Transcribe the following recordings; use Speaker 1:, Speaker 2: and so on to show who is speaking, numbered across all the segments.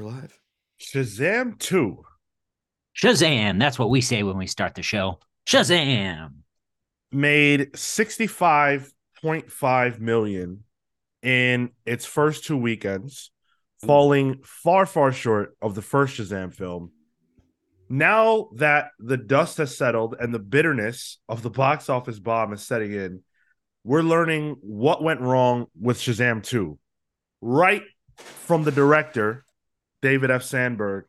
Speaker 1: We're live.
Speaker 2: Shazam 2
Speaker 3: Shazam. That's what we say when we start the show. Shazam.
Speaker 2: made 65.5 million in its first two weekends, falling far, far short of the first Shazam film. Now that the dust has settled and the bitterness of the box office bomb is setting in, we're learning what went wrong with Shazam 2 right from the director, David F. Sandberg,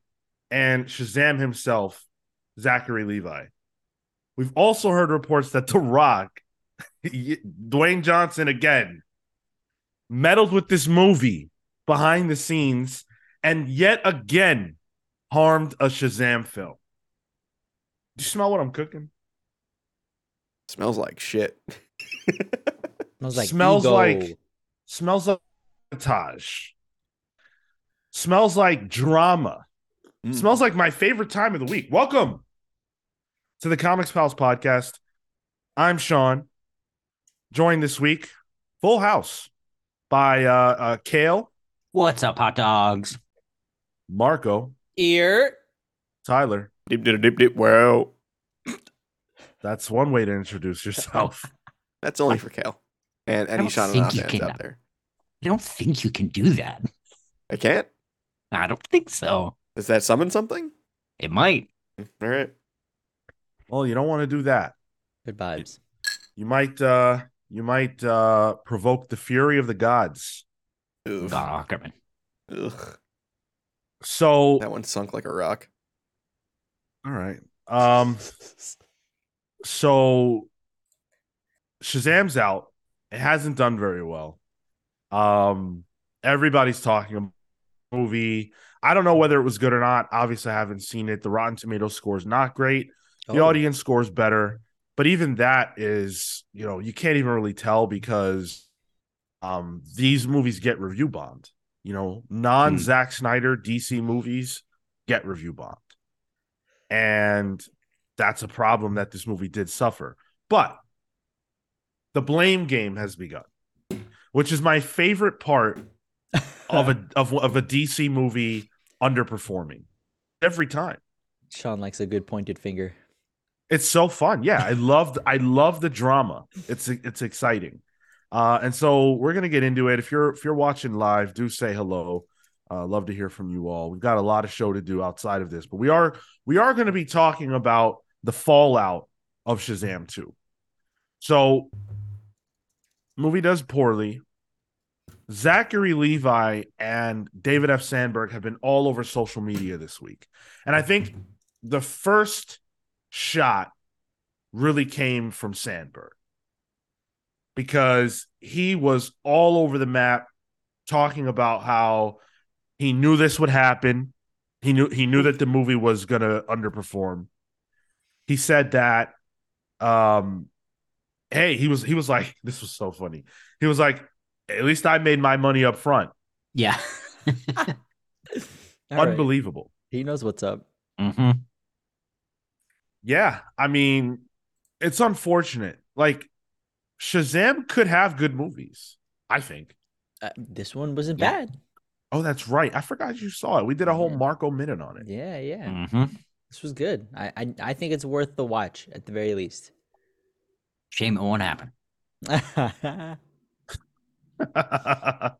Speaker 2: and Shazam himself, Zachary Levi. We've also heard reports that The Rock, Dwayne Johnson again, meddled with this movie behind the scenes and yet again harmed a Shazam film. Do you smell what I'm cooking?
Speaker 1: Smells like shit.
Speaker 4: Smells like
Speaker 2: smells
Speaker 4: ego.
Speaker 2: like smells like sabotage. Smells like drama.
Speaker 1: Mm.
Speaker 2: Smells like my favorite time of the week. Welcome to the Comics Pals podcast. I'm Sean. Joined this week, full house by uh, uh Kale,
Speaker 3: What's up, hot dogs?
Speaker 2: Marco,
Speaker 4: ear.
Speaker 2: Tyler.
Speaker 1: Dip, dip, dip, dip. Well,
Speaker 2: That's one way to introduce yourself.
Speaker 1: That's only for Kale and any
Speaker 3: don't
Speaker 1: Sean
Speaker 3: think
Speaker 1: and
Speaker 3: you
Speaker 1: out there.
Speaker 3: I don't think you can do that.
Speaker 1: I can't.
Speaker 3: I don't think so.
Speaker 1: Does that summon something?
Speaker 3: It might.
Speaker 1: All right.
Speaker 2: well, you don't want to do that.
Speaker 4: Good vibes.
Speaker 2: You might uh you might uh provoke the fury of the gods.
Speaker 1: Oof.
Speaker 3: God, Ackerman.
Speaker 1: Ugh.
Speaker 2: So
Speaker 1: That one sunk like a rock.
Speaker 2: all right. Um so Shazam's out. It hasn't done very well. Um, everybody's talking about the movie. I don't know whether it was good or not. Obviously, I haven't seen it. The Rotten Tomatoes score is not great. The
Speaker 4: Oh,
Speaker 2: audience is better, but even that is, you know, you can't even really tell because um these movies get review bombed. You know, non Zack Snyder DC movies get review bombed. And that's a problem that this movie did suffer. But the blame game has begun, which is my favorite part of a of, of a DC movie underperforming every time.
Speaker 4: Sean likes a good pointed finger.
Speaker 2: It's so fun. Yeah, I love I love the drama. It's it's exciting. Uh, and so we're gonna get into it. If you're if you're watching live, do say hello. Uh, love to hear from you all. We've got a lot of show to do outside of this, but we are we are going to be talking about the fallout of Shazam 2. So movie does poorly. Zachary Levi and David F. Sandberg have been all over social media this week. And I think the first shot really came from Sandberg because he was all over the map talking about how he knew this would happen. He knew he knew that the movie was going to underperform. He said that um hey, he was he was like this was so funny. He was like at least I made my money up front.
Speaker 3: Yeah.
Speaker 4: All right.
Speaker 2: Unbelievable.
Speaker 4: He knows what's up.
Speaker 3: hmm
Speaker 2: Yeah, I mean, it's unfortunate. Like Shazam could have good movies, I think.
Speaker 4: Uh, this one wasn't
Speaker 3: Yeah.
Speaker 4: bad.
Speaker 2: Oh, that's right. I forgot you saw it. We did a whole
Speaker 4: Yeah.
Speaker 2: Marco minute on it.
Speaker 4: Yeah, yeah.
Speaker 3: hmm
Speaker 4: This was good. I, I I think it's worth the watch at the very least.
Speaker 3: Shame it won't happen.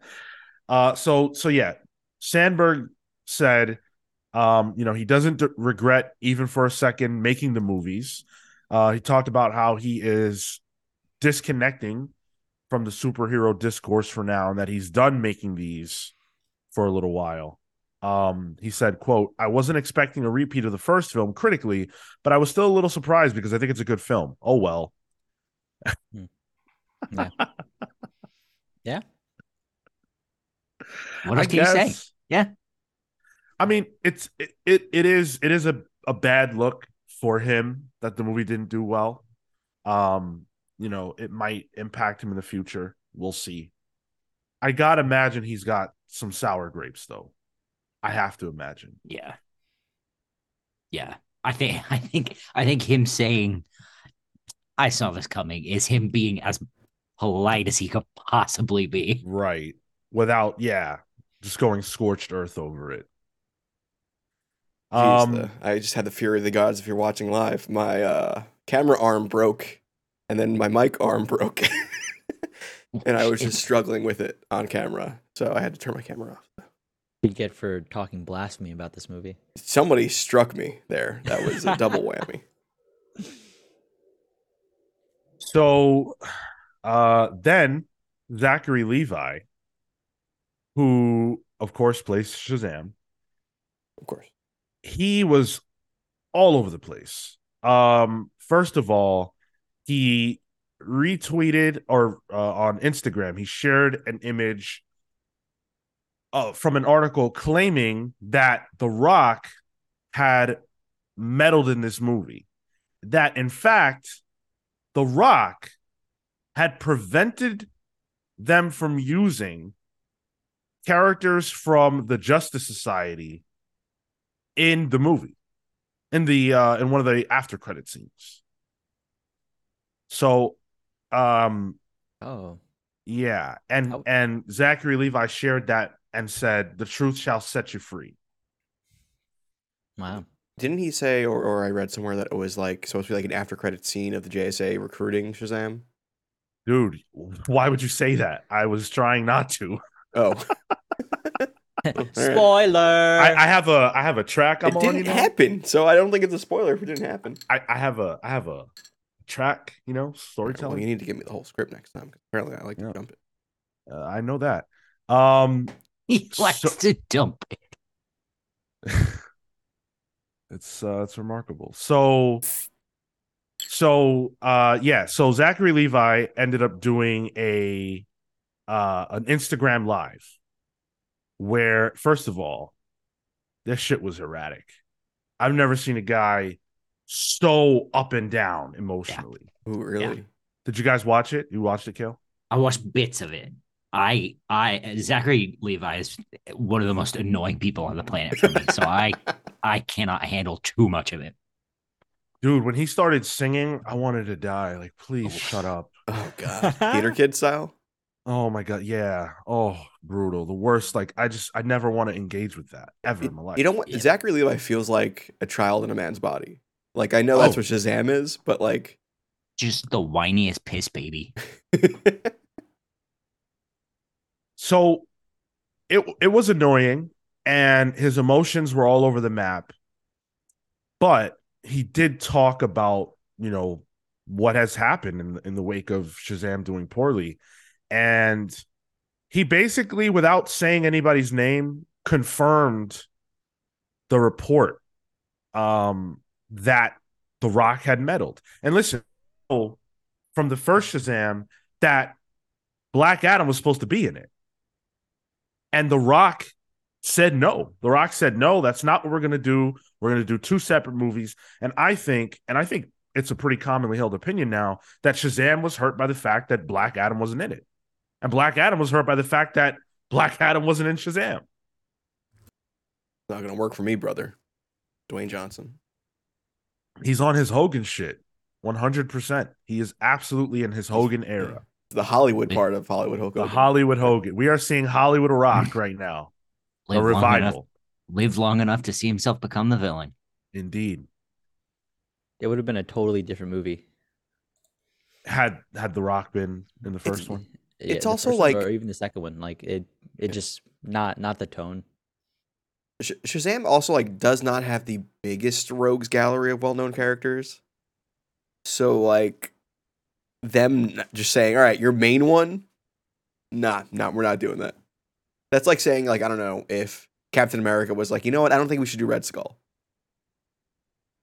Speaker 2: uh so so yeah, Sandberg said um you know, he doesn't d- regret even for a second making the movies. Uh he talked about how he is disconnecting from the superhero discourse for now and that he's done making these for a little while. Um he said, quote, I wasn't expecting a repeat of the first film critically, but I was still a little surprised because I think it's a good film. Oh well.
Speaker 3: What else can you say? Yeah.
Speaker 2: I mean, it's it it, it is it is a, a bad look for him that the movie didn't do well. Um, you know, it might impact him in the future. We'll see. I gotta imagine he's got some sour grapes though. I have to imagine.
Speaker 3: Yeah. Yeah. I think I think I think him saying I saw this coming is him being as polite as he could possibly be.
Speaker 2: Right. Without, yeah, just going scorched earth over it.
Speaker 1: Jeez,
Speaker 2: Um,
Speaker 1: the- I just had the fury of the gods. If you're watching live, my uh, camera arm broke, and then my mic arm broke, and I was just struggling with it on camera. So I had to turn my camera off.
Speaker 4: you get for talking blasphemy about this movie.
Speaker 1: Somebody struck me there. That was a double whammy.
Speaker 2: So uh then Zachary Levi, who of course plays Shazam,
Speaker 1: Of course.
Speaker 2: he was all over the place. Um, first of all, he retweeted or uh, on Instagram, he shared an image uh, from an article claiming that The Rock had meddled in this movie. That in fact, The Rock had prevented them from using characters from the Justice Society in the movie in the uh in one of the after credit scenes so um
Speaker 4: Oh,
Speaker 2: yeah and
Speaker 4: Oh.
Speaker 2: and zachary levi shared that and said the truth shall set you free
Speaker 4: wow.
Speaker 1: Didn't he say, or, or I read somewhere that it was like supposed to be like an after credit scene of the JSA recruiting Shazam?
Speaker 2: Dude why would you say that i was trying not to
Speaker 1: Oh,
Speaker 4: Spoiler.
Speaker 2: I, I have a i have a track i'm
Speaker 1: it
Speaker 2: on you
Speaker 1: didn't
Speaker 2: know?
Speaker 1: happen. So I don't think it's a spoiler if it didn't happen.
Speaker 2: I, I have a i have a track you know
Speaker 1: Well,
Speaker 2: storytelling
Speaker 1: you need to give me the whole script next time apparently, I like
Speaker 2: Yeah.
Speaker 1: to jump it.
Speaker 2: uh, i know that um
Speaker 3: He likes
Speaker 2: So-
Speaker 3: to dump it.
Speaker 2: it's uh it's remarkable so so uh yeah so zachary levi ended up doing a uh an instagram live where first of all this shit was erratic i've never seen a guy so up and down emotionally
Speaker 1: Ooh, really?
Speaker 2: did you guys watch it you watched it kill
Speaker 3: I watched bits of it. I, I, Zachary Levi is one of the most annoying people on the planet for me. So I, I cannot handle too much of it.
Speaker 2: Dude when he started singing i wanted to die like please
Speaker 3: Oh.
Speaker 2: shut up
Speaker 1: Oh god, theater kid style.
Speaker 2: Oh my god, yeah. Oh, brutal. The worst. Like I just I never want to engage with that ever in my life.
Speaker 1: You know what?
Speaker 3: Yeah.
Speaker 1: Zachary Levi feels like a child in a man's body. Like I know that's
Speaker 2: Oh.
Speaker 1: what Shazam is, but like,
Speaker 3: Just the whiniest piss baby.
Speaker 2: So it it was annoying and his emotions were all over the map. But he did talk about, you know, what has happened in in the wake of Shazam doing poorly. And he basically without saying anybody's name confirmed the report um that the rock had meddled. And listen from the first shazam that black adam was supposed to be in it. And the rock said no. The rock said no that's not what we're going to do we're going to do two separate movies and i think and i think it's a pretty commonly held opinion now that shazam was hurt by the fact that black adam wasn't in it. And black adam was hurt by the fact that black adam wasn't in shazam.
Speaker 1: Not gonna work for me, brother. Dwayne Johnson.
Speaker 2: he's on his hogan shit. 100% he is absolutely in his hogan era.
Speaker 1: The Hollywood part of Hollywood Hulk
Speaker 2: the
Speaker 1: Hogan.
Speaker 2: hollywood hogan. We are seeing hollywood rock right now. A
Speaker 3: Live enough,
Speaker 2: revival
Speaker 3: live long enough to see himself become the villain.
Speaker 2: indeed
Speaker 4: It would have been a totally different movie.
Speaker 2: had had the rock been in the first one
Speaker 4: Yeah,
Speaker 1: It's also
Speaker 4: first one,
Speaker 1: like-
Speaker 4: or even the second one. Like it, it just not not the tone.
Speaker 1: Sh- Shazam also like does not have the biggest rogues gallery of well-known characters. So like them just saying, "All right, your main one." Nah, nah, we're not doing that. That's like saying like I don't know if Captain America was like, "You know what? I don't think we should do Red Skull."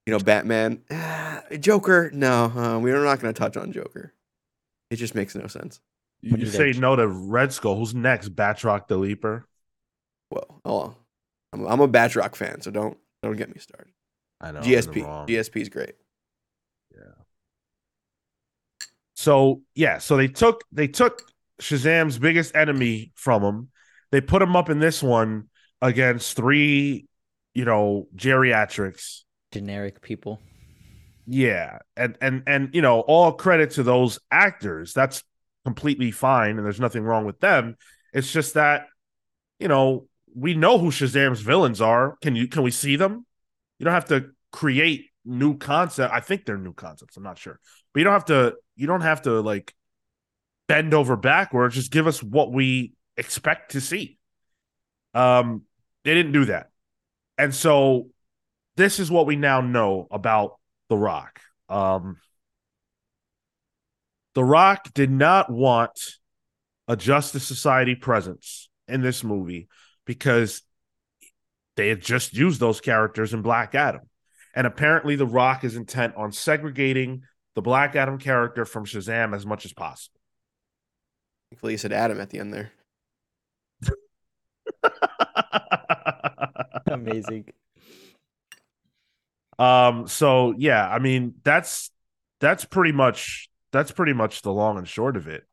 Speaker 1: You know, Batman, ah, Joker. No, uh, we're not going to touch on Joker. It just makes no sense.
Speaker 2: you
Speaker 4: What
Speaker 2: say
Speaker 4: they-
Speaker 2: no to red skull who's next Batroc the leaper
Speaker 1: Well, oh, I'm, I'm a Batroc fan, so don't don't get me started.
Speaker 2: i know I'm in the
Speaker 1: GSP. GSP is great. Yeah.
Speaker 2: So yeah, so they took they took Shazam's biggest enemy from him. They put him up in this one against three, you know, geriatrics.
Speaker 4: Generic people.
Speaker 2: Yeah, and and and you know, all credit to those actors. That's completely fine, and there's nothing wrong with them. It's just that, you know, we know who Shazam's villains are. Can you can we see them? you don't have to create new concept. I think they're new concepts. I'm not sure, but you don't have to. You don't have to like bend over backwards. Just give us what we expect to see. Um, they didn't do that, and so this is what we now know about The Rock. Um, the Rock did not want a Justice Society presence in this movie because they had just used those characters in Black Adam. And apparently, The Rock is intent on segregating the Black Adam character from Shazam as much as possible.
Speaker 1: Thankfully, you said Adam at the end there.
Speaker 4: Amazing.
Speaker 2: um, so yeah, I mean, that's that's pretty much that's pretty much the long and short of it.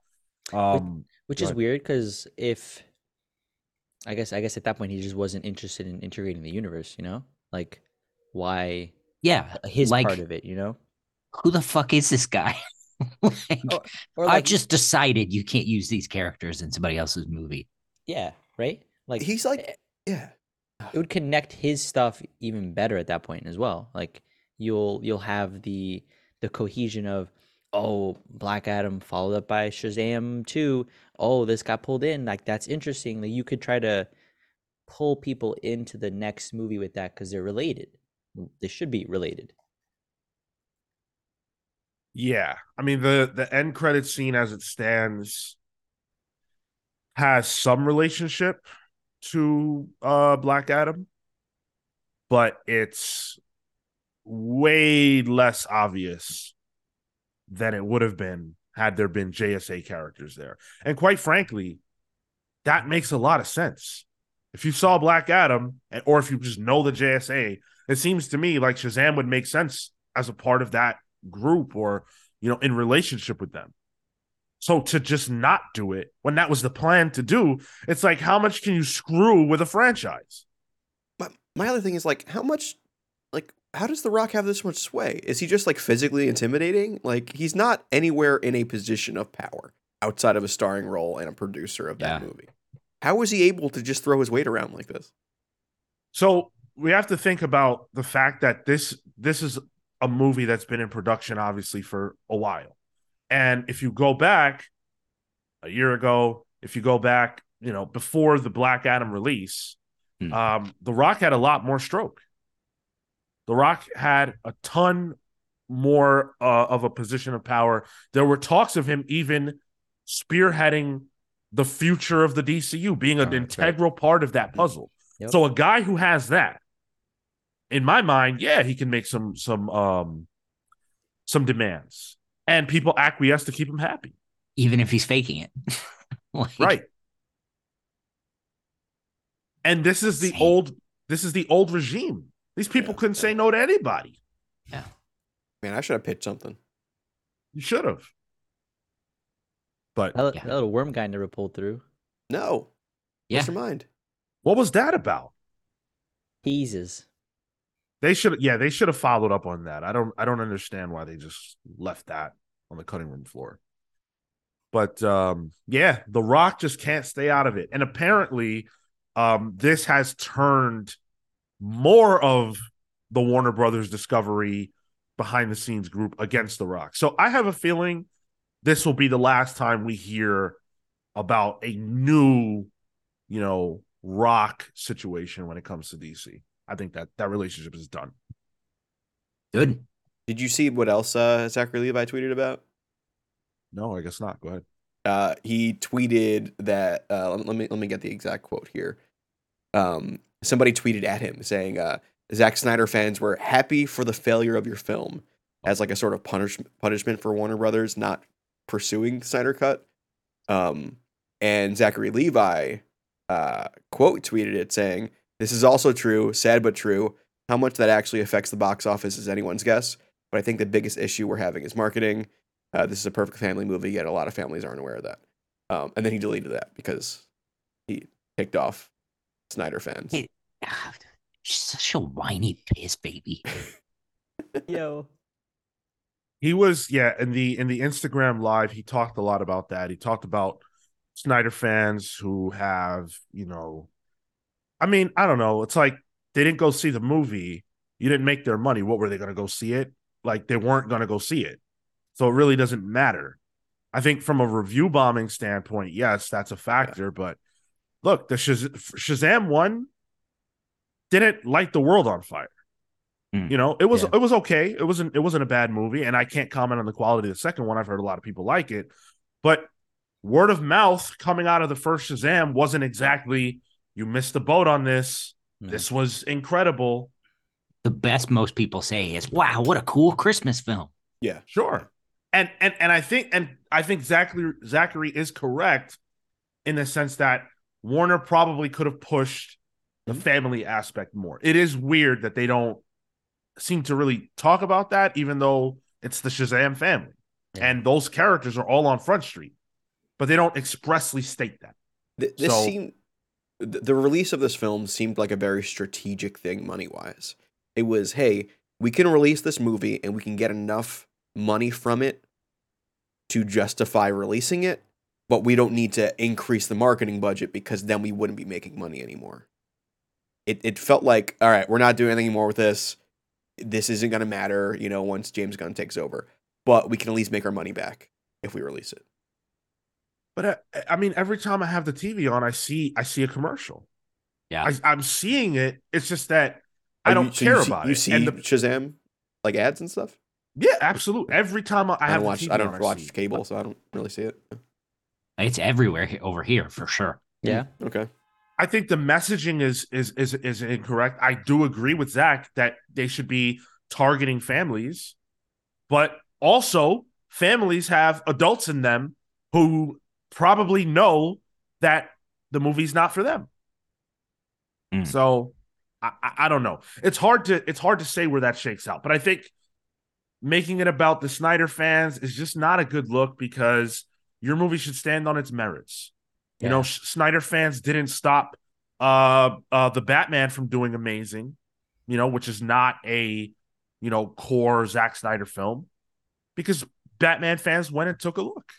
Speaker 2: Um,
Speaker 4: Which
Speaker 2: Go
Speaker 4: is weird because if I guess I guess at that point he just wasn't interested in integrating the universe, you know? Like why
Speaker 3: Yeah.
Speaker 4: his
Speaker 3: Like-
Speaker 4: part of it, you know?
Speaker 3: Who the fuck is this guy? like,
Speaker 4: Or- Or
Speaker 3: I just decided you can't use these characters in somebody else's movie.
Speaker 4: yeah, right? Like
Speaker 1: He's like,
Speaker 4: eh,
Speaker 1: yeah,
Speaker 4: it would connect his stuff even better at that point as well. Like you'll you'll have the the cohesion of oh Black Adam followed up by Shazam 2. Oh, this got pulled in. Like that's interesting. Like you could try to pull people into the next movie with that because they're related. They should be related.
Speaker 2: Yeah, I mean the the end credit scene as it stands has some relationship to uh Black Adam, but it's way less obvious than it would have been had there been JSA characters there. And quite frankly, that makes a lot of sense. If you saw Black Adam, or if you just know the JSA, it seems to me like Shazam would make sense as a part of that group or you know in relationship with them so to just not do it when that was the plan to do it's like how much can you screw with a franchise
Speaker 1: my, my other thing is like, how much, like, how does The Rock have this much sway? Is he just like physically intimidating? Like, he's not anywhere in a position of power outside of a starring role and a producer of that
Speaker 3: Yeah.
Speaker 1: movie. How was he able to just throw his weight around like this?
Speaker 2: so we have to think about the fact that this this is a movie that's been in production obviously for a while and if you go back a year ago if you go back you know before the black adam release
Speaker 3: Hmm.
Speaker 2: um the rock had a lot more stroke the rock had a ton more uh, of a position of power there were talks of him even spearheading the future of the dcu being an
Speaker 4: Oh, that's right.
Speaker 2: integral part of that puzzle
Speaker 4: Yep.
Speaker 2: so a guy who has that in my mind yeah he can make some some um some demands and people acquiesce to keep him happy
Speaker 3: even if he's faking it. Like,
Speaker 2: right and this is the
Speaker 3: Insane.
Speaker 2: old this is the old regime these people
Speaker 1: Yeah,
Speaker 2: couldn't
Speaker 1: yeah.
Speaker 2: say no to anybody Yeah.
Speaker 1: Man, I should have pitched something.
Speaker 2: you should have but
Speaker 4: That,
Speaker 3: Yeah.
Speaker 4: that little worm guy never pulled through.
Speaker 1: No.
Speaker 3: Yeah.
Speaker 1: What's your mind?
Speaker 2: what was that about
Speaker 4: Teases.
Speaker 2: They should yeah they should have followed up on that. I don't i don't understand why they just left that on the cutting room floor. But um yeah the rock just can't stay out of it. And apparently um this has turned more of the warner brothers discovery behind the scenes group against the rock. So i have a feeling this will be the last time we hear about a new you know rock situation when it comes to dc i think that that relationship is done
Speaker 3: Good.
Speaker 1: Did you see what else uh, Zachary Levi tweeted about?
Speaker 2: no i guess not go ahead
Speaker 1: uh, he tweeted that uh, let, let me let me get the exact quote here. Um, somebody tweeted at him saying, uh, "Zack Snyder fans were happy for the failure of your film as like a sort of punish, punishment for Warner Brothers not pursuing the Snyder cut." Um, and Zachary Levi uh, quote tweeted it saying, "This is also true, sad but true. How much that actually affects the box office is anyone's guess. But I think the biggest issue we're having is marketing." Uh, this is a perfect family movie, yet a lot of families aren't aware of that. Um, and then he deleted that because he ticked off Snyder fans.
Speaker 3: Hey. Ah, She's such a whiny piss baby.
Speaker 4: Yo.
Speaker 2: he was yeah in the in the instagram live he talked a lot about that he talked about snyder fans who have you know i mean i don't know it's like they didn't go see the movie you didn't make their money. What were they going to go see it? Like they weren't going to go see it. So it really doesn't matter. I think from a review bombing standpoint, yes, that's a factor. But look, the Shaz- Shazam one didn't light the world on fire.
Speaker 3: Mm.
Speaker 2: You know, it was
Speaker 4: Yeah.
Speaker 2: it was okay. It wasn't it wasn't a bad movie, and I can't comment on the quality of the second one. I've heard a lot of people like it, but word of mouth coming out of the first Shazam wasn't exactly you missed the boat on this.
Speaker 4: No.
Speaker 2: This was incredible.
Speaker 3: The best most people say is, "Wow, what a cool Christmas film."
Speaker 1: Yeah.
Speaker 2: Sure. And and and I think and I think Zachary Zachary is correct in the sense that Warner probably could have pushed the
Speaker 1: Mhm.
Speaker 2: family aspect more. It is weird that they don't seem to really talk about that, even though it's the Shazam family.
Speaker 4: Yeah.
Speaker 2: And those characters are all on Front Street, but they don't expressly state that.
Speaker 1: Th- This
Speaker 2: So-
Speaker 1: seemed th- the release of this film seemed like a very strategic thing money wise. It was, hey, we can release this movie and we can get enough money from it to justify releasing it, but we don't need to increase the marketing budget because then we wouldn't be making money anymore. It it felt like, all right, we're not doing anything more with this. This isn't gonna matter, you know, once James Gunn takes over. But we can at least make our money back if we release it.
Speaker 2: But uh, I, I mean, every time I have the TV on, I see I see a commercial.
Speaker 3: Yeah.
Speaker 2: I, I'm seeing it. It's just that I don't
Speaker 1: you- so
Speaker 2: care
Speaker 1: you see,
Speaker 2: about
Speaker 1: you
Speaker 2: it.
Speaker 1: You see
Speaker 2: and the,
Speaker 1: Shazam like ads and stuff.
Speaker 2: yeah, absolutely. Every time I,
Speaker 1: I,
Speaker 2: have
Speaker 1: don't watch. I don't
Speaker 2: on,
Speaker 1: watch
Speaker 2: see it.
Speaker 1: cable, so I don't really see it.
Speaker 3: It's everywhere over here for sure.
Speaker 4: Yeah.
Speaker 1: Okay.
Speaker 2: I think the messaging is is is is incorrect. I do agree with Zach that they should be targeting families, but also families have adults in them who probably know that the movie's not for them.
Speaker 3: Mm.
Speaker 2: So I, I don't know. It's hard to it's hard to say where that shakes out, but I think making it about the Snyder fans is just not a good look because your movie should stand on its merits. You know, Snyder fans didn't stop uh uh the Batman from doing amazing, you know, which is not a you know core Zack Snyder film because Batman fans went and took a look.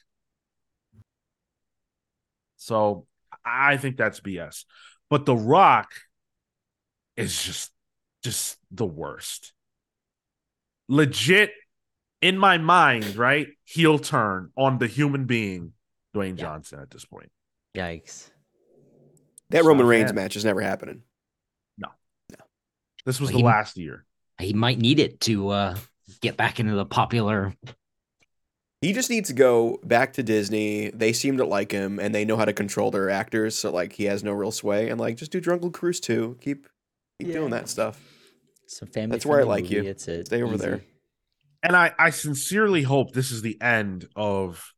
Speaker 2: So I think that's BS. But The Rock is just just the worst. Legit in my mind, right? Heel turn on the human being, Dwayne
Speaker 4: Yeah.
Speaker 2: Johnson at this point.
Speaker 4: Yikes.
Speaker 1: That
Speaker 2: It's
Speaker 1: Roman Reigns
Speaker 2: bad.
Speaker 1: match is never happening. No. No.
Speaker 2: This was
Speaker 3: Well,
Speaker 2: the
Speaker 3: he-
Speaker 2: last year.
Speaker 3: He might need it to uh, get back into the popular.
Speaker 1: He just needs to go back to Disney. They seem to like him, and they know how to control their actors. So like, he has no real sway. And like, just do Drunken Cruise too. Keep keep doing that stuff.
Speaker 4: Some family.
Speaker 1: That's where I
Speaker 4: friendly
Speaker 1: like you.
Speaker 4: It's a
Speaker 1: Stay over
Speaker 4: easy.
Speaker 1: there.
Speaker 2: And I, I sincerely hope this is the end of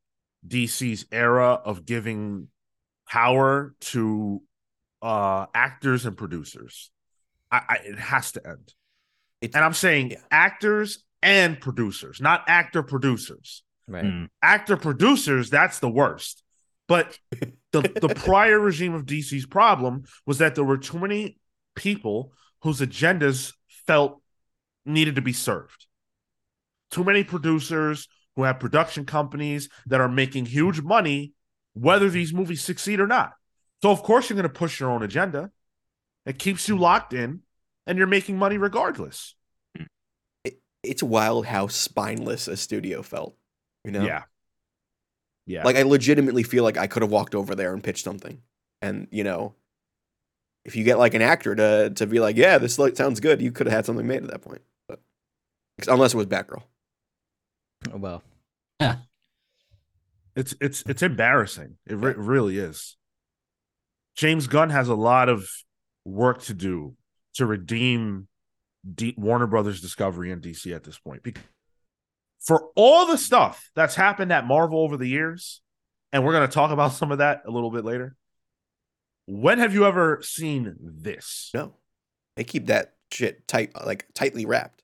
Speaker 2: DC's era of giving power to uh actors and producers. I, I it has to end.
Speaker 1: It's-
Speaker 2: and I'm saying
Speaker 1: yeah.
Speaker 2: actors and producers, not actor producers.
Speaker 4: Right.
Speaker 3: Mm.
Speaker 2: actor producers that's the worst but the the prior regime of DC's problem was that there were too many people whose agendas felt needed to be served too many producers who have production companies that are making huge money whether these movies succeed or not so of course you're going to push your own agenda it keeps you locked in and you're making money regardless
Speaker 1: It's wild how spineless a studio felt. You know.
Speaker 2: yeah yeah
Speaker 1: Like I legitimately feel like I could have walked over there and pitched something, and you know, if you get like an actor to to be like, yeah, this like, sounds good, you could have had something made at that point. But unless it was Batgirl.
Speaker 4: Oh, Well, Yeah.
Speaker 2: It's it's it's embarrassing. It re- really is. James Gunn has a lot of work to do to redeem D- Warner Brothers Discovery and DC at this point. Bec- For all the stuff that's happened at Marvel over the years, and we're going to talk about some of that a little bit later. When have you ever seen this?
Speaker 1: No, they keep that shit tight, like tightly wrapped.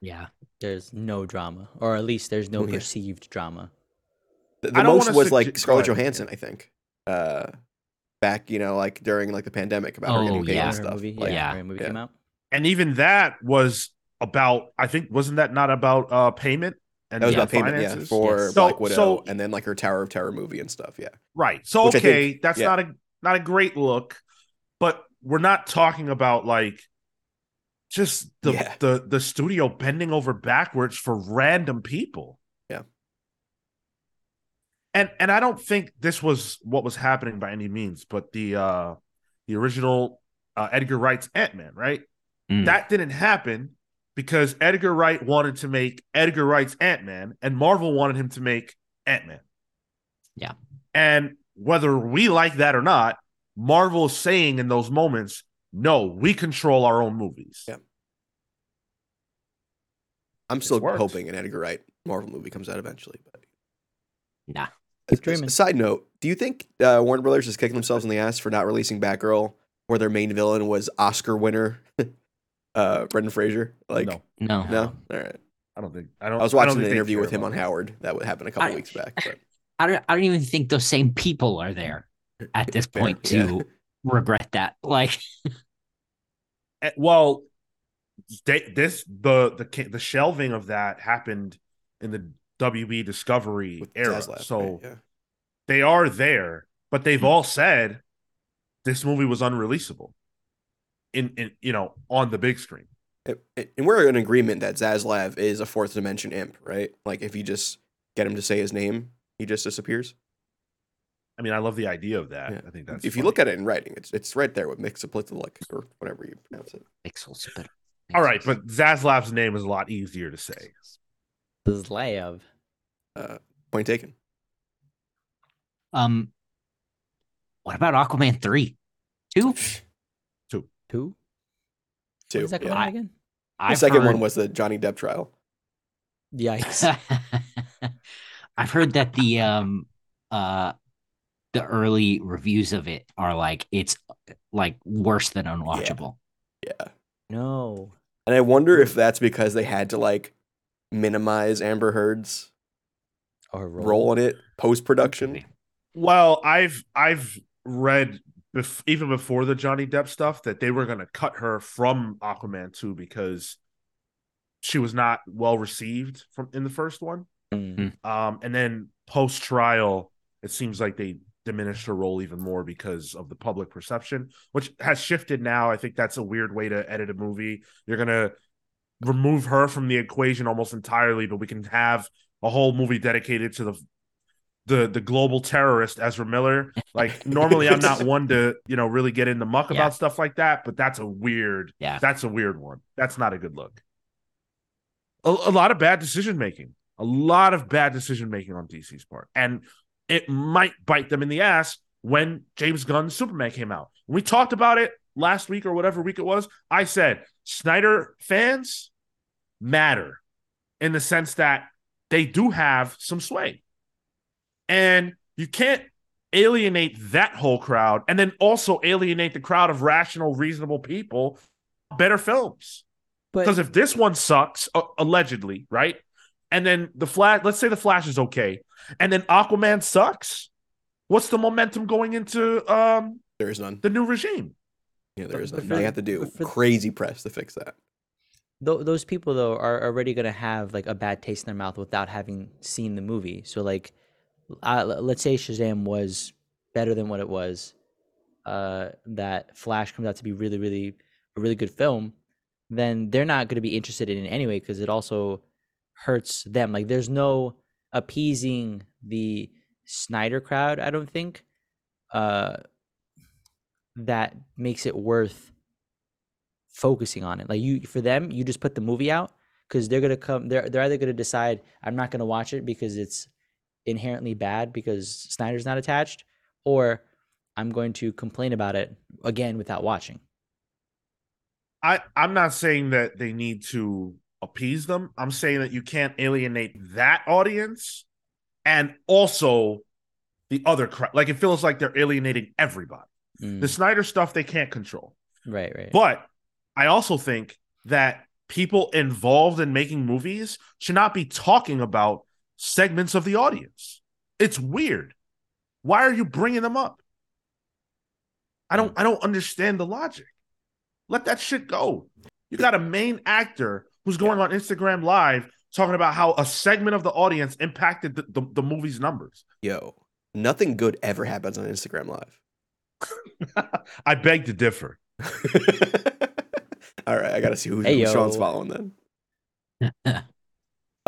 Speaker 3: Yeah.
Speaker 4: there's no drama, or at least there's no
Speaker 1: Oh, yeah.
Speaker 4: perceived drama.
Speaker 1: The, the most was
Speaker 2: sugge-
Speaker 1: like Scarlett
Speaker 2: ahead.
Speaker 1: Johansson, I think. Uh, back, you know, like during like the pandemic about her
Speaker 3: Oh,
Speaker 1: getting paid
Speaker 3: yeah.
Speaker 1: and
Speaker 4: Her
Speaker 1: stuff.
Speaker 4: movie,
Speaker 1: Like,
Speaker 4: yeah,
Speaker 3: yeah,
Speaker 4: her movie
Speaker 1: yeah.
Speaker 4: came out.
Speaker 2: And even that was about, I think, wasn't that not about uh, payment? And
Speaker 1: That was
Speaker 2: uh,
Speaker 1: about payment, yeah, for
Speaker 4: Yes.
Speaker 1: Black
Speaker 2: So-
Speaker 1: Widow,
Speaker 2: so-
Speaker 1: and then like her Tower of Terror movie and stuff. Yeah,
Speaker 2: Right. So
Speaker 1: Which
Speaker 2: okay,
Speaker 1: think-
Speaker 2: that's
Speaker 1: yeah.
Speaker 2: not a not a great look, but we're not talking about like just the
Speaker 1: Yeah.
Speaker 2: the the studio bending over backwards for random people.
Speaker 1: Yeah.
Speaker 2: And and I don't think this was what was happening by any means, but the uh the original uh, Edgar Wright's Ant-Man, right?
Speaker 3: Mm.
Speaker 2: That didn't happen because Edgar Wright wanted to make Edgar Wright's Ant-Man and Marvel wanted him to make Ant-Man.
Speaker 3: Yeah.
Speaker 2: And whether we like that or not, Marvel is saying in those moments, no, we control our own movies.
Speaker 1: Yeah. I'm still hoping an Edgar Wright Marvel movie comes out eventually. But
Speaker 3: Nah.
Speaker 4: Keep
Speaker 1: A- a-
Speaker 4: dreaming.
Speaker 1: Side note: Do you think uh, Warner Brothers is kicking themselves in the ass for not releasing Batgirl, where their main villain was Oscar winner, uh, Brendan Fraser? Like,
Speaker 2: no,
Speaker 3: No.
Speaker 1: no, all right.
Speaker 2: I don't think I don't
Speaker 1: I was watching
Speaker 2: think
Speaker 1: an interview with him on. Howard that would happen a couple
Speaker 3: I-
Speaker 1: weeks back. But
Speaker 3: I don't I don't even think those same people are there at this
Speaker 1: Fair,
Speaker 3: point
Speaker 1: yeah.
Speaker 3: to regret that. Like
Speaker 2: Eh, Well, they, this the the the shelving of that happened in the WB Discovery
Speaker 1: with
Speaker 2: era.
Speaker 1: Zaslav,
Speaker 2: so
Speaker 1: right? yeah.
Speaker 2: they are there, but they've all said this movie was unreleasable in in you know on the big screen.
Speaker 1: And- and we're in agreement that Zaslav is a fourth dimension imp, right? Like if you just get him to say his name, he just disappears.
Speaker 2: I mean, I love the idea of that.
Speaker 1: Yeah.
Speaker 2: I think that's
Speaker 1: if you look at it in writing, it's it's right there with Mxyzptlk or whatever you pronounce it.
Speaker 3: pixels
Speaker 2: all right, but Zaslav's name is a lot easier to say.
Speaker 4: Zlayev.
Speaker 1: Uh, point taken.
Speaker 3: um what about Aquaman 3? 2?
Speaker 4: Two.
Speaker 1: Two.
Speaker 4: What is that
Speaker 1: yeah.
Speaker 4: called
Speaker 3: I-
Speaker 4: again?
Speaker 1: The
Speaker 3: I've
Speaker 1: second one was the Johnny Depp trial.
Speaker 4: Yikes.
Speaker 3: I've heard that the um uh the early reviews of it are like it's like worse than unwatchable.
Speaker 1: Yeah.
Speaker 4: no.
Speaker 1: And I wonder if that's because they had to like minimize Amber Heard's
Speaker 4: Or
Speaker 1: role in it post production.
Speaker 2: Well, I've I've read bef- even before the Johnny Depp stuff that they were going to cut her from Aquaman 2 because she was not well received from in the first one.
Speaker 4: Mm.
Speaker 2: Um, and then post trial, it seems like they diminished her role even more because of the public perception, which has shifted now. I think that's a weird way to edit a movie. You're gonna remove her from the equation almost entirely, but we can have a whole movie dedicated to the the the global terrorist Ezra Miller. Like normally I'm not one to, you know, really get in the muck
Speaker 3: Yeah.
Speaker 2: about stuff like that, but that's a weird
Speaker 3: Yeah.
Speaker 2: that's a weird one. That's not a good look. A, a lot of bad decision making. A lot of bad decision making on DC's part. And it might bite them in the ass when James Gunn's Superman came out. When we talked about it last week or whatever week it was, I said Snyder fans matter in the sense that they do have some sway. And you can't alienate that whole crowd and then also alienate the crowd of rational, reasonable people. Better films. Because if this one sucks, uh, allegedly, right? And then the Flash, let's say the Flash is okay, and then Aquaman sucks. What's the momentum going into um
Speaker 1: There is none.
Speaker 2: the new regime?
Speaker 1: Yeah, there is
Speaker 4: but
Speaker 1: none. They have to do
Speaker 4: for-
Speaker 1: crazy press to fix that.
Speaker 4: Tho- those people though are already gonna have like a bad taste in their mouth without having seen the movie. So like, let's say Shazam was better than what it was. Uh, that Flash comes out to be really, really a really good film, then they're not gonna be interested in it anyway because it also hurts them. Like, there's no appeasing the Snyder crowd. I don't think. Uh, that makes it worth focusing on it. Like you for them, you just put the movie out because they're gonna come. They're they're either gonna decide I'm not gonna watch it because it's inherently bad because Snyder's not attached, or I'm going to complain about it again without watching.
Speaker 2: I I'm not saying that they need to appease them. I'm saying that you can't alienate that audience and also the other crowd. Like it feels like they're alienating everybody.
Speaker 4: Mm,
Speaker 2: The Snyder stuff they can't control.
Speaker 4: right, right.
Speaker 2: But I also think that people involved in making movies should not be talking about segments of the audience. It's weird. Why are you bringing them up? I don't I don't understand the logic. Let that shit go. You got a main actor who's going on Instagram live talking about how a segment of the audience impacted the, the, the movie's numbers.
Speaker 1: Yo, nothing good ever happens on Instagram Live.
Speaker 2: I beg to differ.
Speaker 1: All right, I gotta see who,
Speaker 4: Hey,
Speaker 1: who Sean's following then.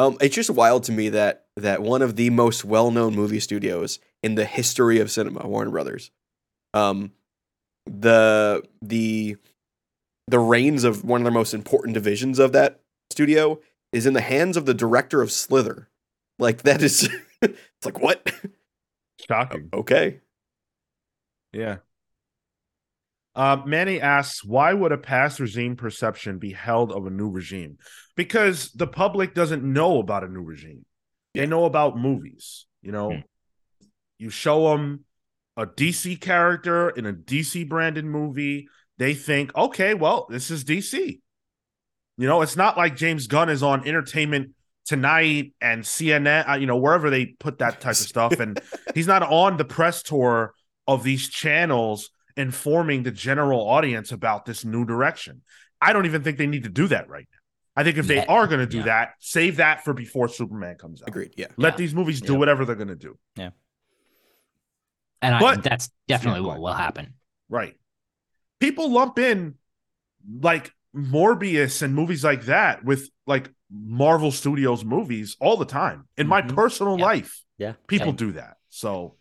Speaker 1: Um, it's just wild to me that that one of the most well-known movie studios in the history of cinema, Warner Brothers, um, the the the reins of one of the most important divisions of that studio is in the hands of the director of Slither. Like that is, it's like what?
Speaker 2: Shocking.
Speaker 1: okay,
Speaker 2: Yeah. Uh, Manny asks, why would a past regime perception be held of a new regime? Because the public doesn't know about a new regime. They know about movies. You know,
Speaker 3: Hmm.
Speaker 2: you show them a DC character in a DC branded movie. They think, okay, well, this is DC. You know, it's not like James Gunn is on Entertainment Tonight and CNN, uh, you know, wherever they put that type of stuff. And he's not on the press tour of these channels informing the general audience about this new direction. I don't even think they need to do that right now. I think if they are going to do
Speaker 3: yeah.
Speaker 2: that, save that for before Superman comes out.
Speaker 1: agreed. Yeah,
Speaker 2: Let
Speaker 3: Yeah.
Speaker 2: these movies do
Speaker 4: Yeah.
Speaker 2: whatever they're going to do. Yeah.
Speaker 3: And I,
Speaker 2: But-
Speaker 3: that's definitely what will happen.
Speaker 2: Right. People lump in like Morbius and movies like that with like Marvel Studios movies all the time. In my
Speaker 4: Mhm.
Speaker 2: personal
Speaker 3: Yeah.
Speaker 2: life,
Speaker 4: Yeah.
Speaker 2: people
Speaker 3: Yeah.
Speaker 2: do that. So,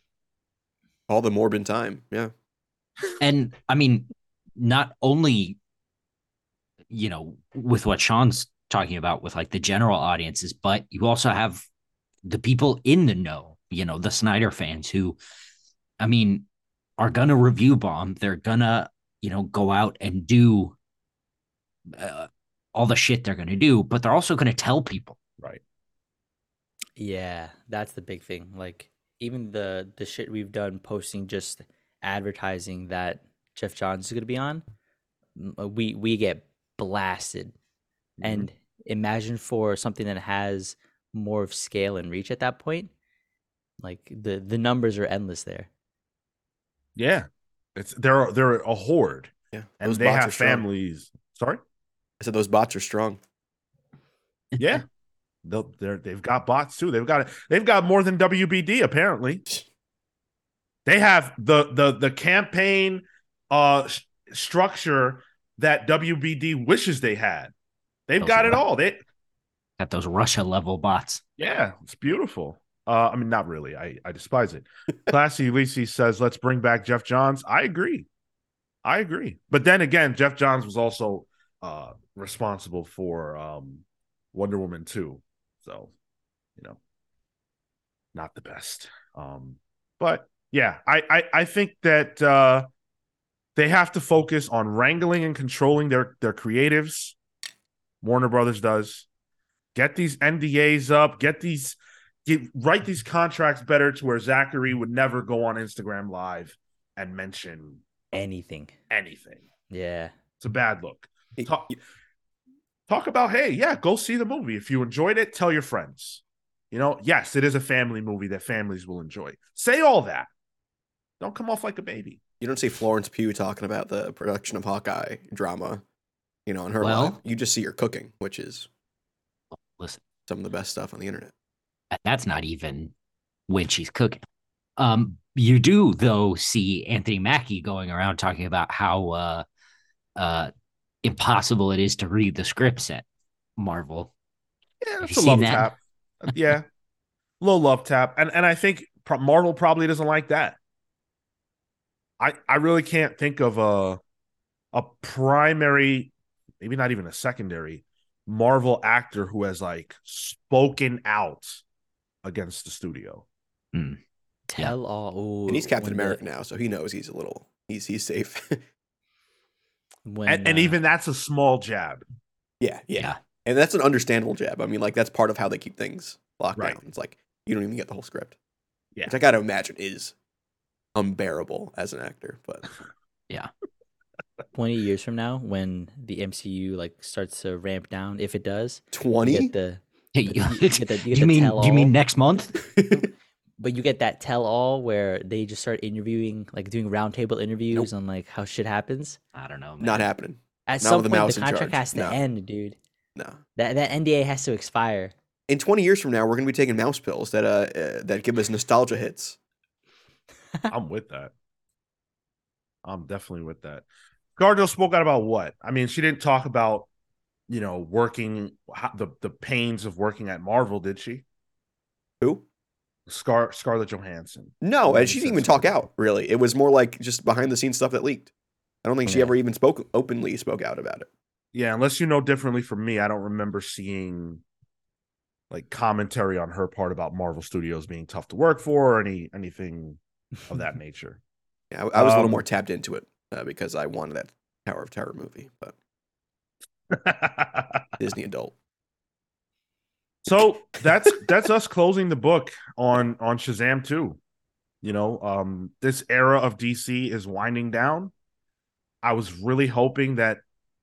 Speaker 1: all the morbid time. Yeah,
Speaker 3: And I mean, not only, you know, with what Sean's talking about with like the general audiences, but you also have the people in the know, you know, the Snyder fans who, I mean, are gonna review bomb. They're gonna, you know, go out and do uh, all the shit they're gonna do, but they're also gonna tell people.
Speaker 2: right.
Speaker 4: Yeah, that's the big thing. Like even the the shit we've done posting just advertising that Geoff Johns is going to be on, uh, we we get blasted.
Speaker 2: Mm-hmm.
Speaker 4: And imagine for something that has more of scale and reach at that point, like the the numbers are endless there.
Speaker 2: yeah, it's they're they're a horde
Speaker 1: yeah.
Speaker 2: and
Speaker 1: Those
Speaker 2: they
Speaker 1: bots
Speaker 2: have
Speaker 1: are
Speaker 2: families. Sorry?
Speaker 1: I said those bots are strong.
Speaker 2: Yeah. They'll, they're, they've got bots too. They've got they've got more than WBD apparently. They have the the the campaign uh s- structure that WBD wishes they had. They've
Speaker 3: Those
Speaker 2: got it all. They
Speaker 3: Got those Russia level bots.
Speaker 2: yeah, it's beautiful. Uh, I mean, not really. I I despise it. Classy Lisi says, "Let's bring back Geoff Johns." I agree. I agree. But then again, Geoff Johns was also uh responsible for um Wonder Woman 2. So, you know, not the best. Um, but yeah, I I, I think that uh they have to focus on wrangling and controlling their their creatives. Warner Brothers does. Get these NDAs up, get these get write these contracts better to where Zachary would never go on Instagram live and mention
Speaker 4: Anything.
Speaker 2: anything.
Speaker 4: Yeah.
Speaker 2: It's a bad look. Talk, talk about, hey, yeah, go see the movie. If you enjoyed it, tell your friends. You know, yes, it is a family movie that families will enjoy. Say all that. Don't come off like a baby.
Speaker 1: You don't see Florence Pugh talking about the production of Hawkeye drama, you know, on her
Speaker 3: Well-
Speaker 1: live. You just see her cooking, which is
Speaker 3: Listen.
Speaker 1: some of the best stuff on the internet.
Speaker 3: That's not even when she's cooking. Um, you do though see Anthony Mackie going around talking about how uh, uh, impossible it is to read the scripts at Marvel.
Speaker 2: Yeah,
Speaker 3: Have
Speaker 2: it's a love
Speaker 3: that?
Speaker 2: tap. Yeah, low love tap, and and I think Marvel probably doesn't like that. I I really can't think of a a primary, maybe not even a secondary Marvel actor who has like spoken out against the studio.
Speaker 4: Tell all. Ooh,
Speaker 1: and he's Captain
Speaker 4: when the-
Speaker 1: America now, so he knows he's a little he's he's safe.
Speaker 4: When,
Speaker 2: and, and
Speaker 4: uh,
Speaker 2: even that's a small jab.
Speaker 1: yeah, yeah,
Speaker 3: Yeah.
Speaker 1: And that's an understandable jab. I mean, like that's part of how they keep things locked
Speaker 2: Right.
Speaker 1: down. It's like you don't even get the whole script.
Speaker 2: Yeah.
Speaker 1: Which I gotta imagine is unbearable as an actor. But yeah,
Speaker 4: 20 years from now when the MCU like starts to ramp down if it does you
Speaker 1: twenty?
Speaker 4: get the
Speaker 3: Hey,
Speaker 4: You-
Speaker 3: you,
Speaker 4: you get the- you get
Speaker 3: you
Speaker 4: the
Speaker 3: mean
Speaker 4: tell
Speaker 3: you mean next month?
Speaker 4: but you get that tell all where they just start interviewing like doing roundtable interviews on like how shit happens
Speaker 3: I don't know. Man.
Speaker 1: Not happening.
Speaker 4: at
Speaker 1: Not
Speaker 4: some
Speaker 1: with the
Speaker 4: point the contract has to
Speaker 1: No.
Speaker 4: end dude
Speaker 1: No.
Speaker 4: that that NDA has to expire
Speaker 1: In twenty years from now, we're gonna be taking mouse pills that uh, uh that give us nostalgia hits.
Speaker 2: I'm with that. I'm definitely with that. ScarJo spoke out about what? I mean, she didn't talk about, you know, working how, the the pains of working at Marvel, did she?
Speaker 1: Who?
Speaker 2: Scar Scarlett Johansson.
Speaker 1: No, and she didn't even talk out. Really, it was more like just behind the scenes stuff that leaked. I don't think she ever even spoke openly spoke out about it.
Speaker 2: Yeah, unless you know differently from me, I don't remember seeing like commentary on her part about Marvel Studios being tough to work for or any anything of that nature.
Speaker 1: Yeah, I, I was a little
Speaker 2: Um,
Speaker 1: more tapped into it uh, because I wanted that Tower of Terror movie, but Disney adult.
Speaker 2: so that's that's us closing the book on on Shazam 2. You know, um this era of DC is winding down. I was really hoping that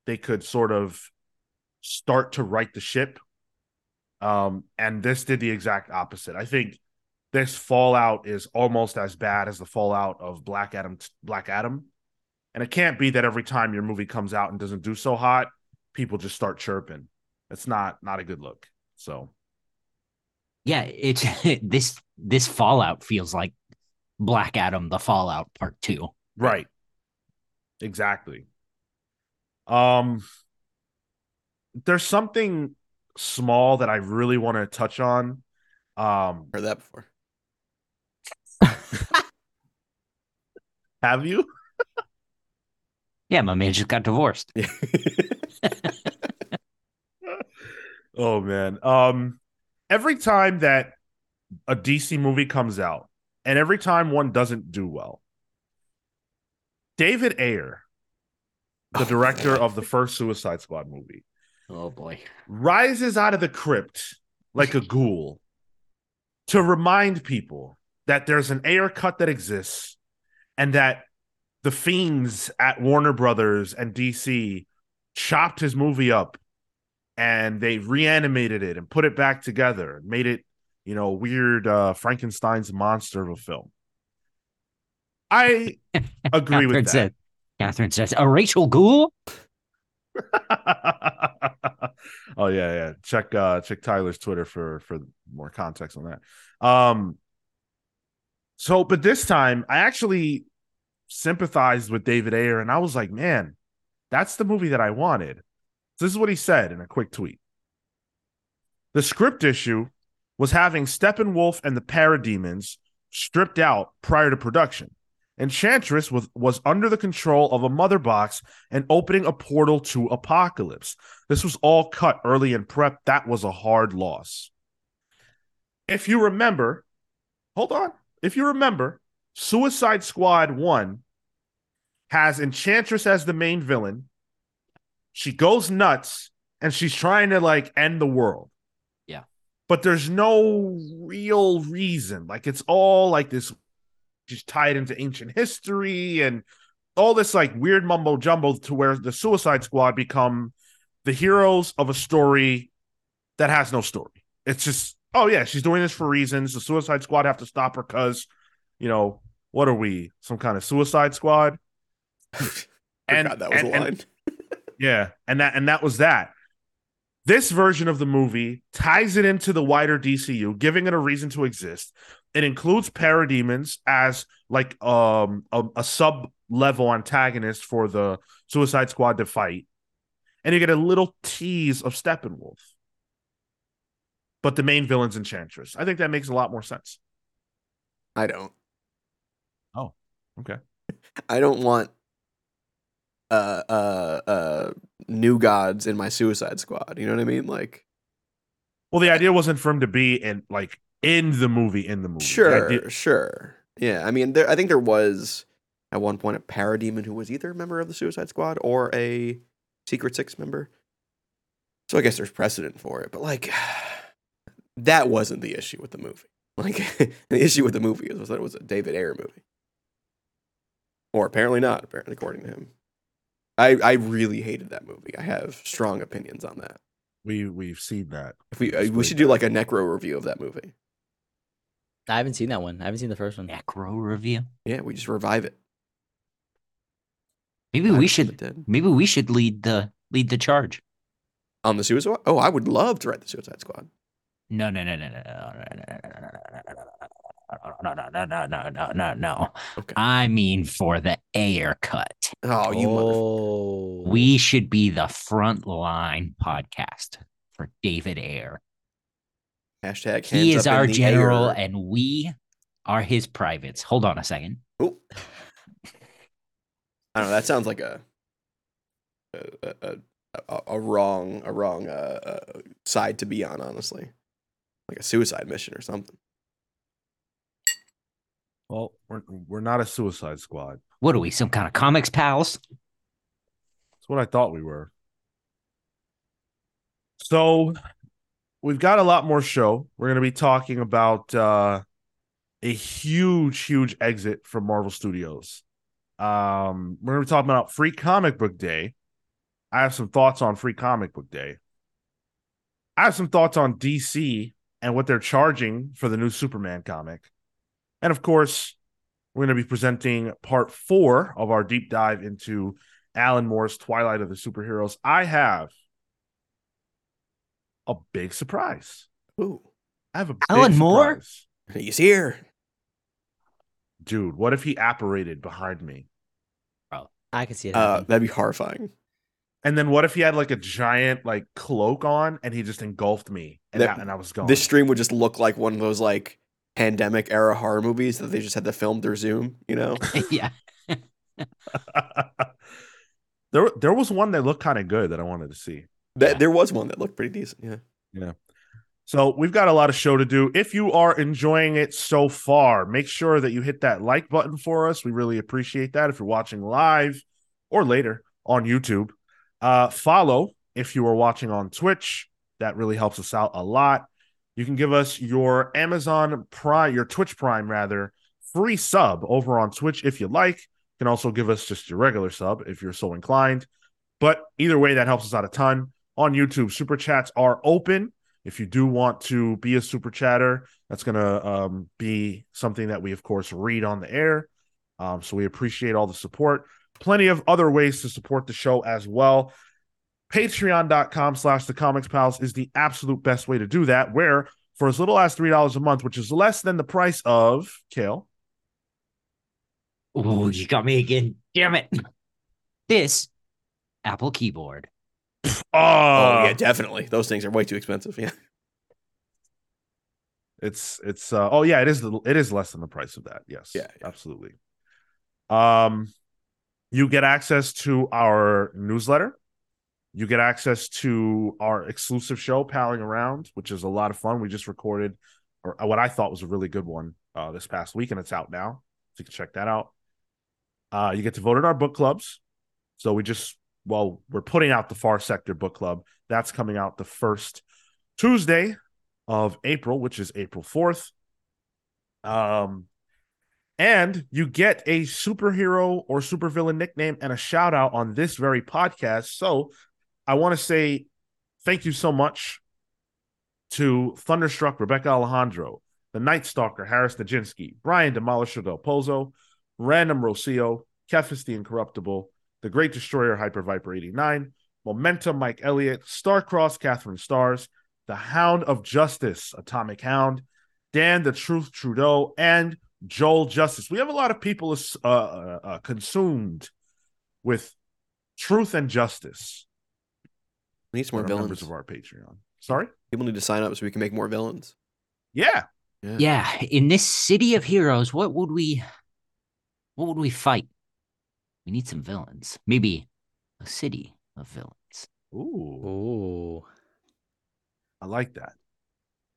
Speaker 2: they could sort of start to right the ship. Um and this did the exact opposite. I think this fallout is almost as bad as the fallout of Black Adam Black Adam. And it can't be that every time your movie comes out and doesn't do so hot, people just start chirping. It's not not a good look. So
Speaker 3: Yeah, it's this this Fallout feels like Black Adam, the Fallout Part Two.
Speaker 2: Right. Exactly. Um there's something small that I really want to touch on. Um
Speaker 1: Heard that before.
Speaker 2: Have you?
Speaker 3: Yeah, my man just got divorced.
Speaker 2: Oh man. Um every time that a DC movie comes out and every time one doesn't do well. David Ayer, the
Speaker 1: Oh,
Speaker 2: director
Speaker 1: man.
Speaker 2: of the first Suicide Squad movie,
Speaker 3: Oh boy.
Speaker 2: rises out of the crypt like a ghoul to remind people that there's an Ayer cut that exists and that the fiends at Warner Brothers and DC chopped his movie up and they reanimated it and put it back together and made it, you know, weird uh, Frankenstein's monster of a film. I agree with
Speaker 3: Catherine
Speaker 2: that.
Speaker 3: said, Catherine says, a Ra's al Ghul?
Speaker 2: oh yeah, yeah. Check uh check Tyler's Twitter for for more context on that. Um so but this time I actually sympathized with David Ayer and I was like, man, that's the movie that I wanted. So this is what he said in a quick tweet. The script issue was having Steppenwolf and the Parademons stripped out prior to production. Enchantress was, was under the control of a mother box and opening a portal to Apocalypse. This was all cut early in prep. That was a hard loss. If you remember, hold on. If you remember, Suicide Squad 1 has Enchantress as the main villain. She goes nuts and she's trying to like end the world.
Speaker 3: Yeah.
Speaker 2: But there's no real reason. Like it's all like this just tied into ancient history and all this like weird mumbo jumbo to where the Suicide Squad become the heroes of a story that has no story. It's just, oh yeah, she's doing this for reasons. The Suicide Squad have to stop her because, you know, what are we? Some kind of Suicide Squad? And-
Speaker 1: Forgot that was
Speaker 2: and-
Speaker 1: a
Speaker 2: and-
Speaker 1: line.
Speaker 2: Yeah, and that and that was that. This version of the movie ties it into the wider DCU, giving it a reason to exist. It includes parademons as like um a, a sub level antagonist for the Suicide Squad to fight, and you get a little tease of Steppenwolf. But the main villain's Enchantress. I think that makes a lot more sense.
Speaker 1: I don't.
Speaker 2: Oh, okay.
Speaker 1: I don't want uh uh uh new gods in my Suicide Squad. You know what I mean? Like
Speaker 2: Well, the idea wasn't for him to be in like in the movie in the movie. The
Speaker 1: sure,
Speaker 2: idea-
Speaker 1: sure. Yeah, I mean there I think there was at one point a parademon who was either a member of the Suicide Squad or a Secret Six member. So I guess there's precedent for it, but like that wasn't the issue with the movie. Like the issue with the movie was that it was a David Ayer movie. Or apparently not, apparently according to him. I I really hated that movie. I have strong opinions on that.
Speaker 2: we we've seen that.
Speaker 1: If we uh, we
Speaker 2: Displayed
Speaker 1: should do like a necro review of that movie.
Speaker 4: I haven't seen that one. I haven't seen the first one.
Speaker 3: Necro review.
Speaker 1: Yeah, we just revive it.
Speaker 3: Maybe
Speaker 1: Night
Speaker 3: we should
Speaker 1: Dead.
Speaker 3: maybe we should lead the lead the charge.
Speaker 1: on the Suicide. Oh, I would love to write the Suicide Squad.
Speaker 3: No, no, no, no, no, no, no, no, no, no, no, no, no, no, no.
Speaker 1: Okay.
Speaker 3: I mean for the Ayer cut.
Speaker 1: Oh, you mother.
Speaker 4: oh,
Speaker 3: We should be the front line podcast for David Ayer.
Speaker 1: Hashtag.
Speaker 3: He
Speaker 1: hands
Speaker 3: is
Speaker 1: up in
Speaker 3: our
Speaker 1: the
Speaker 3: general,
Speaker 1: air.
Speaker 3: and we are his privates. Hold on a second.
Speaker 1: Oh. I don't know. That sounds like a a a, a, a wrong a wrong uh, uh, side to be on. Honestly, like a suicide mission or something.
Speaker 2: Well, we're we're not a Suicide Squad.
Speaker 3: What are we, some kind of comics pals?
Speaker 2: That's what I thought we were. So we've got a lot more show. We're going to be talking about uh, a huge, huge exit from Marvel Studios. Um, we're going to be talking about Free Comic Book Day. I have some thoughts on Free Comic Book Day. I have some thoughts on DC and what they're charging for the new Superman comic. And of course, we're going to be presenting part four of our deep dive into Alan Moore's Twilight of the Superheroes. I have a big surprise.
Speaker 1: Ooh,
Speaker 2: I have a
Speaker 3: Alan
Speaker 2: big
Speaker 3: Moore?
Speaker 2: surprise.
Speaker 1: he's here.
Speaker 2: Dude, what if he apparated behind me?
Speaker 4: Oh, I can see it.
Speaker 1: Uh, that'd be horrifying.
Speaker 2: And then what if he had like a giant like cloak on and he just engulfed me and,
Speaker 1: That-
Speaker 2: I, and I was gone?
Speaker 1: This stream would just look like one of those like pandemic era horror movies that they just had to film through Zoom. You know?
Speaker 3: yeah.
Speaker 2: there, there was one that looked kind of good that I wanted to see.
Speaker 1: Th-
Speaker 3: Yeah.
Speaker 1: There was one that looked pretty decent. Yeah. Yeah.
Speaker 2: So we've got a lot of show to do. If you are enjoying it so far, make sure that you hit that like button for us. We really appreciate that. If you're watching live or later on YouTube, uh, follow if you are watching on Twitch. That really helps us out a lot. You can give us your Amazon Prime, your Twitch Prime rather, free sub over on Twitch if you like. You can also give us just your regular sub if you're so inclined. But either way, that helps us out a ton. On YouTube, super chats are open. If you do want to be a super chatter, that's going to um, be something that we, of course, read on the air. Um, so we appreciate all the support. Plenty of other ways to support the show as well. Patreon.com slash the comics pals is the absolute best way to do that, where for as little as $3 a month, which is less than the price of Kale,
Speaker 3: Oh, you got me again. Damn it. This Apple keyboard.
Speaker 2: oh,
Speaker 1: oh yeah, definitely. Those things are way too expensive. Yeah.
Speaker 2: It's it's uh oh yeah, it is the- it is less than the price of that. Yes.
Speaker 1: Yeah, yeah.
Speaker 2: absolutely. Um you get access to our newsletter. You get access to our exclusive show, Palling Around, which is a lot of fun. We just recorded or what I thought was a really good one uh this past week, and it's out now. So you can check that out. Uh you get to vote in our book clubs. So we just well, we're putting out the Far Sector Book Club. That's coming out the first Tuesday of April, which is April 4th. Um, and you get a superhero or supervillain nickname and a shout out on this very podcast. So I want to say thank you so much to Thunderstruck Rebecca Alejandro, the Night Stalker Harris Najinsky, Brian Demolisher Del Pozo, Random Rocio, Kefis the Incorruptible, The Great Destroyer Hyper Viper 89, Momentum Mike Elliott, Starcross Catherine Stars, the Hound of Justice, Atomic Hound, Dan the Truth Trudeau, and Joel Justice. We have a lot of people uh, uh, uh, consumed with truth and justice.
Speaker 1: We need some more
Speaker 2: that are members
Speaker 1: villains.
Speaker 2: of our Patreon. Sorry?
Speaker 1: People need to sign up so we can make more villains.
Speaker 2: Yeah.
Speaker 3: Yeah. In this city of heroes, what would we what would we fight? We need some villains. Maybe a city of villains.
Speaker 2: Ooh,
Speaker 4: Ooh.
Speaker 2: I like that.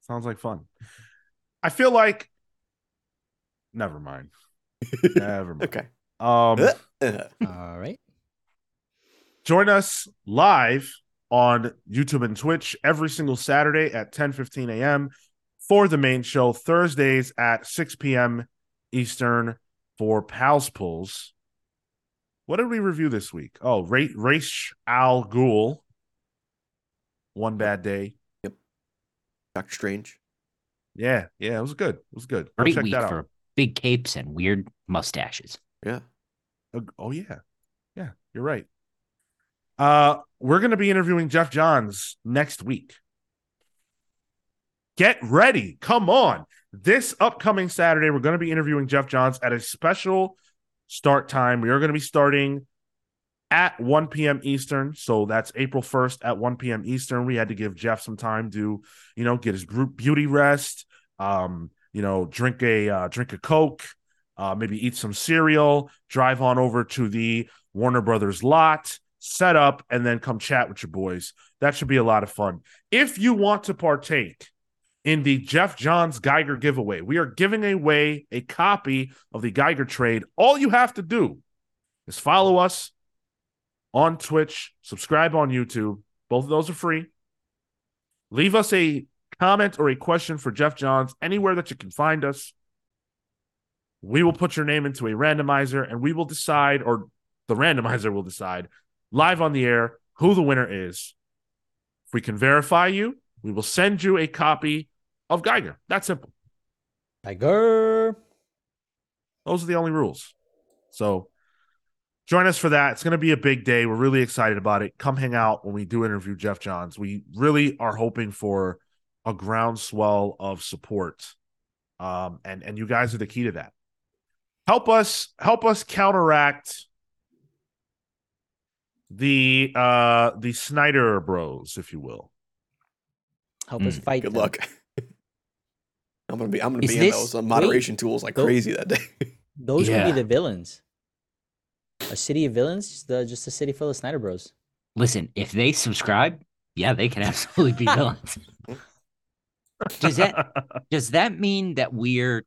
Speaker 2: Sounds like fun. I feel like. Never mind. Never mind.
Speaker 1: Okay.
Speaker 2: Um,
Speaker 4: All right.
Speaker 2: join us live on YouTube and Twitch every single Saturday at 10 15 a.m. for the main show, Thursdays at 6 p.m. Eastern for Pals Pulls. What did we review this week? Oh, Ra- Ra's al Ghul. One bad day. Yep.
Speaker 1: Doctor Strange.
Speaker 2: Yeah, yeah, it was good. It was good. Go
Speaker 3: Great
Speaker 2: check
Speaker 3: week
Speaker 2: that out.
Speaker 3: for big capes and weird mustaches.
Speaker 1: Yeah.
Speaker 2: Oh, yeah. Yeah, you're right. Uh we're going to be interviewing Geoff Johns next week. Get ready. Come on. This upcoming Saturday we're going to be interviewing Geoff Johns at a special start time. We are going to be starting at 1 p.m. Eastern. So that's April 1st at 1 p.m. Eastern. We had to give Geoff some time to, you know, get his beauty rest, um, you know, drink a uh, drink a Coke, uh, maybe eat some cereal, drive on over to the Warner Brothers lot, set up, and then come chat with your boys. That should be a lot of fun. If you want to partake in the Geoff Johns Geiger giveaway, we are giving away a copy of the Geiger trade. All you have to do is follow us on Twitch, subscribe on YouTube. Both of those are free. Leave us a comment or a question for Geoff Johns anywhere that you can find us. We will put your name into a randomizer and we will decide, or the randomizer will decide live on the air who the winner is. If we can verify you, we will send you a copy of Geiger. That's simple.
Speaker 4: Geiger.
Speaker 2: Those are the only rules. So join us for that. It's going to be a big day. We're really excited about it. Come hang out when we do interview Geoff Johns. We really are hoping for a groundswell of support. Um, and and you guys are the key to that. Help us help us counteract the uh the Snyder Bros, if you will.
Speaker 4: Help us
Speaker 3: Mm,
Speaker 4: fight.
Speaker 1: Good
Speaker 4: them.
Speaker 1: luck. I'm gonna be I'm gonna
Speaker 3: Is
Speaker 1: be in those uh, moderation tools like
Speaker 4: Tho-
Speaker 1: crazy that day.
Speaker 4: Those would
Speaker 3: Yeah.
Speaker 4: be the villains. A city of villains, just, the, just a city full of Snyder Bros.
Speaker 3: Listen, if they subscribe, yeah, they can absolutely be villains. Does that does that mean that we're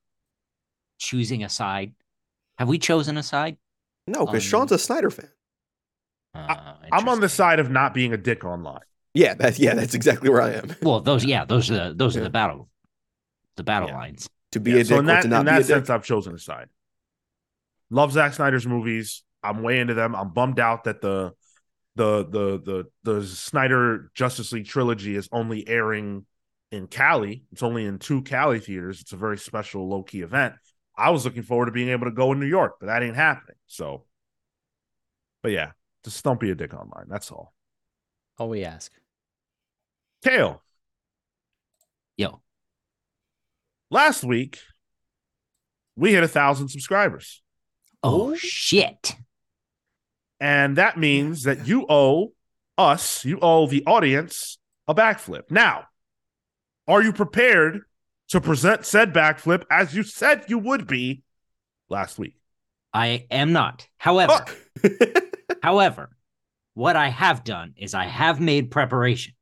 Speaker 3: choosing a side? Have we chosen a side?
Speaker 1: no, because
Speaker 4: Um,
Speaker 1: Sean's a Snyder fan.
Speaker 3: Uh,
Speaker 2: I'm on the side of not being a dick online.
Speaker 1: Yeah, that's yeah, that's exactly where I am.
Speaker 3: Well, those yeah, those are the those are the battle the battle
Speaker 2: Yeah.
Speaker 3: lines.
Speaker 1: To be
Speaker 2: Yeah,
Speaker 1: a dick
Speaker 2: so in
Speaker 1: or
Speaker 2: that,
Speaker 1: to not
Speaker 2: in
Speaker 1: be a
Speaker 2: that
Speaker 1: dick.
Speaker 2: sense, I've chosen a side. Love Zack Snyder's movies. I'm way into them. I'm bummed out that the the the the the Snyder Justice League trilogy is only airing in Cali. It's only in two Cali theaters. It's a very special low key event. I was looking forward to being able to go in New York, but that ain't happening. So, but yeah, just don't be a dick online. That's all.
Speaker 4: All we ask.
Speaker 2: Kale,
Speaker 3: Yo,
Speaker 2: last week we hit a thousand subscribers.
Speaker 3: oh shit.
Speaker 2: And that means that you owe us, you owe the audience a backflip. Now, are you prepared to present said backflip as you said you would be last week?
Speaker 3: I am not. However. However, what I have done is I have made preparations.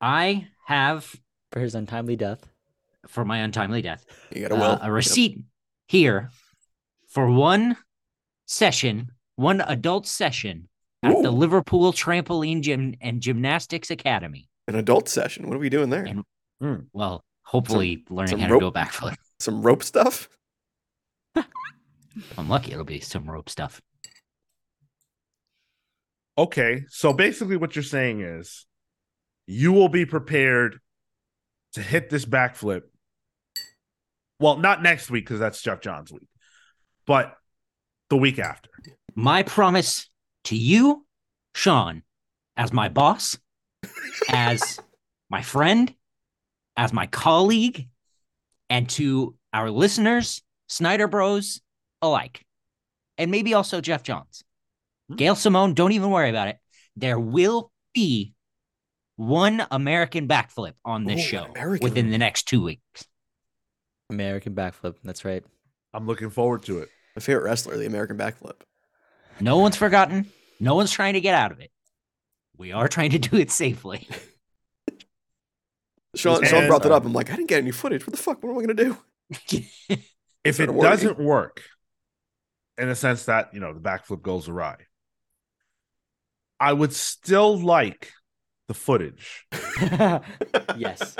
Speaker 3: I have,
Speaker 4: For his untimely death.
Speaker 3: for my untimely death,
Speaker 1: you got a
Speaker 3: uh, a receipt here for one session, one adult session at the Liverpool Trampoline Gym and Gymnastics Academy.
Speaker 1: An adult session. What are we doing there?
Speaker 3: And- Well, hopefully learning
Speaker 1: some
Speaker 3: how
Speaker 1: rope-
Speaker 3: to go backflip.
Speaker 1: Some rope stuff?
Speaker 3: I'm lucky it'll be some rope stuff.
Speaker 2: Okay, so basically what you're saying is you will be prepared to hit this backflip. Well, not next week because that's Geoff John's week, but the week after.
Speaker 3: My promise to you, Sean, as my boss, as my friend, as my colleague, and to our listeners, Snyder Bros alike, and maybe also Geoff Johns. Gail Simone, don't even worry about it. There will be one American backflip on this
Speaker 1: Ooh,
Speaker 3: show
Speaker 1: American.
Speaker 3: within the next two weeks.
Speaker 4: American backflip. That's right.
Speaker 2: I'm looking forward to it.
Speaker 1: My favorite wrestler, the American backflip.
Speaker 3: No one's forgotten. No one's trying to get out of it. We are trying to do it safely.
Speaker 1: Sean,
Speaker 2: And,
Speaker 1: Sean brought that
Speaker 2: uh,
Speaker 1: up. I'm like, I didn't get any footage. What the fuck? What am I gonna do?
Speaker 2: if it
Speaker 1: of
Speaker 2: doesn't work in the sense that you know the backflip goes awry i would still like the footage
Speaker 4: yes.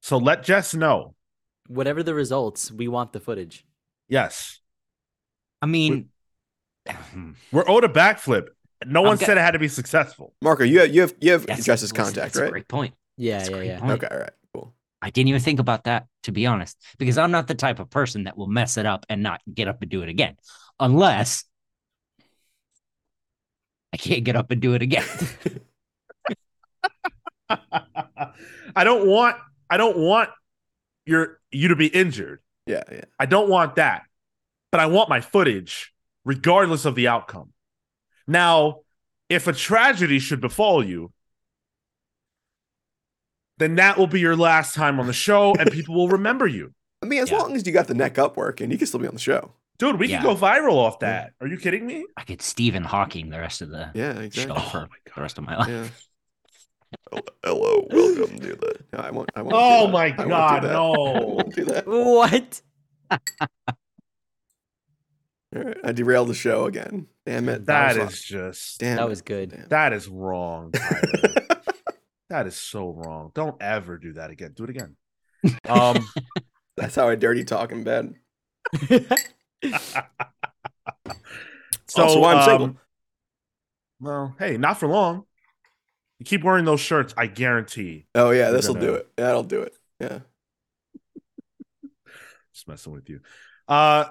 Speaker 2: so let jess know
Speaker 4: Whatever the results, we want the footage.
Speaker 2: yes
Speaker 3: I mean,
Speaker 2: we're owed a backflip no one
Speaker 3: Okay.
Speaker 2: said it had to be successful
Speaker 1: Marco, you have you have you have
Speaker 3: that's,
Speaker 1: Jess's
Speaker 3: listen,
Speaker 1: contact,
Speaker 3: that's a
Speaker 1: right?
Speaker 3: great point.
Speaker 4: Yeah,
Speaker 3: That's
Speaker 4: yeah, yeah.
Speaker 3: point.
Speaker 1: Okay, all right, cool.
Speaker 3: I didn't even think about that, to be honest, because I'm not the type of person that will mess it up and not get up and do it again, unless I can't get up and do it again.
Speaker 2: i don't want i don't want your you to be injured
Speaker 1: Yeah, yeah.
Speaker 2: i don't want that but i want my footage regardless of the outcome. Now, if a tragedy should befall you, then that will be your last time on the show and people will remember you.
Speaker 1: I mean, as
Speaker 3: Yeah.
Speaker 1: long as you got the neck up working, you can still be on the show.
Speaker 2: Dude, we
Speaker 3: Yeah.
Speaker 2: can go viral off that. Are you kidding me?
Speaker 3: I could Stephen Hawking the rest of the
Speaker 1: Yeah,
Speaker 3: show
Speaker 1: exactly.
Speaker 3: for
Speaker 2: Oh
Speaker 3: the rest of my life.
Speaker 1: Yeah. Hello, welcome to the. No, I won't. I won't.
Speaker 2: Oh
Speaker 1: do that.
Speaker 2: my
Speaker 1: I won't do
Speaker 2: God,
Speaker 1: that.
Speaker 2: no.
Speaker 1: I won't do that.
Speaker 4: What?
Speaker 1: All right, I derailed the show again. Damn it.
Speaker 2: That
Speaker 1: was
Speaker 2: is just.
Speaker 1: Damn
Speaker 4: That was good.
Speaker 1: Damn.
Speaker 2: that is wrong. That is so wrong. Don't ever do that again. Do it again. Um
Speaker 1: That's how I dirty talk in bed.
Speaker 2: so
Speaker 1: also, why I'm
Speaker 2: um,
Speaker 1: single.
Speaker 2: Well, hey, not for long. You keep wearing those shirts, I guarantee.
Speaker 1: Oh yeah, this will do
Speaker 2: gonna-
Speaker 1: it. That'll do it. Yeah.
Speaker 2: Just messing with you. Uh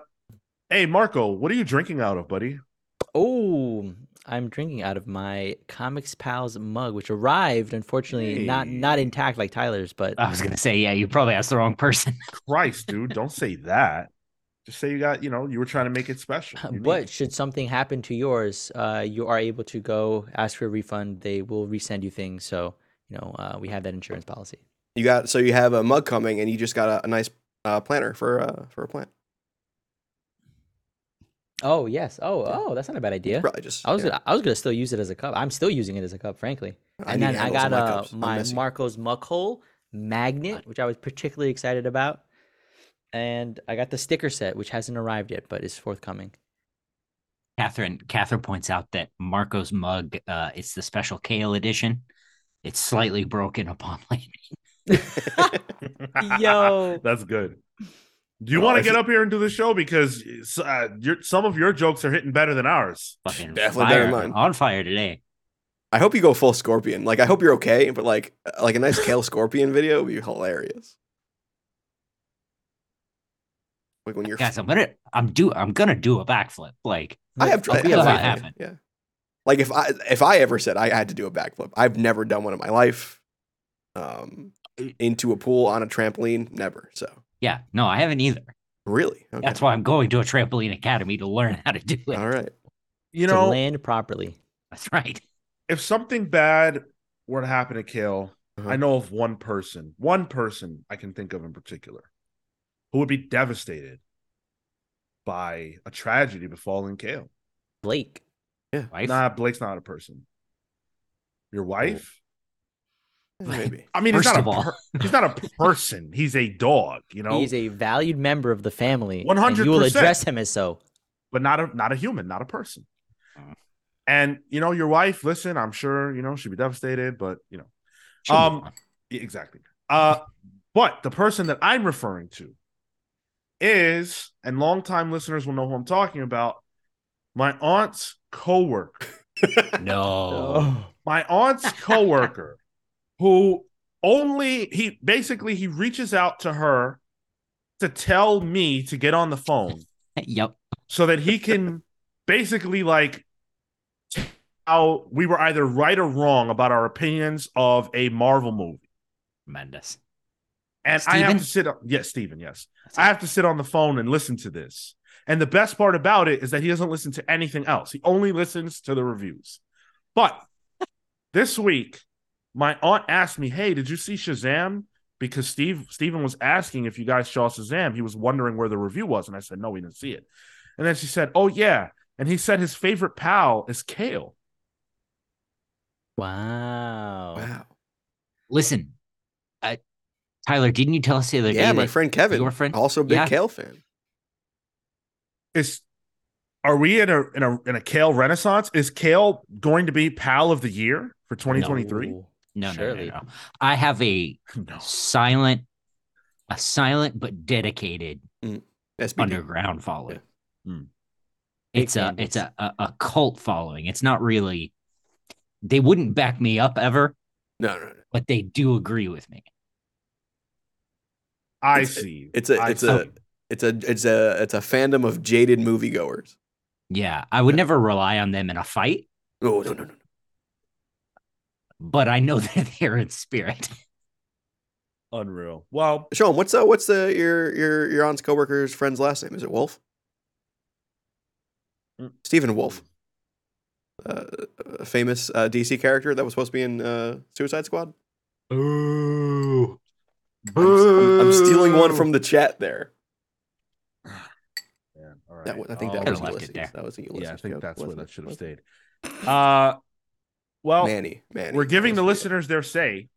Speaker 2: hey Marco, what are you drinking out of, buddy?
Speaker 4: Oh, I'm drinking out of my Comics Pals mug, which arrived unfortunately not not intact like Tyler's, but
Speaker 3: I was gonna say, yeah, you probably asked the wrong person.
Speaker 2: Christ, dude, don't say that. Just say you got, you know, you were trying to make it special. unique.
Speaker 4: but should something happen to yours, uh, you are able to go ask for a refund. They will resend you things. So you know uh, we have that insurance policy.
Speaker 1: You got so you have a mug coming, and you just got a, a nice uh, planter for uh, for a plant.
Speaker 4: Oh yes. Oh oh, that's not a bad idea.
Speaker 1: Probably just.
Speaker 4: I was
Speaker 1: yeah.
Speaker 4: gonna, I was gonna still use it as a cup. I'm still using it as a cup, frankly.
Speaker 1: I
Speaker 4: and
Speaker 1: need
Speaker 4: then I got
Speaker 1: my
Speaker 4: uh, my. Marco's Muck Hole magnet, which I was particularly excited about. And I got the sticker set, which hasn't arrived yet, but is forthcoming.
Speaker 3: Catherine Catherine points out that Marco's mug, uh, it's the special kale edition. It's slightly broken upon landing.
Speaker 4: Yo.
Speaker 2: That's good. Do you
Speaker 1: Well,
Speaker 2: want to get
Speaker 1: you-
Speaker 2: up here and do the show because uh, your, some of your jokes are hitting better than ours?
Speaker 3: Fucking
Speaker 1: Definitely better than mine.
Speaker 3: on fire today.
Speaker 1: I hope you go full scorpion. Like I hope you're okay, but like like a nice kale scorpion video would be hilarious. Like when you're
Speaker 3: Guys, I'm gonna I'm do I'm gonna do a backflip. Like
Speaker 1: I have
Speaker 3: I'll
Speaker 1: tried.
Speaker 3: be
Speaker 1: I have
Speaker 3: happen.
Speaker 1: Yeah. Like if I if I ever said I had to do a backflip, I've never done one in my life. Um, into a pool on a trampoline, never. So
Speaker 3: yeah, no, I haven't either.
Speaker 1: really, okay.
Speaker 3: That's why I'm going to a trampoline academy to learn how to do it.
Speaker 1: All right.
Speaker 2: You
Speaker 4: to
Speaker 2: know,
Speaker 4: land properly.
Speaker 3: That's right.
Speaker 2: if something bad were to happen to Kale,
Speaker 1: Uh-huh.
Speaker 2: I know of one person, one person I can think of in particular, who would be devastated by a tragedy befalling Kale.
Speaker 4: Blake.
Speaker 3: Wife?
Speaker 2: Nah, Blake's not a person. Your wife?
Speaker 1: Maybe.
Speaker 2: I mean,
Speaker 3: First
Speaker 2: he's not
Speaker 3: of
Speaker 2: a
Speaker 3: all-
Speaker 2: per- he's not a person. He's a dog, you know,
Speaker 4: He's a valued member of the family. and You will
Speaker 2: 100%.
Speaker 4: address him as so.
Speaker 2: but not a not a human, not a person.
Speaker 3: Uh.
Speaker 2: And you know, your wife, listen, I'm sure, you know, she'd be devastated, but you know,
Speaker 3: She'll
Speaker 2: um, exactly. Uh, but the person that I'm referring to is, and longtime listeners will know who I'm talking about, my aunt's coworker.
Speaker 3: no. Oh.
Speaker 2: My aunt's coworker, who only he basically he reaches out to her to tell me to get on the phone
Speaker 3: yep.
Speaker 2: so that he can basically like how we were either right or wrong about our opinions of a Marvel movie.
Speaker 3: Tremendous.
Speaker 2: And I have to sit on yes, Steven, yes. I have to sit on the phone and listen to this. And the best part about it is that he doesn't listen to anything else. He only listens to the reviews. But this week, my aunt asked me, Hey, did you see Shazam? Because Steve Steven was asking if you guys saw Shazam. He was wondering where the review was. And I said, No, we didn't see it. And then she said, Oh, yeah. And he said his favorite pal is Kale.
Speaker 4: Wow.
Speaker 1: Wow.
Speaker 3: Listen, Tyler, didn't you tell us the other
Speaker 1: Yeah,
Speaker 3: day
Speaker 1: Yeah,
Speaker 3: my
Speaker 1: friend Kevin,
Speaker 3: your friend-
Speaker 1: also a big
Speaker 3: Yeah.
Speaker 1: kale fan.
Speaker 2: Is are we in a in a in a Kale renaissance? Is Kale going to be pal of the year for 2023?
Speaker 4: No.
Speaker 3: no, no, no, no. I have a
Speaker 2: No.
Speaker 3: silent, a silent but dedicated
Speaker 1: SBD.
Speaker 3: underground following.
Speaker 2: Hmm.
Speaker 3: It's a it's
Speaker 4: big
Speaker 3: a, a a cult following. It's not really. They wouldn't back me up ever,
Speaker 1: No, no, no.
Speaker 3: but they do agree with me.
Speaker 2: I
Speaker 1: It's-
Speaker 2: see.
Speaker 1: It's a
Speaker 2: I
Speaker 1: it's a
Speaker 2: see.
Speaker 1: it's a it's a it's a fandom of jaded moviegoers.
Speaker 3: Yeah, I would never rely on them in a fight,
Speaker 1: Oh no no no.
Speaker 3: but I know they're there in spirit.
Speaker 2: unreal. Well,
Speaker 1: Sean, what's uh what's the your your your aunt's coworker's friend's last name? Is it Wolf?
Speaker 2: Mm.
Speaker 1: Stephen Wolf, uh, a famous uh, DC character that was supposed to be in uh, Suicide Squad.
Speaker 2: Boo.
Speaker 1: I'm, I'm- I'm stealing one from the chat there.
Speaker 2: Man, all right.
Speaker 1: That was, I think that was
Speaker 3: Could've left
Speaker 1: Ulysses.
Speaker 3: it there.
Speaker 1: That was a Ulysses.
Speaker 2: yeah, I think
Speaker 1: joke,
Speaker 2: that's where
Speaker 1: wasn't
Speaker 2: that should have stayed. Uh, well,
Speaker 1: it? Manny, Manny.
Speaker 2: we're giving the
Speaker 1: was
Speaker 2: listeners their say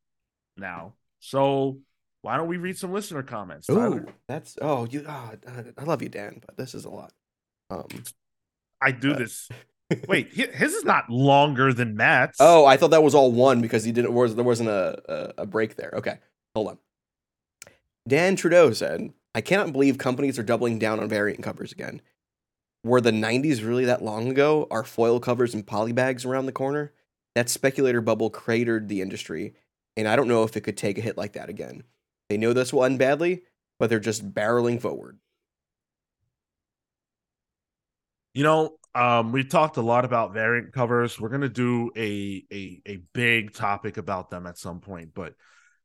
Speaker 2: now. So why don't we read some listener comments? Tyler?
Speaker 1: Ooh, that's oh you. Oh, I love you, Dan, but this is a lot. Um.
Speaker 2: I do
Speaker 1: Uh,
Speaker 2: this. Wait, his is not longer than Matt's.
Speaker 1: Oh, I thought that was all one because he didn't. Was there wasn't a, a a break there? Okay, hold on. Dan Trudeau said, "I cannot believe companies are doubling down on variant covers again. Were the '90s really that long ago? Are foil covers and polybags around the corner? That speculator bubble cratered the industry, and I don't know if it could take a hit like that again. They know this will end badly, but they're just barreling forward.
Speaker 2: You know, um, we talked a lot about variant covers. We're gonna do a a a big topic about them at some point, but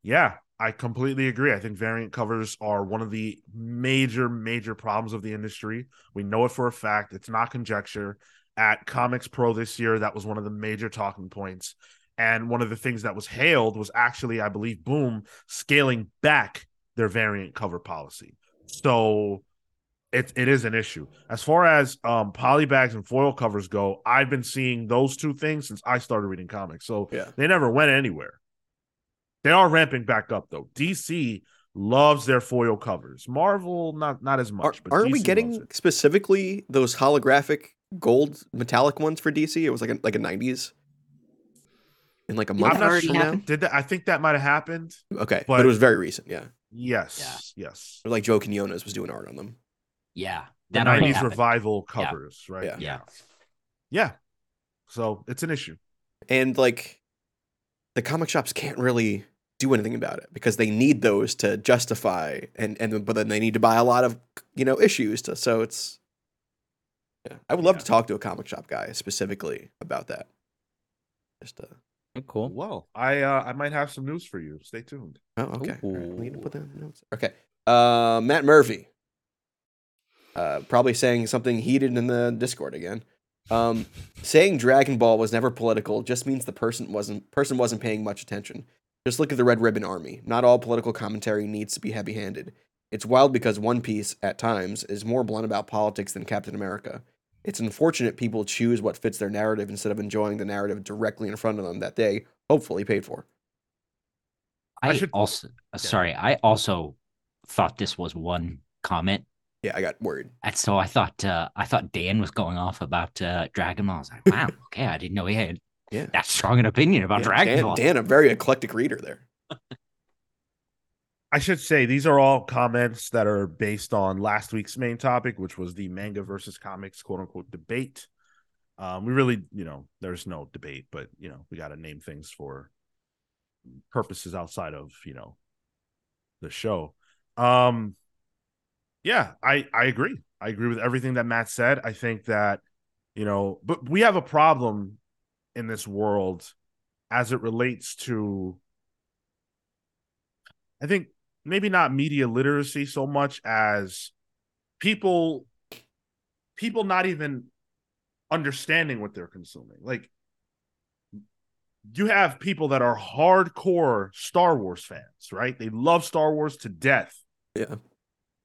Speaker 2: yeah, I completely agree. I think variant covers are one of the major major problems of the industry. We know it for a fact. It's not conjecture. At Comics Pro this year, that was one of the major talking points. And one of the things that was hailed was actually, I believe, Boom scaling back their variant cover policy. So it it is an issue. As far as um polybags and foil covers go, I've been seeing those two things since I started reading comics. So
Speaker 1: Yeah.
Speaker 2: they never went anywhere. They are ramping back up though. DC loves their foil covers. Marvel not not as
Speaker 1: Are,
Speaker 2: much. but
Speaker 1: aren't we
Speaker 2: DC loves
Speaker 1: getting specifically those holographic gold metallic ones for DC? It was like a, like a '90s in like a month
Speaker 2: I'm not
Speaker 3: already
Speaker 1: from
Speaker 3: happened?
Speaker 1: now.
Speaker 2: Did that? I think that might have happened.
Speaker 1: Okay, but,
Speaker 2: But-
Speaker 1: it was very recent. Yeah,
Speaker 2: Yes, yes.
Speaker 1: Or like Joe Quinones was doing art on them.
Speaker 3: Yeah.
Speaker 2: The
Speaker 3: That already
Speaker 2: 90s
Speaker 3: happened.
Speaker 2: revival
Speaker 3: Yeah.
Speaker 2: covers, right?
Speaker 1: Yeah.
Speaker 3: Yeah.
Speaker 2: Yeah. So it's an issue.
Speaker 1: and like the comic shops can't really do anything about it because they need those to justify and and but then they need to buy a lot of you know issues to so it's yeah. I would love
Speaker 2: Yeah.
Speaker 1: to talk to a comic shop guy specifically about that. Just uh
Speaker 4: Oh, Cool.
Speaker 2: Well, I uh, I might have some news for you. Stay tuned.
Speaker 1: oh okay. All right, we need to put that notes. Okay. Uh matt murphy. Uh probably saying something heated in the discord again. Um saying dragon ball was never political just means the person wasn't person wasn't paying much attention Just look at the Red Ribbon Army. Not all political commentary needs to be heavy handed. It's wild because One Piece, at times, is more blunt about politics than Captain America. It's unfortunate people choose what fits their narrative instead of enjoying the narrative directly in front of them that they hopefully paid for.
Speaker 2: I
Speaker 3: I,
Speaker 2: should-
Speaker 3: also uh, sorry, I also thought this was one comment.
Speaker 1: Yeah, I got worried.
Speaker 3: And so I thought uh I thought Dan was going off about uh Dragon Ball. I was like, wow, okay, I didn't know he had
Speaker 1: Yeah.
Speaker 3: that strong an opinion about
Speaker 1: Yeah,
Speaker 3: Dragon
Speaker 1: Dan,
Speaker 3: Ball.
Speaker 1: Dan, a very eclectic reader there.
Speaker 2: I should say these are all comments that are based on last week's main topic, which was the manga versus comics quote unquote debate. Um, we really, you know, there's no debate, but you know, we got to name things for purposes outside of you know the show. Um, yeah, I I agree. I agree with everything that Matt said. I think that you know, but we have a problem in this world as it relates to I think maybe not media literacy so much as people people not even understanding what they're consuming. Like you have people that are hardcore Star Wars fans, right? They love Star Wars to death.
Speaker 1: Yeah.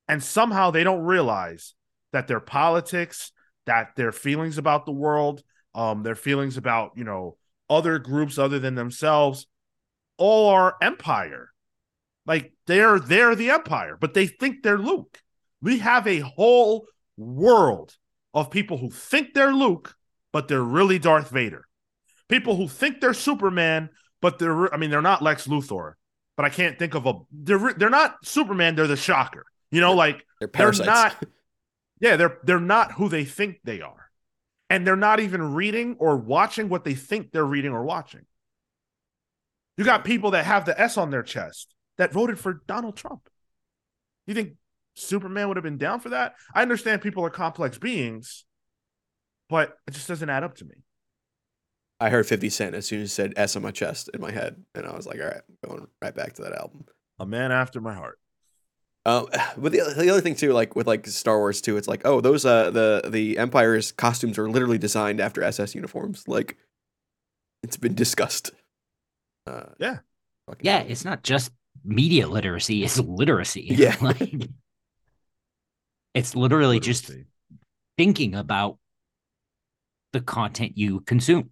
Speaker 2: And somehow they don't realize that their politics, that their feelings about the world, um, their feelings about, you know, other groups other than themselves, all are empire. Like they're they're the empire, but they think they're Luke. We have a whole world of people who think they're Luke, but they're really Darth Vader. People who think they're Superman, but they're I mean they're not Lex Luthor. But I can't think of a they're they're not Superman, they're the Shocker. You know, like
Speaker 1: They're
Speaker 2: they're not yeah they're they're not who they think they are and they're not even reading or watching what they think they're reading or watching. You got people that have the s on their chest that voted for donald trump. You think superman would have been down for that? I understand people are complex beings but it just doesn't add up to me.
Speaker 1: I heard 50 Cent as soon as he said S on my chest in my head. And I was like, all right, I'm going right back to that album.
Speaker 2: a man after my heart
Speaker 1: Um, but the, the other thing too, like with like Star Wars too, it's like, oh, those uh the the Empire's costumes are literally designed after SS uniforms. Like, it's been discussed. Uh,
Speaker 2: Yeah.
Speaker 3: Yeah, it's not just media literacy; it's literacy.
Speaker 1: Yeah.
Speaker 3: like, it's literally just thinking about the content you consume.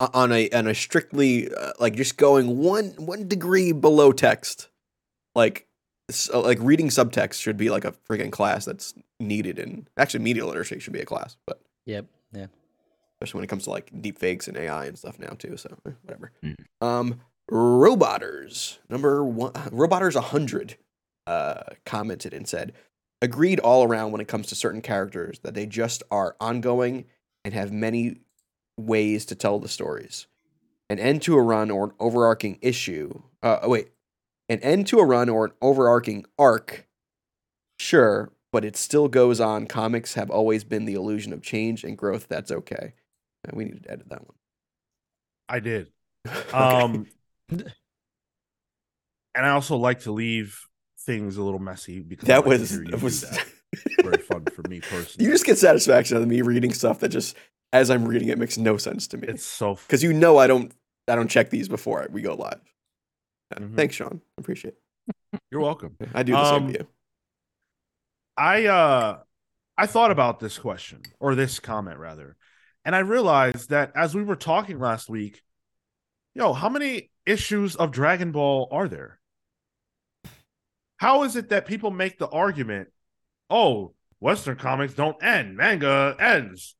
Speaker 1: O- on a on a strictly uh, like just going one one degree below text, like so, like reading subtext should be like a freaking class that's needed in actually media literacy should be a class, but
Speaker 4: Yep. Yeah.
Speaker 1: especially when it comes to like deep fakes and AI and stuff now too. So eh, whatever.
Speaker 3: Mhm.
Speaker 1: Um, Roboters number one, Roboters hundred, uh, commented and said, agreed all around when it comes to certain characters that they just are ongoing and have many ways to tell the stories. An end to a run or an overarching issue. Uh, oh, wait, an end to a run or an overarching arc. Sure, but it still goes on. Comics have always been the illusion of change and growth. That's okay. Uh, we need to edit that one.
Speaker 2: I did.
Speaker 1: Okay.
Speaker 2: Um, and I also like to leave things a little messy because
Speaker 1: that
Speaker 2: like to
Speaker 1: was that was.
Speaker 2: that. very fun for me personally.
Speaker 1: you just get satisfaction out of me reading stuff that just, as I'm reading it, makes no sense to me.
Speaker 2: it's so
Speaker 1: Because you know I don't, I don't check these before we go live.
Speaker 2: Mhm.
Speaker 1: Thanks, Sean. I appreciate
Speaker 2: you're welcome.
Speaker 1: I do the same
Speaker 2: Um,
Speaker 1: to you.
Speaker 2: I uh I thought about this question or this comment rather, and I realized that as we were talking last week, yo, how many issues of Dragon Ball are there? How is it that people make the argument, oh, Western comics don't end, manga ends,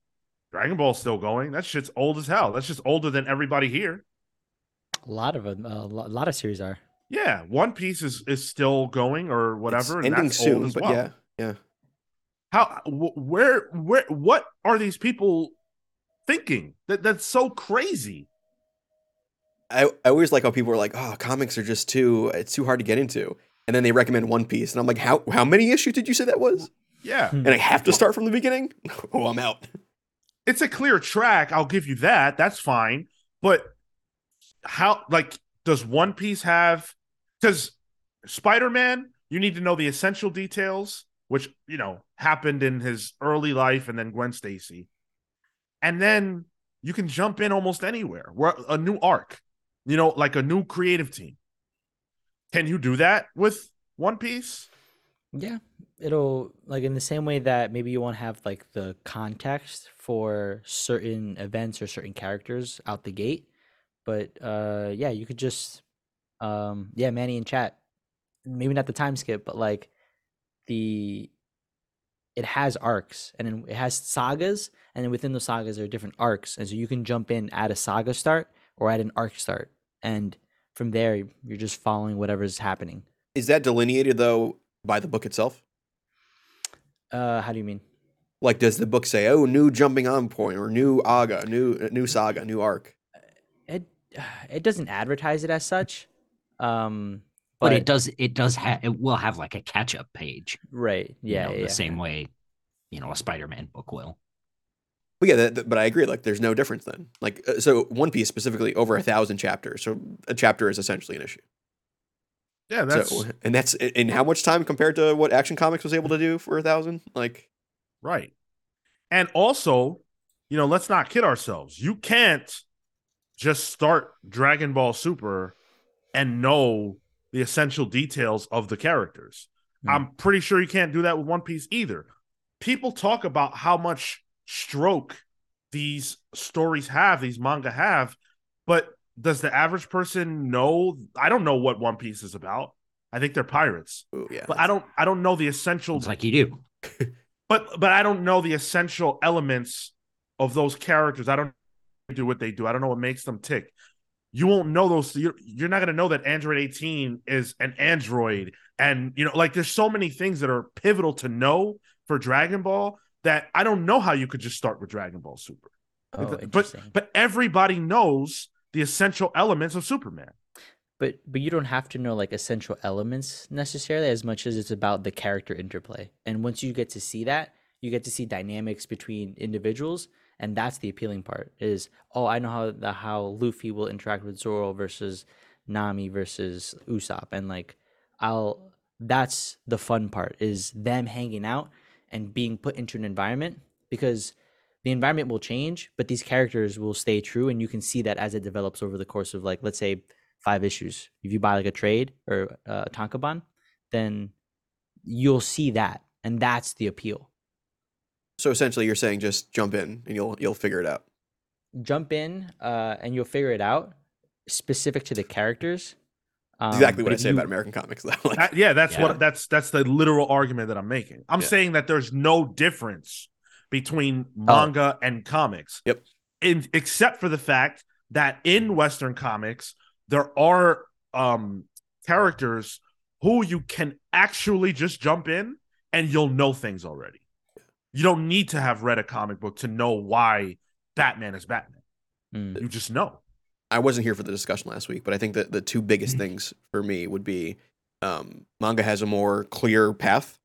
Speaker 2: Dragon Ball's still going? That shit's old as hell. That's just older than everybody here.
Speaker 4: A lot of them. A a lot of series are.
Speaker 2: Yeah, One Piece is is still going or whatever,
Speaker 1: It's
Speaker 2: and
Speaker 1: ending
Speaker 2: that's
Speaker 1: soon,
Speaker 2: old as
Speaker 1: but
Speaker 2: well.
Speaker 1: yeah, yeah.
Speaker 2: How wh- where where what are these people thinking? That that's so crazy.
Speaker 1: I, I always like how people are like, oh, comics are just too, it's too hard to get into. And then they recommend One Piece. And I'm like, how, how many issues did you say that was?
Speaker 2: Yeah.
Speaker 4: Hmm.
Speaker 1: And I have to start from the beginning? Oh, I'm out.
Speaker 2: It's a clear track, I'll give you that. That's fine. But how like does One Piece have cuz Spider-Man, you need to know the essential details which, you know, happened in his early life and then Gwen Stacy. And then you can jump in almost anywhere. Where a new arc, you know, like a new creative team. Can you do that with One Piece?
Speaker 4: Yeah, it'll like in the same way that maybe you won't have like the context for certain events or certain characters out the gate, but uh yeah, you could just um yeah, Manny in chat. Maybe not the time skip, but like the it has arcs and it has sagas and then within the sagas there are different arcs and so you can jump in at a saga start or at an arc start and from there you're just following whatever's happening.
Speaker 1: Is that delineated, though, by the book itself?
Speaker 4: Uh how do you mean?
Speaker 1: Like, does the book say, oh, new jumping on point or new aga, new new saga, new arc?
Speaker 4: it it doesn't advertise it as such um
Speaker 3: But, it does it does have it will have like a catch up page.
Speaker 4: right
Speaker 3: you
Speaker 4: yeah,
Speaker 3: know,
Speaker 4: yeah,
Speaker 3: the same way, you know, a Spider Man book will.
Speaker 1: But yeah, that, that- but I agree. Like, there's no difference then. Like, uh, so One Piece specifically over a thousand chapters. So a chapter is essentially an issue.
Speaker 2: Yeah, that's
Speaker 1: so, and that's in how much time compared to what Action Comics was able to do for a thousand? Like,
Speaker 2: Right. And also, you know, let's not kid ourselves. You can't just start Dragon Ball Super and know the essential details of the characters.
Speaker 4: Hmm.
Speaker 2: I'm pretty sure you can't do that with One Piece either. People talk about how much stroke these stories have, these manga have, but does the average person know? I don't know what One Piece is about. I think they're pirates,
Speaker 1: ooh, yeah.
Speaker 2: but I don't. I don't know the essential
Speaker 3: It's like you do.
Speaker 2: but but I don't know the essential elements of those characters. I don't do what they do. I don't know what makes them tick. You won't know those. You're, you're not going to know that Android 18 is an android, and you know, like there's so many things that are pivotal to know for Dragon Ball that I don't know how you could just start with Dragon Ball Super.
Speaker 4: oh,
Speaker 2: but
Speaker 4: interesting.
Speaker 2: but everybody knows the essential elements of Superman.
Speaker 4: but but you don't have to know like essential elements necessarily as much as it's about the character interplay and once you get to see that you get to see dynamics between individuals and that's the appealing part is oh i know how the how luffy will interact with zoro versus nami versus usopp and like I'll that's the fun part is them hanging out and being put into an environment because the environment will change, but these characters will stay true and you can see that as it develops over the course of like let's say five issues. If you buy like a trade or uh, a tankobon, then you'll see that and that's the appeal.
Speaker 1: So essentially, you're saying just jump in and you'll you'll figure it out.
Speaker 4: Jump in uh, and you'll figure it out specific to the characters. Um,
Speaker 1: exactly what I say
Speaker 4: you-
Speaker 1: about American comics. Though. Like,
Speaker 2: That- yeah, that's
Speaker 3: Yeah.
Speaker 2: what that's that's the literal argument that I'm making. I'm
Speaker 1: Yeah.
Speaker 2: saying that there's no difference between manga and comics.
Speaker 1: Yep.
Speaker 2: In, except for the fact that in Western comics there are um characters who you can actually just jump in and you'll know things already. You don't need to have read a comic book to know why Batman is Batman.
Speaker 4: Mm.
Speaker 2: You just know.
Speaker 1: I wasn't here for the discussion last week, but I think that the two biggest
Speaker 2: Mm-hmm.
Speaker 1: things for me would be um, manga has a more clear path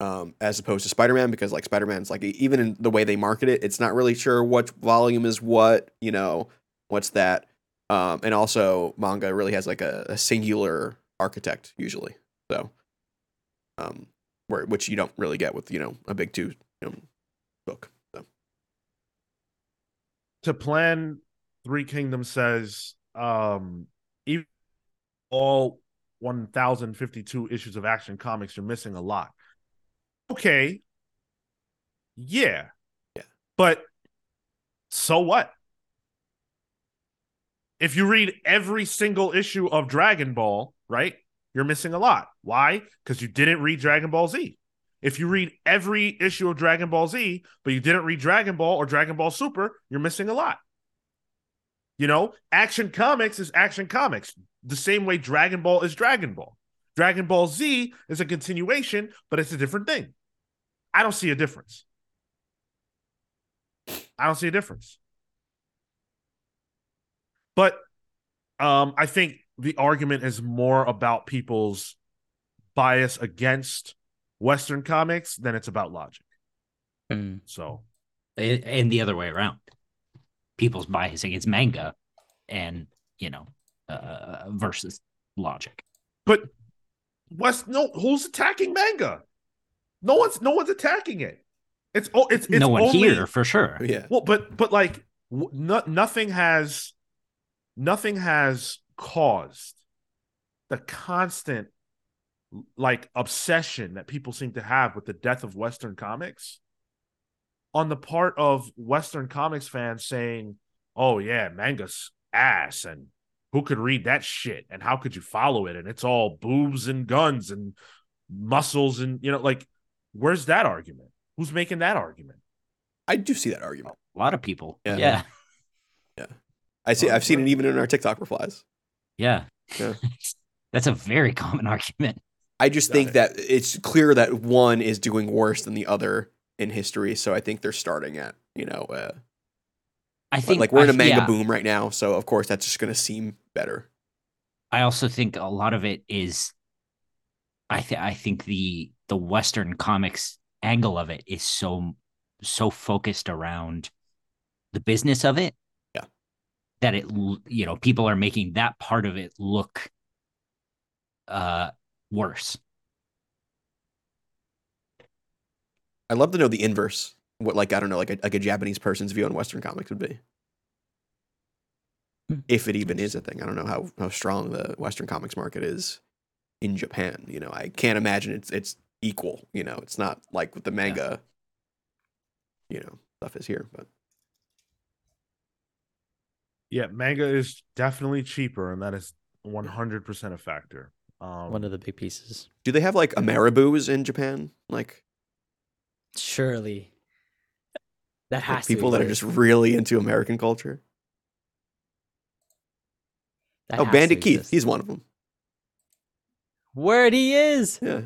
Speaker 1: um, as opposed to Spider Man because like Spider Man's like even in the way they market it, it's not really sure what volume is what, you know, what's that. Um, and also manga really has like a, a singular architect usually, so um, where which you don't really get with you know a big two you know, book. So.
Speaker 2: to plan three kingdoms says um even all 1052 issues of action comics you're missing a lot okay yeah
Speaker 1: Yeah.
Speaker 2: but so what if you read every single issue of dragon ball right you're missing a lot why because you didn't read dragon ball z if you read every issue of Dragon Ball Z, but you didn't read Dragon Ball or Dragon Ball Super, you're missing a lot. You know, Action Comics is Action Comics, the same way Dragon Ball is Dragon Ball. Dragon Ball Z is a continuation, but it's a different thing. I don't see a difference. I don't see a difference. But um, I think the argument is more about people's bias against Western comics than it's about logic.
Speaker 4: Mm.
Speaker 2: So
Speaker 3: and the other way around. People's bias against manga and, you know, uh, versus logic.
Speaker 2: But West, no, who's attacking manga? No one's no one's attacking it. It's oh, it's, it's
Speaker 3: no one
Speaker 2: only,
Speaker 3: here for sure.
Speaker 1: Yeah.
Speaker 2: Well, but but like w- no, nothing has nothing has caused the constant like obsession that people seem to have with the death of Western comics on the part of Western comics fans saying, "Oh yeah, manga's ass," and who could read that shit, and how could you follow it, and it's all boobs and guns and muscles, and you know, like, where's that argument? Who's making that argument?
Speaker 1: I do see that argument.
Speaker 3: A lot of people.
Speaker 1: Yeah.
Speaker 3: Yeah. Yeah.
Speaker 1: I see.
Speaker 2: Oh,
Speaker 1: I've seen it even in our TikTok replies.
Speaker 3: Yeah.
Speaker 1: Yeah.
Speaker 3: That's a very common argument.
Speaker 1: I just
Speaker 2: Got
Speaker 1: think
Speaker 2: it.
Speaker 1: that it's clear that one is doing worse than the other in history. So I think they're starting at you know, uh,
Speaker 3: I think
Speaker 1: like we're in a manga
Speaker 3: yeah.
Speaker 1: boom right now. So of course that's just going to seem better.
Speaker 3: I also think a lot of it is I th- I think the the western comics angle of it is so so focused around the business of it.
Speaker 1: Yeah.
Speaker 3: That it you know, people are making that part of it look uh worse.
Speaker 1: I'd love to know the inverse. What like I don't know, like a, like a Japanese person's view on Western comics would be.
Speaker 4: Hmm.
Speaker 1: If it even is a thing, I don't know how how strong the Western comics market is in Japan. You know, I can't imagine it's it's equal. You know, it's not like with the manga. You know, stuff is here, but
Speaker 2: Yeah, manga is definitely cheaper, and that is one hundred percent a factor. Um,
Speaker 4: One of the big pieces.
Speaker 1: do they have like Ameribus in Japan? Like,
Speaker 4: Surely. That
Speaker 1: like
Speaker 4: has to
Speaker 1: people that are just really into American culture.
Speaker 4: That
Speaker 1: oh, Bandit Keith,
Speaker 4: exist.
Speaker 1: he's one of them.
Speaker 4: Word he is.
Speaker 1: Yeah.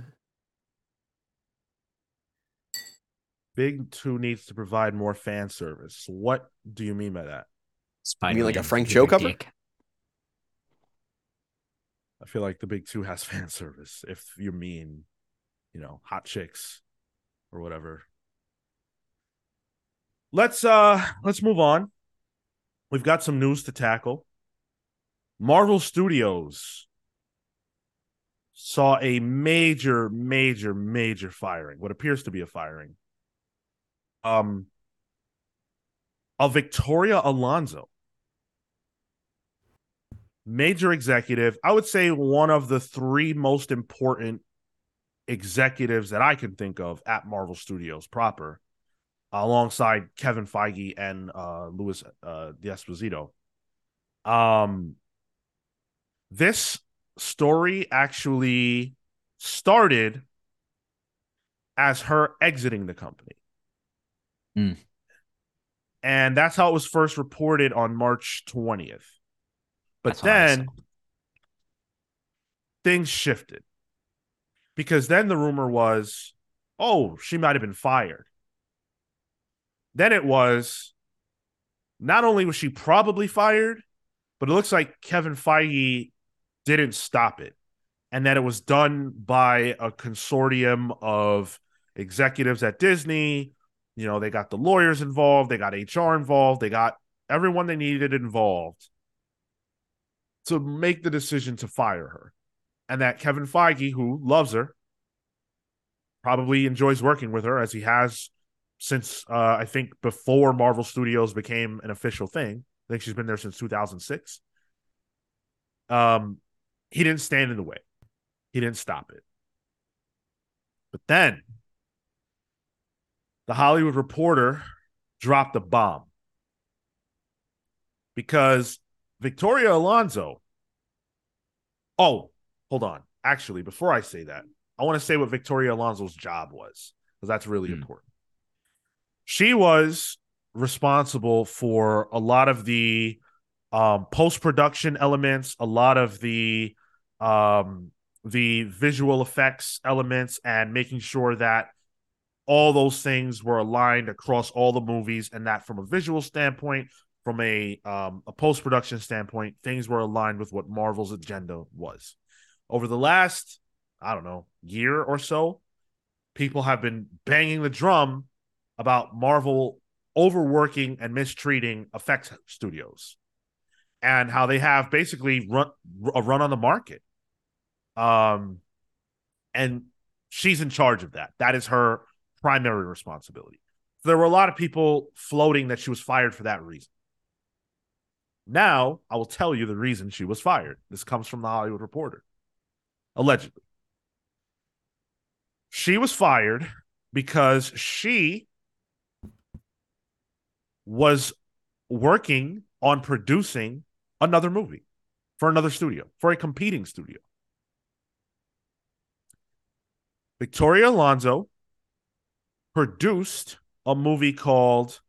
Speaker 2: Big Two needs to provide more fan service. What do you mean by that?
Speaker 3: Spider-Man
Speaker 1: like a Frank
Speaker 3: with
Speaker 1: Cho cover?
Speaker 3: dick.
Speaker 2: I feel like the Big Two has fan service. If you mean, you know, hot chicks or whatever. Let's uh let's move on. We've got some news to tackle. Marvel Studios saw a major, major, major firing, what appears to be a firing, um, of Victoria Alonso. Major executive, I would say one of the three most important executives that I can think of at Marvel Studios proper, alongside Kevin Feige and uh, Louis uh. Um, this story actually started as her exiting the company.
Speaker 3: Mm.
Speaker 2: And that's how it was first reported on March 20th. But
Speaker 3: That's
Speaker 2: then things shifted because then the rumor was, oh, she might have been fired. Then it was not only was she probably fired, but it looks like Kevin Feige didn't stop it and that it was done by a consortium of executives at Disney. You know, they got the lawyers involved, they got HR involved, they got everyone they needed involved to make the decision to fire her. And that Kevin Feige, who loves her, probably enjoys working with her as he has since uh, I think before Marvel Studios became an official thing. I think she's been there since 2006. Um, he didn't stand in the way. He didn't stop it. But then the Hollywood Reporter dropped a bomb because Victoria Alonso. Oh, hold on. Actually, before I say that, I want to say what Victoria Alonso's job was because that's really
Speaker 3: Hmm.
Speaker 2: important. She was responsible for a lot of the um, post production elements, a lot of the um, the visual effects elements, and making sure that all those things were aligned across all the movies, and that from a visual standpoint, from a um, a post production standpoint, things were aligned with what Marvel's agenda was. Over the last, I don't know, year or so, people have been banging the drum about Marvel overworking and mistreating effects studios and how they have basically run a run on the market. Um, and she's in charge of that. That is her primary responsibility. There were a lot of people floating that she was fired for that reason. Now, I will tell you the reason she was fired. This comes from the Hollywood Reporter. Allegedly. She was fired because she was working on producing another movie for another studio, for a competing studio. Victoria Alonso produced a movie called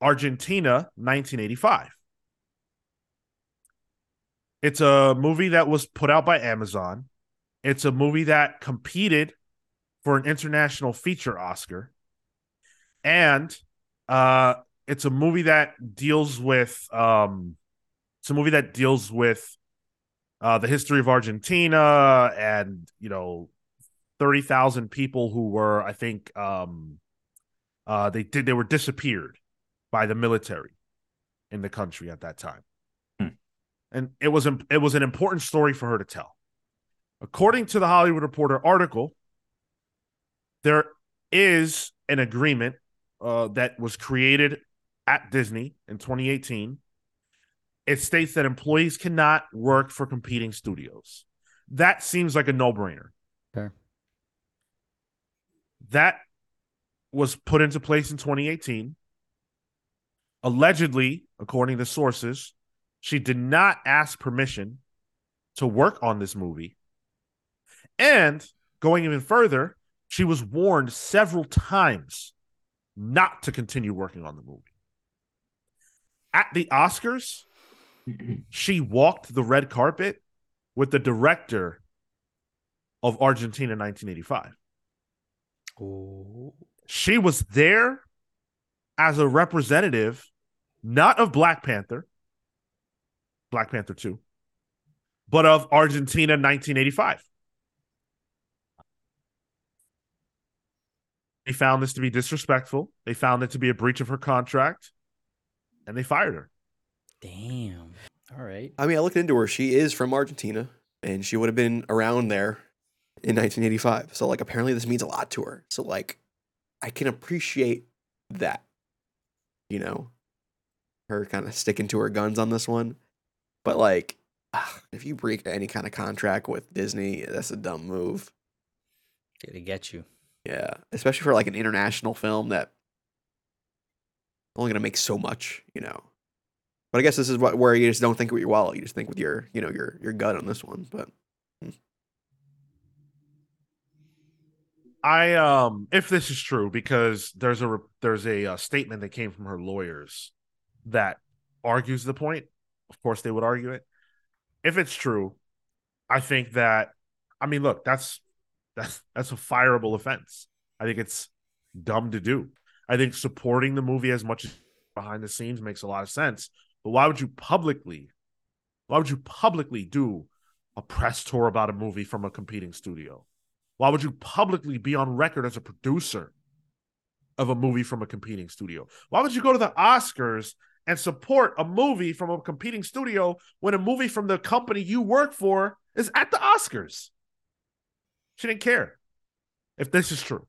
Speaker 2: Argentina 1985. It's a movie that was put out by Amazon. It's a movie that competed for an international feature Oscar. And uh it's a movie that deals with um it's a movie that deals with uh the history of Argentina and you know 30,000 people who were I think um uh they did they were disappeared by the military in the country at that time.
Speaker 3: Hmm.
Speaker 2: And it was, it was an important story for her to tell. According to the Hollywood Reporter article, there is an agreement uh, that was created at Disney in 2018. It states that employees cannot work for competing studios. That seems like a no brainer.
Speaker 4: Fair.
Speaker 2: That was put into place in 2018. Allegedly, according to sources, she did not ask permission to work on this movie. And going even further, she was warned several times not to continue working on the movie. At the Oscars, she walked the red carpet with the director of Argentina 1985.
Speaker 4: Oh,
Speaker 2: She was there as a representative, not of Black Panther, Black Panther 2, but of Argentina 1985. They found this to be disrespectful. They found it to be a breach of her contract, and they fired her.
Speaker 4: damn. All right.
Speaker 1: I mean, I looked into her. She is from Argentina, and she would have been around there in 1985. So like apparently this means a lot to her. So like I can appreciate that. You know, her kind of sticking to her guns on this one. But like if you break any kind of contract with Disney, that's a dumb move.
Speaker 4: to get you.
Speaker 1: Yeah, especially for like an international film that only gonna make so much, you know. But I guess this is what where you just don't think with your wallet, you just think with your, you know, your your gut on this one. But
Speaker 2: I um if this is true because there's a there's a, uh statement that came from her lawyers that argues the point. Of course they would argue it. If it's true, I think that I mean look, that's that's that's a fireable offense. I think it's dumb to do. I think supporting the movie as much as behind the scenes makes a lot of sense. But why would you publicly why would you publicly do a press tour about a movie from a competing studio? Why would you publicly be on record as a producer of a movie from a competing studio? Why would you go to the Oscars and support a movie from a competing studio when a movie from the company you work for is at the Oscars? She didn't care if this is true.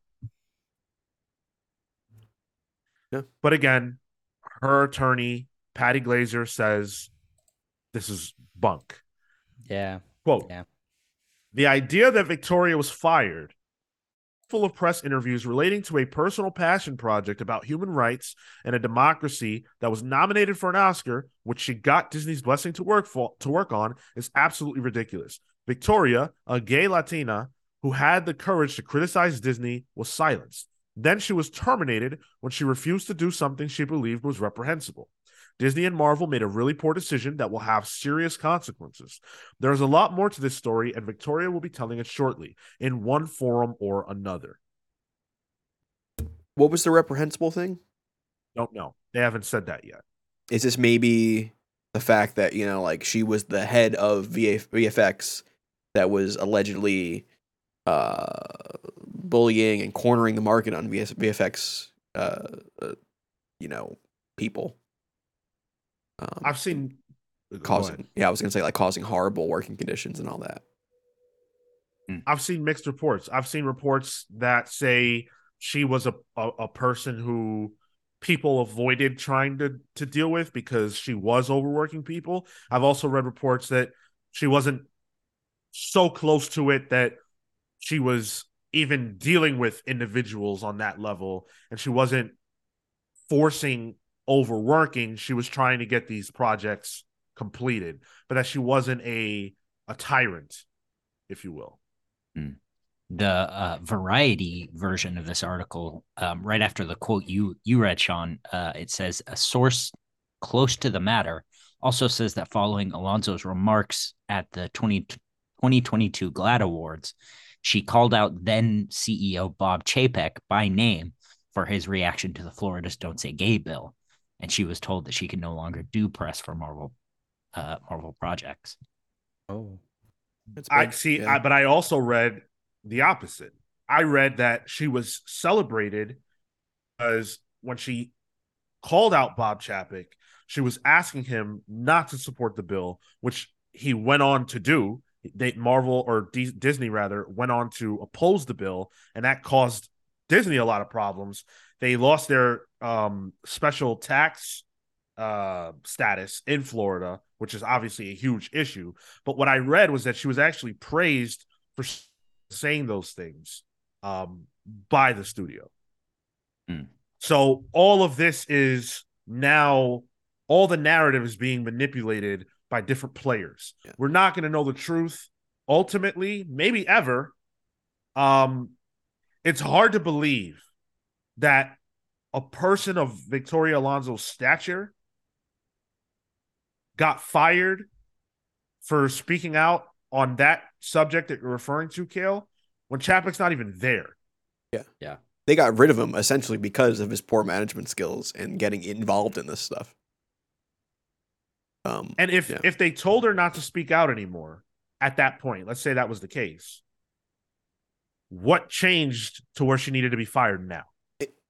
Speaker 1: Yeah.
Speaker 2: But again, her attorney, Patty Glaser, says this is bunk.
Speaker 4: Yeah.
Speaker 2: Quote
Speaker 4: Yeah.
Speaker 2: The idea that Victoria was fired, full of press interviews relating to a personal passion project about human rights and a democracy that was nominated for an Oscar, which she got Disney's blessing to work for to work on, is absolutely ridiculous. Victoria, a gay Latina who had the courage to criticize Disney, was silenced. Then she was terminated when she refused to do something she believed was reprehensible. Disney and Marvel made a really poor decision that will have serious consequences. There is a lot more to this story, and Victoria will be telling it shortly in one forum or another.
Speaker 1: what was the reprehensible thing?
Speaker 2: Don't know. They haven't said that yet.
Speaker 1: Is this maybe the fact that, you know, like she was the head of VFX that was allegedly uh bullying and cornering the market on VFX uh, uh you know, people. Um,
Speaker 2: I've seen
Speaker 1: causing yeah i was gonna say like causing horrible working conditions and all that
Speaker 2: I've seen mixed reports. I've seen reports that say she was a, a, a person who people avoided trying to to deal with because she was overworking people. I've also read reports that she wasn't so close to it that she was even dealing with individuals on that level and she wasn't forcing overworking she was trying to get these projects completed but that she wasn't a a tyrant if you will.
Speaker 3: The uh, variety version of this article um, right after the quote you you read sean uh, it says a source close to the matter also says that following alonso's remarks at the 20, 2022 GLAAD awards she called out then ceo bob chapek by name for his reaction to the florida's don't say gay bill and she was told that she could no longer do press for marvel uh, marvel projects
Speaker 4: Oh.
Speaker 1: That's
Speaker 2: I see,
Speaker 1: yeah.
Speaker 2: I, but I also read the opposite. I read that she was celebrated because when she called out Bob Chapek, she was asking him not to support the bill, which he went on to do. They Marvel or D- Disney rather went on to oppose the bill, and that caused Disney a lot of problems. They lost their um, special tax uh, status in Florida, which is obviously a huge issue. But what I read was that she was actually praised for saying those things um, by the studio.
Speaker 3: Hmm.
Speaker 2: So all of this is now all the narrative is being manipulated by different players.
Speaker 1: Yeah.
Speaker 2: We're not going to know the truth ultimately, maybe ever. Um, it's hard to believe that a person of Victoria Alonso's stature got fired for speaking out on that subject that you're referring to, Kale, when Chapek's not even there. Yeah. Yeah.
Speaker 1: They got rid of him essentially because of his poor management skills and getting involved in this stuff um
Speaker 2: And if
Speaker 1: Yeah.
Speaker 2: if they told her not to speak out anymore at that point, let's say that was the case, what changed to where she needed to be fired now?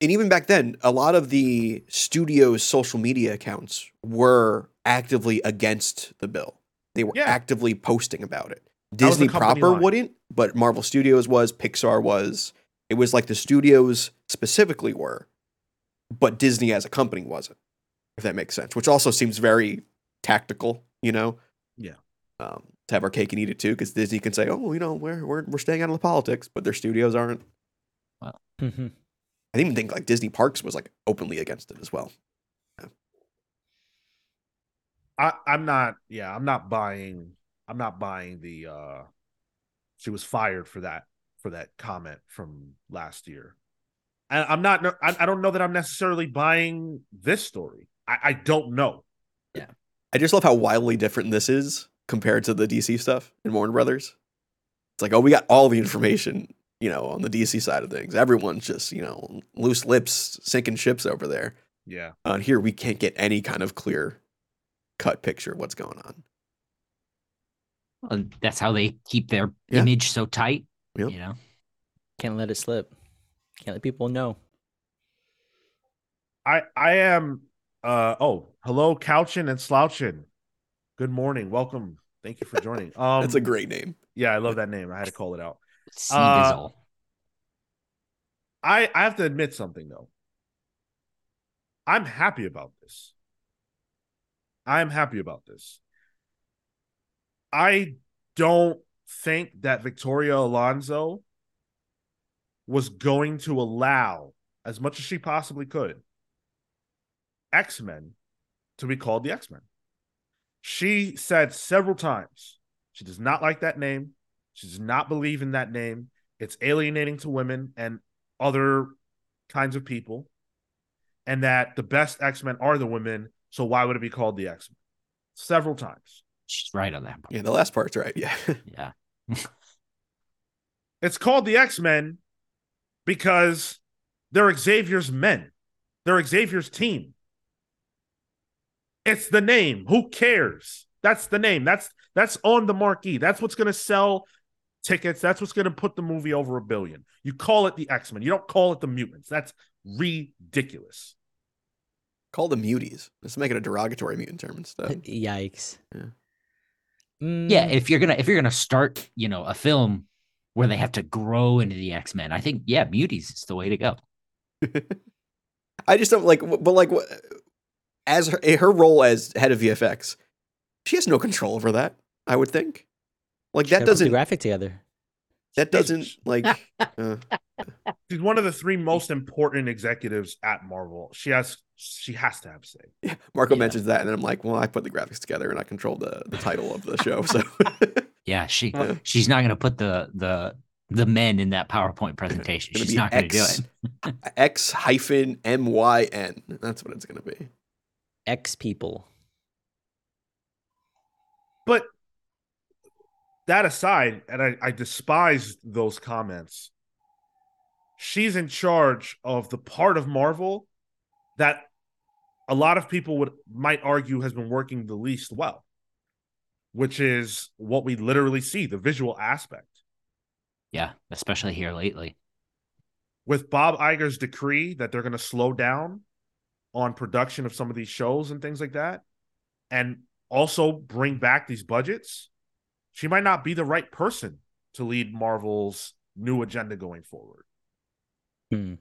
Speaker 1: And even back then, a lot of the studio's social media accounts were actively against the bill. They were
Speaker 2: Yeah.
Speaker 1: actively posting about it.
Speaker 2: That was the
Speaker 1: Disney proper
Speaker 2: line.
Speaker 1: wouldn't, but Marvel Studios was, Pixar was. It was like the studios specifically were, but Disney as a company wasn't. If that makes sense, which also seems very tactical, you know.
Speaker 2: Yeah.
Speaker 1: Um, to have our cake and eat it too, because Disney can say, "Oh, you know, we're we're we're staying out of the politics," but their studios aren't.
Speaker 4: Mhm.
Speaker 1: I didn't even think like Disney Parks was like openly against it as well.
Speaker 2: I, I'm not. Yeah, I'm not buying. I'm not buying the. uh She was fired for that for that comment from last year, and I'm not. I, I don't know that I'm necessarily buying this story. I, I don't know. Yeah.
Speaker 1: I just love how wildly different this is compared to the DC stuff in Warner Brothers. It's like, oh, we got all the information, you know, on the DC side of things. Everyone's just, you know, loose lips sinking ships over there.
Speaker 2: Yeah,
Speaker 1: Uh, here, we can't get any kind of clear cut picture of what's going on.
Speaker 3: Well, that's how they keep their
Speaker 1: Yeah.
Speaker 3: image so tight.
Speaker 1: Yep.
Speaker 3: You know,
Speaker 4: Can't let it slip. Can't let people know.
Speaker 2: I I am. uh Oh, hello, couching and slouching. Good morning. Welcome. Thank you for joining. Um,
Speaker 1: That's a great name.
Speaker 2: yeah, I love that name. I had to call it out. Uh, I I have to admit something though. I'm happy about this. I'm happy about this. I don't think that Victoria Alonso was going to allow as much as she possibly could X-Men to be called the X-Men. She said several times she does not like that name. She does not believe in that name. It's alienating to women and other kinds of people, and that the best X Men are the women. So why would it be called the X Men? Several times.
Speaker 3: She's right on that. Part.
Speaker 1: Yeah, the last part's right. Yeah.
Speaker 3: Yeah.
Speaker 2: It's called the X Men because they're Xavier's men. They're Xavier's team. It's the name. Who cares? That's the name. That's that's on the marquee. That's what's going to sell tickets. That's what's going to put the movie over a billion. You call it the X Men. You don't call it the mutants. That's ridiculous.
Speaker 1: Call the muties. Let's make it a derogatory mutant term instead.
Speaker 4: Yikes.
Speaker 1: Yeah.
Speaker 4: Mm,
Speaker 3: Yeah, if you're gonna if you're gonna start, you know, a film where they have to grow into the X Men, I think yeah, Muties is the way to go.
Speaker 1: I just don't like, but like, what- as her, her role as head of VFX, she has no control over that. I would think. Like that
Speaker 4: gotta put the
Speaker 1: doesn't.
Speaker 4: graphic together.
Speaker 1: That doesn't like. uh,
Speaker 2: She's one of the three most important executives at Marvel. She has she has to have say.
Speaker 1: yeah, Marco
Speaker 3: Yeah.
Speaker 1: mentions that, and I'm like, well, I put the graphics together, and I control the the title of the show. So
Speaker 3: Yeah, she
Speaker 1: Yeah.
Speaker 3: she's not gonna put the the the men in that PowerPoint presentation. She's not gonna do it.
Speaker 1: X hyphen M Y N. That's what it's gonna be.
Speaker 4: X people.
Speaker 2: But that aside, and I, I despise those comments. She's in charge of the part of Marvel that a lot of people would might argue has been working the least well, which is what we literally see, the visual aspect.
Speaker 3: Yeah, especially here lately.
Speaker 2: with Bob Iger's decree that they're going to slow down on production of some of these shows and things like that, and also bring back these budgets, she might not be the right person to lead Marvel's new agenda going forward.
Speaker 4: Hmm.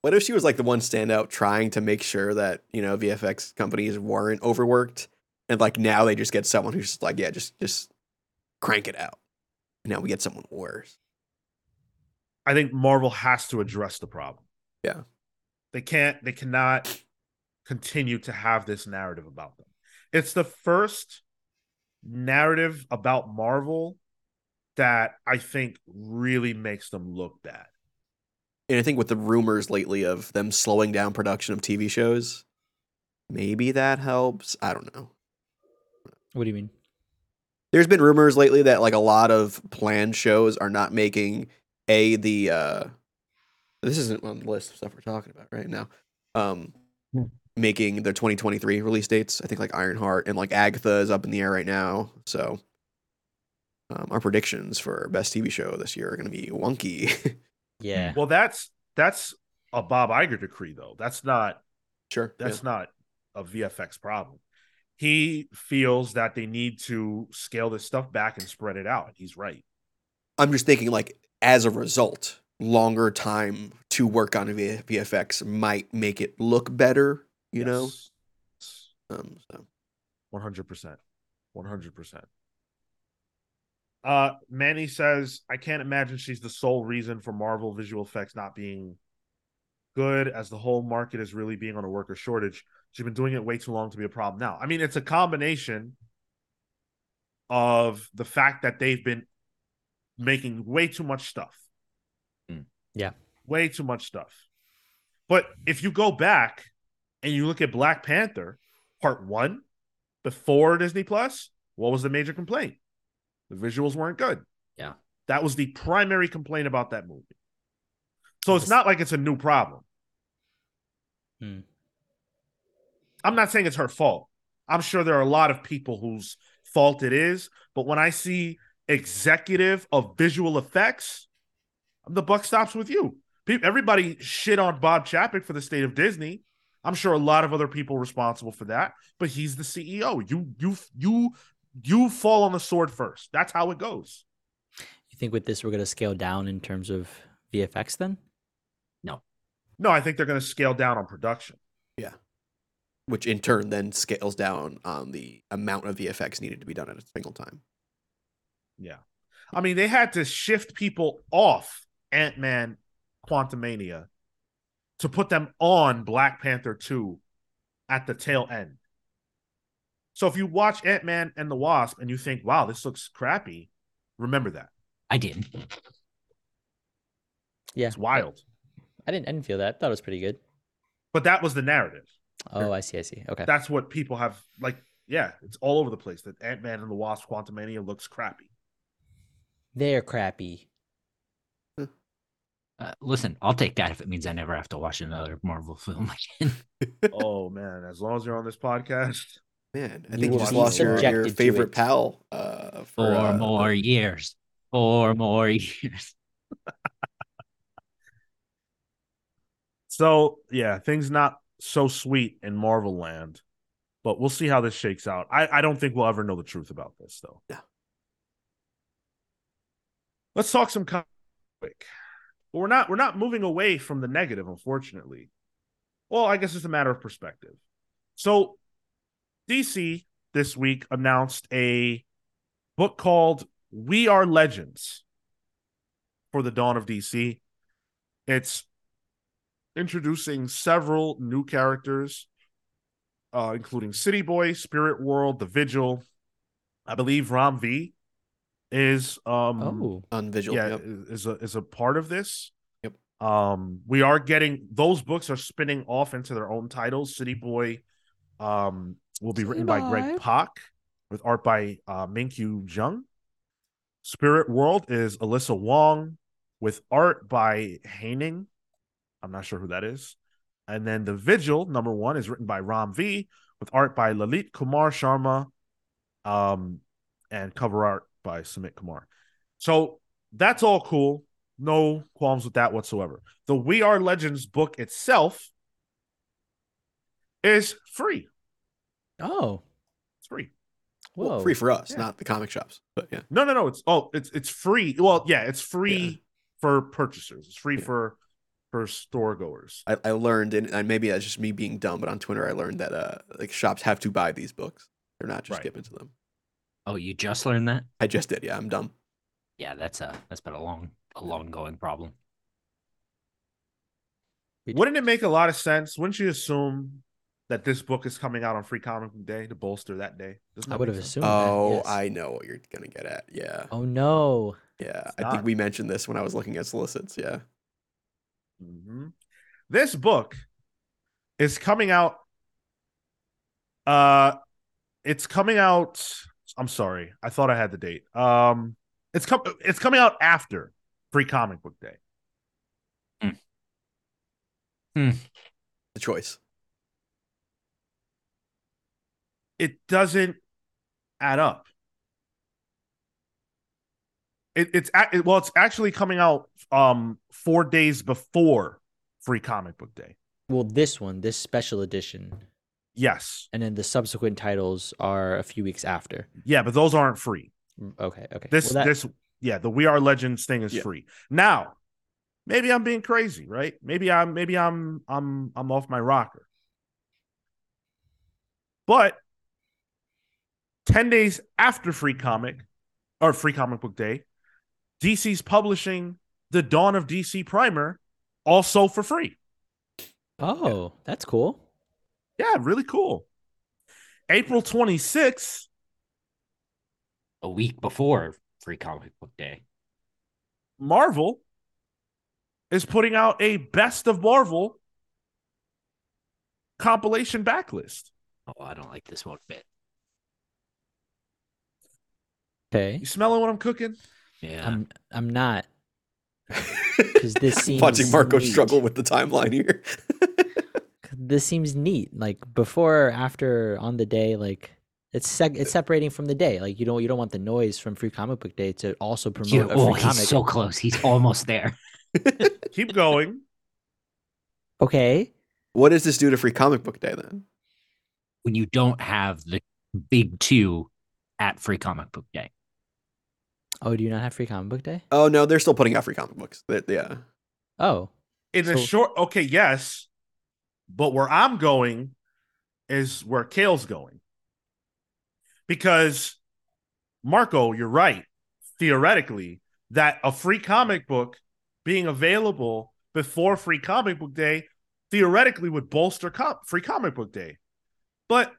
Speaker 1: What if she was like the one standout trying to make sure that, you know, VFX companies weren't overworked and like now they just get someone who's just like, yeah, just just crank it out. And now we get someone worse.
Speaker 2: I think Marvel has to address the problem.
Speaker 1: Yeah.
Speaker 2: They can't, they cannot continue to have this narrative about them. It's the first narrative about Marvel that I think really makes them look bad.
Speaker 1: And I think with the rumors lately of them slowing down production of TV shows, maybe that helps. I don't know.
Speaker 4: What do you mean?
Speaker 1: There's been rumors lately that like a lot of planned shows are not making a the uh this isn't on the list of stuff we're talking about right now. Um
Speaker 3: Hmm.
Speaker 1: Making their 2023 release dates. I think like Ironheart and like Agatha is up in the air right now. So um, our predictions for best TV show this year are going to be wonky.
Speaker 4: Yeah.
Speaker 2: Well, that's that's a Bob Iger decree, though. That's not
Speaker 1: sure.
Speaker 2: that's not a VFX problem. he feels that they need to scale this stuff back and spread it out. He's right.
Speaker 1: I'm just thinking like as a result, longer time to work on V- VFX might make it look better. You know,
Speaker 2: Yes.
Speaker 1: um, so.
Speaker 2: One hundred percent, one hundred percent. Uh, Manny says, "I can't imagine she's the sole reason for Marvel visual effects not being good, as the whole market is really being on a worker shortage. She's been doing it way too long to be a problem now. I mean, it's a combination of the fact that they've been making way too much stuff.
Speaker 3: Mm.
Speaker 4: Yeah.
Speaker 2: way too much stuff. But if you go back and you look at Black Panther Part One." before Disney Plus, what was the major complaint? The visuals weren't good.
Speaker 3: Yeah.
Speaker 2: That was the primary complaint about that movie. So it's not like it's a new problem.
Speaker 4: Hmm.
Speaker 2: I'm not saying it's her fault. I'm sure there are a lot of people whose fault it is, but when I see executive of visual effects, the buck stops with you. Everybody shit on Bob Chapek for the state of Disney. I'm sure a lot of other people responsible for that, but he's the CEO. You you you you fall on the sword first. That's how it goes.
Speaker 4: You think with this we're gonna scale down in terms of VFX then?
Speaker 2: No, No, I think they're going to scale down on production. Yeah.
Speaker 1: Which in turn then scales down on the amount of VFX needed to be done at a single time.
Speaker 2: Yeah. I mean, they had to shift people off Ant Man Quantumania to put them on Black Panther 2 at the tail end. So if you watch Ant Man and the Wasp and you think, wow, this looks crappy, remember that.
Speaker 3: I did.
Speaker 4: Yeah.
Speaker 2: It's wild.
Speaker 4: I didn't I didn't feel that. I thought it was pretty good.
Speaker 2: But that was the narrative.
Speaker 4: Oh, I see, I see. Okay.
Speaker 2: That's what people have like, yeah, it's all over the place that Ant Man and the Wasp Quantumania looks crappy.
Speaker 4: They're crappy.
Speaker 3: Uh, listen, I'll take that if it means I never have to watch another Marvel film again.
Speaker 2: oh man, as long as you're on this podcast,
Speaker 1: Man, I think you
Speaker 4: will
Speaker 1: just lost your, your favorite pal. Uh, for,
Speaker 3: Four
Speaker 1: uh,
Speaker 3: more years. Four more years.
Speaker 2: So yeah, things not so sweet in Marvel land, but we'll see how this shakes out. I, I don't think we'll ever know the truth about this though.
Speaker 1: Yeah.
Speaker 2: Let's talk some comic. But we're not we're not moving away from the negative, unfortunately. Well, I guess it's a matter of perspective. So DC this week announced a book called We Are Legends for the Dawn of DC. It's introducing several new characters, uh, including City Boy, Spirit World, The Vigil. I believe Ram V is um
Speaker 4: Oh.
Speaker 1: on visual.
Speaker 2: yeah
Speaker 1: yep.
Speaker 2: is a is a part of this.
Speaker 1: Yep.
Speaker 2: Um, we are getting those books are spinning off into their own titles. City Boy, um, will be written by Greg Pak with art by uh, Minkyu Jung. Spirit World is Alyssa Wong with art by Haining. I'm not sure who that is. And then The Vigil, number one, is written by Ram V with art by Lalit Kumar Sharma um, and cover art by Sumit Kumar. So that's all cool. No qualms with that whatsoever. The We Are Legends book itself is free.
Speaker 4: Oh.
Speaker 2: It's free.
Speaker 4: Whoa.
Speaker 1: Well, free for us,
Speaker 2: Yeah.
Speaker 1: not the comic shops. But yeah,
Speaker 2: No, no, no. It's oh, it's it's free. Well, yeah, it's free
Speaker 1: Yeah.
Speaker 2: for purchasers. It's free
Speaker 1: Yeah.
Speaker 2: for for store goers.
Speaker 1: I, I learned, and, and maybe that's just me being dumb, but on Twitter I learned that uh, like shops have to buy these books. They're not just
Speaker 2: Right.
Speaker 1: given to them.
Speaker 3: Oh, you just learned that?
Speaker 1: I just did. Yeah, I'm dumb.
Speaker 3: Yeah, that's a that's been a long a long going problem.
Speaker 2: Wouldn't it make a lot of sense? Wouldn't you assume that this book is coming out on Free Comic Book Day to bolster that day? Doesn't
Speaker 4: I would have
Speaker 2: sense?
Speaker 4: assumed. that,
Speaker 1: Oh,
Speaker 4: yes.
Speaker 1: I know what you're gonna get at. Yeah,
Speaker 4: Oh no.
Speaker 1: yeah.
Speaker 2: It's
Speaker 1: I
Speaker 2: not.
Speaker 1: think we mentioned this when I was looking at solicits. Yeah.
Speaker 2: Mhm. This book is coming out. Uh, it's coming out. I'm sorry, I thought I had the date. Um, it's com- It's coming out after Free Comic Book Day.
Speaker 1: hmm The choice.
Speaker 2: It doesn't add up. It, it's a- it, well, it's actually coming out um four days before Free Comic Book Day.
Speaker 4: Well, this one, this special edition.
Speaker 2: Yes.
Speaker 4: and then the subsequent titles are a few weeks after.
Speaker 2: Yeah, but those aren't free.
Speaker 4: Mm, Okay, okay.
Speaker 2: This
Speaker 4: Well, that-
Speaker 2: this yeah, the We Are Legends thing is
Speaker 1: Yeah.
Speaker 2: free. Now, maybe I'm being crazy, right? Maybe I'm maybe I'm I'm I'm off my rocker. But 10 days after free comic or free comic book day, DC's publishing the Dawn of DC primer also for free.
Speaker 4: oh, that's cool.
Speaker 2: Yeah, really cool. April 26th,
Speaker 3: A week before Free Comic Book Day.
Speaker 2: Marvel is putting out a best of Marvel compilation backlist.
Speaker 3: Oh, I don't like this one bit.
Speaker 4: Okay,
Speaker 2: You smelling what I'm cooking?
Speaker 3: Yeah.
Speaker 4: I'm I'm not. 'Cause this
Speaker 1: watching
Speaker 4: seems
Speaker 1: Marco
Speaker 4: neat.
Speaker 1: struggle with the timeline here.
Speaker 4: This seems neat. Like before, or after, on the day, like it's seg- it's uh, separating from the day. Like you don't you don't want the noise from Free Comic Book Day to also promote
Speaker 3: Yeah,
Speaker 4: a
Speaker 3: oh,
Speaker 4: free
Speaker 3: he's
Speaker 4: comic.
Speaker 3: so close. He's almost there.
Speaker 2: Keep going.
Speaker 4: okay,
Speaker 1: what does this do to Free Comic Book Day then?
Speaker 3: When you don't have the big two at Free Comic Book Day.
Speaker 4: oh, do you not have Free Comic Book Day?
Speaker 1: Oh no, they're still putting out free comic books. They- yeah.
Speaker 4: Oh,
Speaker 2: In a short, okay, yes, but where I'm going is where Kale's going. Because, Marco, you're right. Theoretically, that a free comic book being available before Free Comic Book Day theoretically would bolster com- Free Comic Book Day. But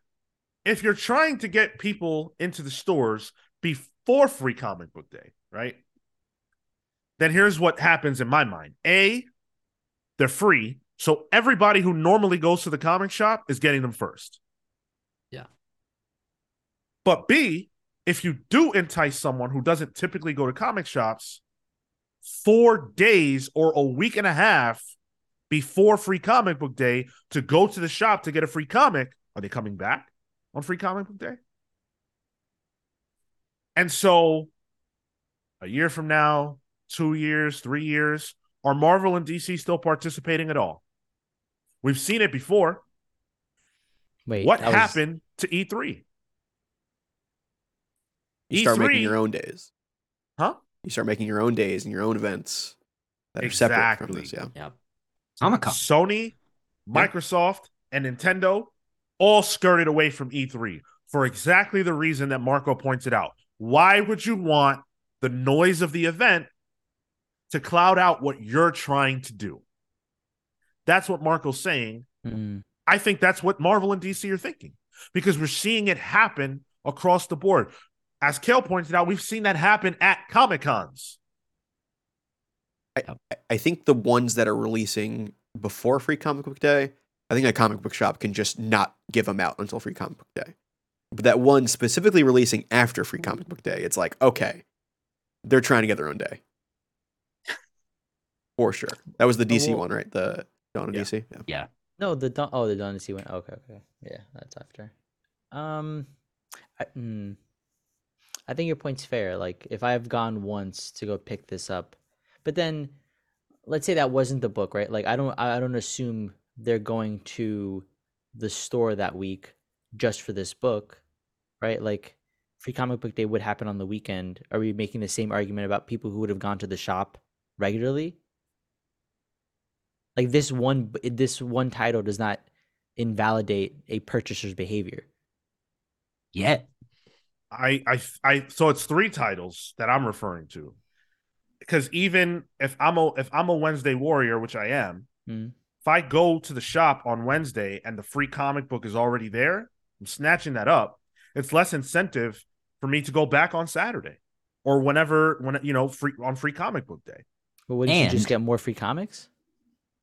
Speaker 2: if you're trying to get people into the stores before Free Comic Book Day, right? Then here's what happens in my mind. A, they're free. So everybody who normally goes to the comic shop is getting them first.
Speaker 3: Yeah.
Speaker 2: But B, if you do entice someone who doesn't typically go to comic shops four days or a week and a half before free comic book day to go to the shop to get a free comic, are they coming back on free comic book day? And so a year from now, two years, three years, are Marvel and DC still participating at all? We've seen it before.
Speaker 4: wait.
Speaker 2: what
Speaker 4: that was-
Speaker 2: happened to E E3?
Speaker 1: You start making
Speaker 2: E3
Speaker 1: your own days.
Speaker 2: Huh?
Speaker 1: You start making your own days and your own events that are separate from this.
Speaker 2: Exactly.
Speaker 1: Yeah.
Speaker 3: Comic Con.
Speaker 2: Sony, Microsoft, and Nintendo all skirted away from E3 for exactly the reason that Marco pointed out. Why would you want the noise of the event to cloud out what you're trying to do? That's what Marco's saying.
Speaker 4: Mm,
Speaker 2: I think that's what Marvel and DC are thinking because we're seeing it happen across the board. As Kale pointed out, we've seen that happen at Comic Cons.
Speaker 1: I- I think the ones that are releasing before Free Comic Book Day, I think a comic book shop can just not give them out until Free Comic Book Day. But that one specifically releasing after Free Comic Book Day, it's like, okay, they're trying to get their own day. For sure. That was the DC one, right? The Dawn of
Speaker 2: Yeah.
Speaker 1: DC. Yeah.
Speaker 4: no, the Dawn. Oh, the Dawn to see one. Okay, okay, yeah, that's after. Um, I, mm, I think your point's fair. Like, if I've gone once to go pick this up, but then, let's say that wasn't the book, right? Like, I don't, I I don't assume they're going to the store that week just for this book, right? Like, Free Comic Book Day would happen on the weekend. Are we making the same argument about people who would have gone to the shop regularly? Like this one, this one title does not invalidate a purchaser's behavior.
Speaker 3: Yet.
Speaker 2: I, I, I. So it's three titles that I'm referring to, because even if I'm a if I'm a Wednesday warrior, which I am,
Speaker 4: Mm.
Speaker 2: if I go to the shop on Wednesday and the free comic book is already there, I'm snatching that up. It's less incentive for me to go back on Saturday or whenever when you know free on free comic book day.
Speaker 4: But wouldn't you just get more free comics?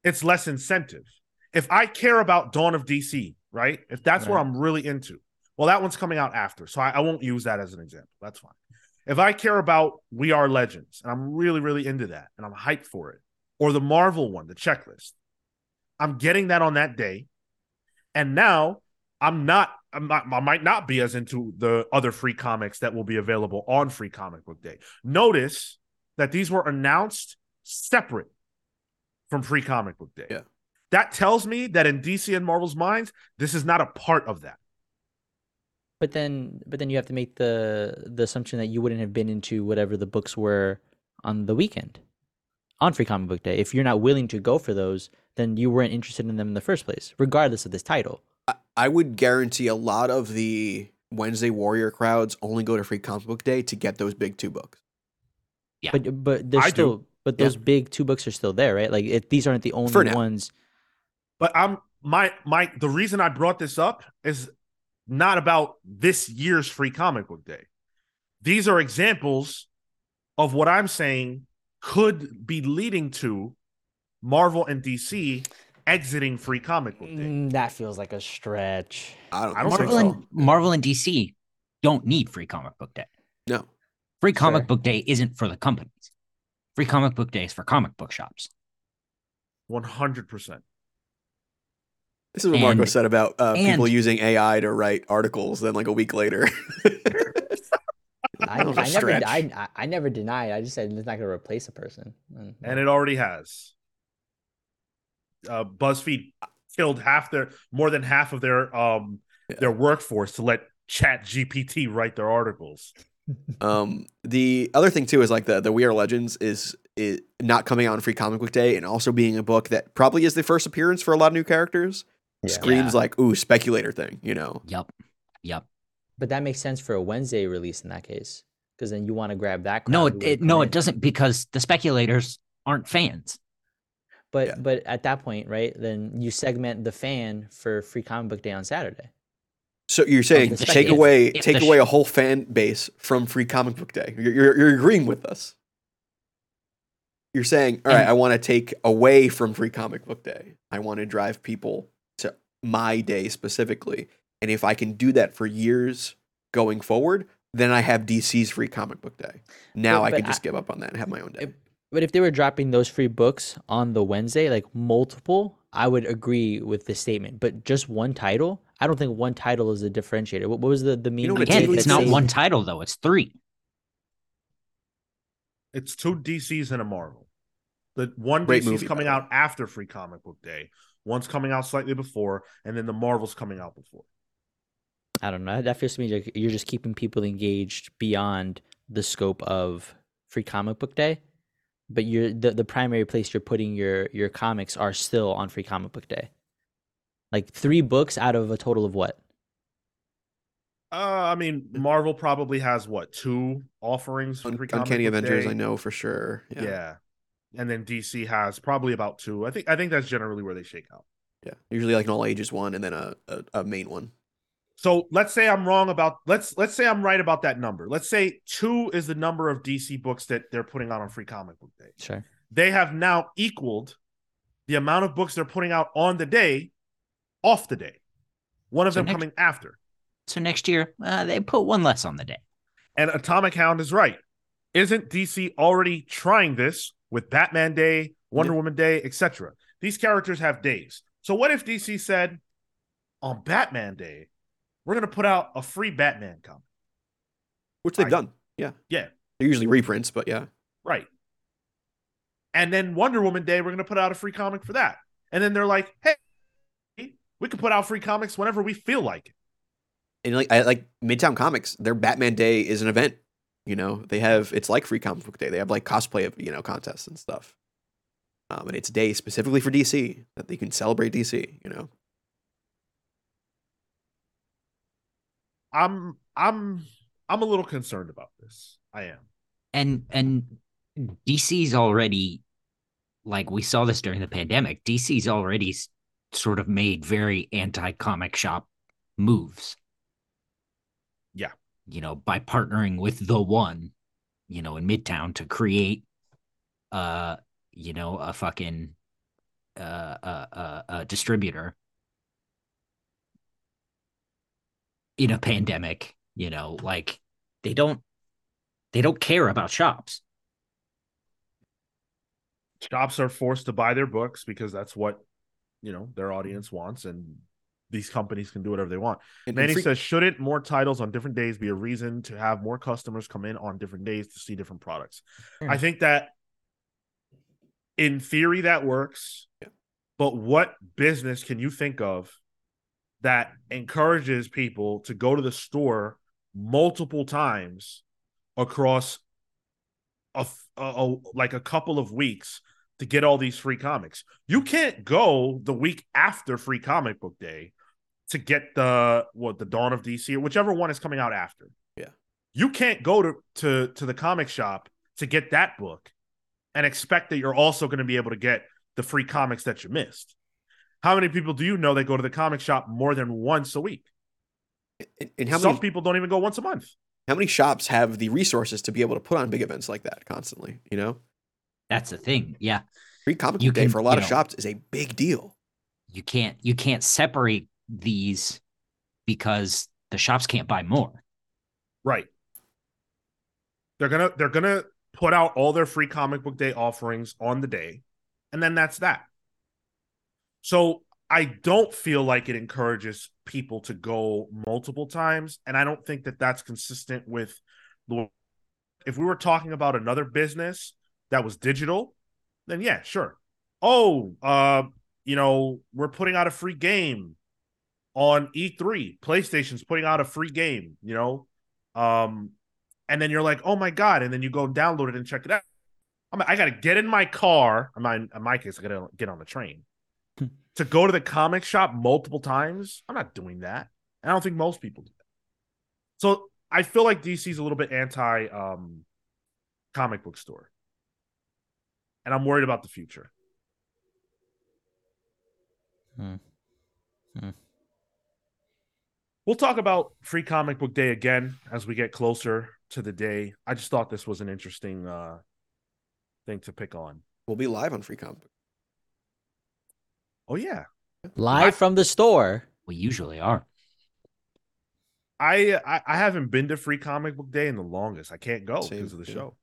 Speaker 2: It's less incentive. If I care about Dawn of DC, right? If that's what I'm really into, well, that one's coming out after, so I, I won't use that as an example. That's fine. If I care about We Are Legends and I'm really, really into that and I'm hyped for it, or the Marvel one, the checklist, I'm getting that on that day. And now I'm not, I'm not, I might not be as into the other free comics that will be available on Free Comic Book Day. Notice that these were announced separate from Free Comic Book Day.
Speaker 1: Yeah.
Speaker 2: that tells me that in DC and Marvel's minds, this is not a part of that.
Speaker 4: But then, but then you have to make the the assumption that you wouldn't have been into whatever the books were on the weekend, on Free Comic Book Day. If you're not willing to go for those, then you weren't interested in them in the first place, regardless of this title.
Speaker 1: I, I would guarantee a lot of the Wednesday Warrior crowds only go to Free Comic Book Day to get those big two books.
Speaker 3: Yeah.
Speaker 4: But but there's
Speaker 2: I do.
Speaker 4: Still but
Speaker 1: Yeah.
Speaker 4: those big two books are still there, right? Like it, these aren't the only
Speaker 1: For
Speaker 4: ones.
Speaker 2: But I'm my my the reason I brought this up is not about this year's free comic book day. These are examples of what I'm saying could be leading to Marvel and DC exiting free comic book day.
Speaker 4: Mm, that feels like a stretch.
Speaker 1: I don't,
Speaker 2: I don't
Speaker 1: think
Speaker 2: think
Speaker 3: Marvel
Speaker 1: so.
Speaker 3: and Marvel and DC don't need free comic book day.
Speaker 1: No.
Speaker 3: Free comic
Speaker 4: Sure.
Speaker 3: book day isn't for the companies. Free comic book days for comic book shops.
Speaker 2: 100%.
Speaker 1: This is what Marco
Speaker 3: And-
Speaker 1: said about uh, people using AI to write articles. Then, like a week later,
Speaker 4: I, I
Speaker 1: That was a
Speaker 4: never. I, I I never denied. I just said it's not going to replace a person. And,
Speaker 2: And it already has. Uh, BuzzFeed killed half their more than half of their um
Speaker 1: Yeah.
Speaker 2: their workforce to let Chat GPT write their articles.
Speaker 1: Um, the other thing too is like the the We Are Legends is it not coming out on Free Comic Book Day, and also being a book that probably is the first appearance for a lot of new characters.
Speaker 4: Yeah.
Speaker 1: Screams
Speaker 3: Yeah.
Speaker 1: like ooh speculator thing, you know.
Speaker 3: Yep. Yep.
Speaker 4: but that makes sense for a Wednesday release in that case, because then you want to grab that.
Speaker 3: No, it, it no,
Speaker 4: come
Speaker 3: it doesn't because the speculators aren't fans.
Speaker 4: But
Speaker 1: Yeah.
Speaker 4: but at that point, right? Then you segment the fan for Free Comic Book Day on Saturday.
Speaker 1: So you're saying take away
Speaker 3: if
Speaker 1: take away
Speaker 3: sh-
Speaker 1: a whole fan base from Free Comic Book Day. You're you're, you're agreeing with us. You're saying, all right,
Speaker 3: And-
Speaker 1: I want to take away from Free Comic Book Day. I want to drive people to my day specifically, and if I can do that for years going forward, then I have DC's Free Comic Book Day. Now
Speaker 4: But-
Speaker 1: I
Speaker 4: but
Speaker 1: can just
Speaker 4: I-
Speaker 1: give up on that and have my own day.
Speaker 4: But if they were dropping those free books on the Wednesday, like multiple, I would agree with the statement. But just one title, I don't think one title is a differentiator. What, what was the the mean?
Speaker 1: know
Speaker 3: Again,
Speaker 1: typically
Speaker 3: it's not one title though; it's three.
Speaker 2: It's two DCs and a Marvel. The one
Speaker 1: Great
Speaker 2: DC's
Speaker 1: movie,
Speaker 2: coming out after Free Comic Book Day, one's coming out slightly before, and then the Marvel's coming out before.
Speaker 4: I don't know. That feels to me like you're just keeping people engaged beyond the scope of Free Comic Book Day. But you're the, the primary place you're putting your your comics are still on Free Comic Book Day. Like three books out of a total of what?
Speaker 2: Uh, I mean, Marvel probably has what two offerings? for
Speaker 1: Un-
Speaker 2: Free Comic
Speaker 1: Uncanny
Speaker 2: Book
Speaker 1: Avengers,
Speaker 2: Day?
Speaker 1: I know for sure.
Speaker 2: Yeah.
Speaker 1: Yeah.
Speaker 2: and then DC has probably about two. I think I think that's generally where they shake out.
Speaker 1: yeah. Usually like an all ages one and then a, a, a main one.
Speaker 2: So let's say I'm wrong about let's let's say I'm right about that number. Let's say two is the number of DC books that they're putting out on Free Comic Book Day.
Speaker 4: Sure.
Speaker 2: They have now equaled the amount of books they're putting out on the day, off the day. One of
Speaker 3: So
Speaker 2: them
Speaker 3: next-
Speaker 2: coming after.
Speaker 3: So next year, uh, they put one less on the day.
Speaker 2: And Atomic Hound is right. Isn't DC already trying this with Batman Day, Wonder
Speaker 1: Yeah.
Speaker 2: Woman Day, etc.? These characters have days. So what if DC said on Batman Day, we're going to put out a free Batman comic?
Speaker 1: Which they've
Speaker 2: I-
Speaker 1: done. Yeah.
Speaker 2: Yeah.
Speaker 1: They're usually reprints, but yeah.
Speaker 2: Right. And then Wonder Woman Day, we're going to put out a free comic for that. And then they're like, hey, we can put out free comics whenever we feel like it.
Speaker 1: and like I like Midtown Comics, their Batman Day is an event. You know, they have it's like free comic book day. They have like cosplay of you know contests and stuff. Um, and it's a day specifically for DC that they can celebrate DC. You know,
Speaker 2: I'm I'm I'm a little concerned about this. I am.
Speaker 3: and and DC's already like we saw this during the pandemic. DC's already sort of made very anti-comic shop moves.
Speaker 2: Yeah.
Speaker 3: You know, by partnering with the one, you know, in Midtown to create uh, you know, a fucking uh uh uh, uh distributor in a pandemic, you know, like they don't they don't care about shops.
Speaker 2: Shops are forced to buy their books because that's what you know their audience wants, and these companies can do whatever they want.
Speaker 1: and, and
Speaker 2: Manny
Speaker 1: free-
Speaker 2: says, shouldn't more titles on different days be a reason to have more customers come in on different days to see different products?
Speaker 4: Sure.
Speaker 2: I think that in theory that works.
Speaker 1: Yeah.
Speaker 2: But what business can you think of that encourages people to go to the store multiple times across a, a, a like a couple of weeks to get all these free comics? You can't go the week after Free Comic Book Day to get the what the Dawn of DC or whichever one is coming out after.
Speaker 1: Yeah.
Speaker 2: You can't go to to to the comic shop to get that book and expect that you're also going to be able to get the free comics that you missed. How many people do you know that go to the comic shop more than once a week?
Speaker 1: And, and how
Speaker 2: Some
Speaker 1: many
Speaker 2: people don't even go once a month.
Speaker 1: how many shops have the resources to be able to put on big events like that constantly? You know,
Speaker 3: That's the thing. Yeah.
Speaker 1: free comic
Speaker 3: You
Speaker 1: day
Speaker 3: can-
Speaker 1: for a lot of
Speaker 3: know-
Speaker 1: shops is a big deal.
Speaker 3: You can't you can't separate these because the shops can't buy more.
Speaker 2: Right. They're gonna they're gonna put out all their free comic book day offerings on the day, and then that's that. So I don't feel like it encourages people to go multiple times, and I don't think that that's consistent with the. If we were talking about another business that was digital, then yeah, sure. Oh, uh, you know, we're putting out a free game on E3. PlayStation's putting out a free game, you know. Um, and then you're like, oh my god, and then you go download it and check it out. I mean, I gotta get in my car. I in my case, I gotta get on the train to go to the comic shop multiple times. I'm not doing that. And I don't think most people do that. So I feel like DC's a little bit anti um comic book store. And I'm worried about the future.
Speaker 4: Hmm. Hmm.
Speaker 2: We'll talk about Free Comic Book Day again as we get closer to the day. I just thought this was an interesting uh thing to pick on.
Speaker 1: We'll be live on free comic book.
Speaker 2: Oh yeah.
Speaker 4: Live from the store.
Speaker 3: We usually are.
Speaker 2: I, I I haven't been to Free Comic Book Day in the longest. I can't go
Speaker 1: Same,
Speaker 2: because of the
Speaker 1: yeah.
Speaker 2: show.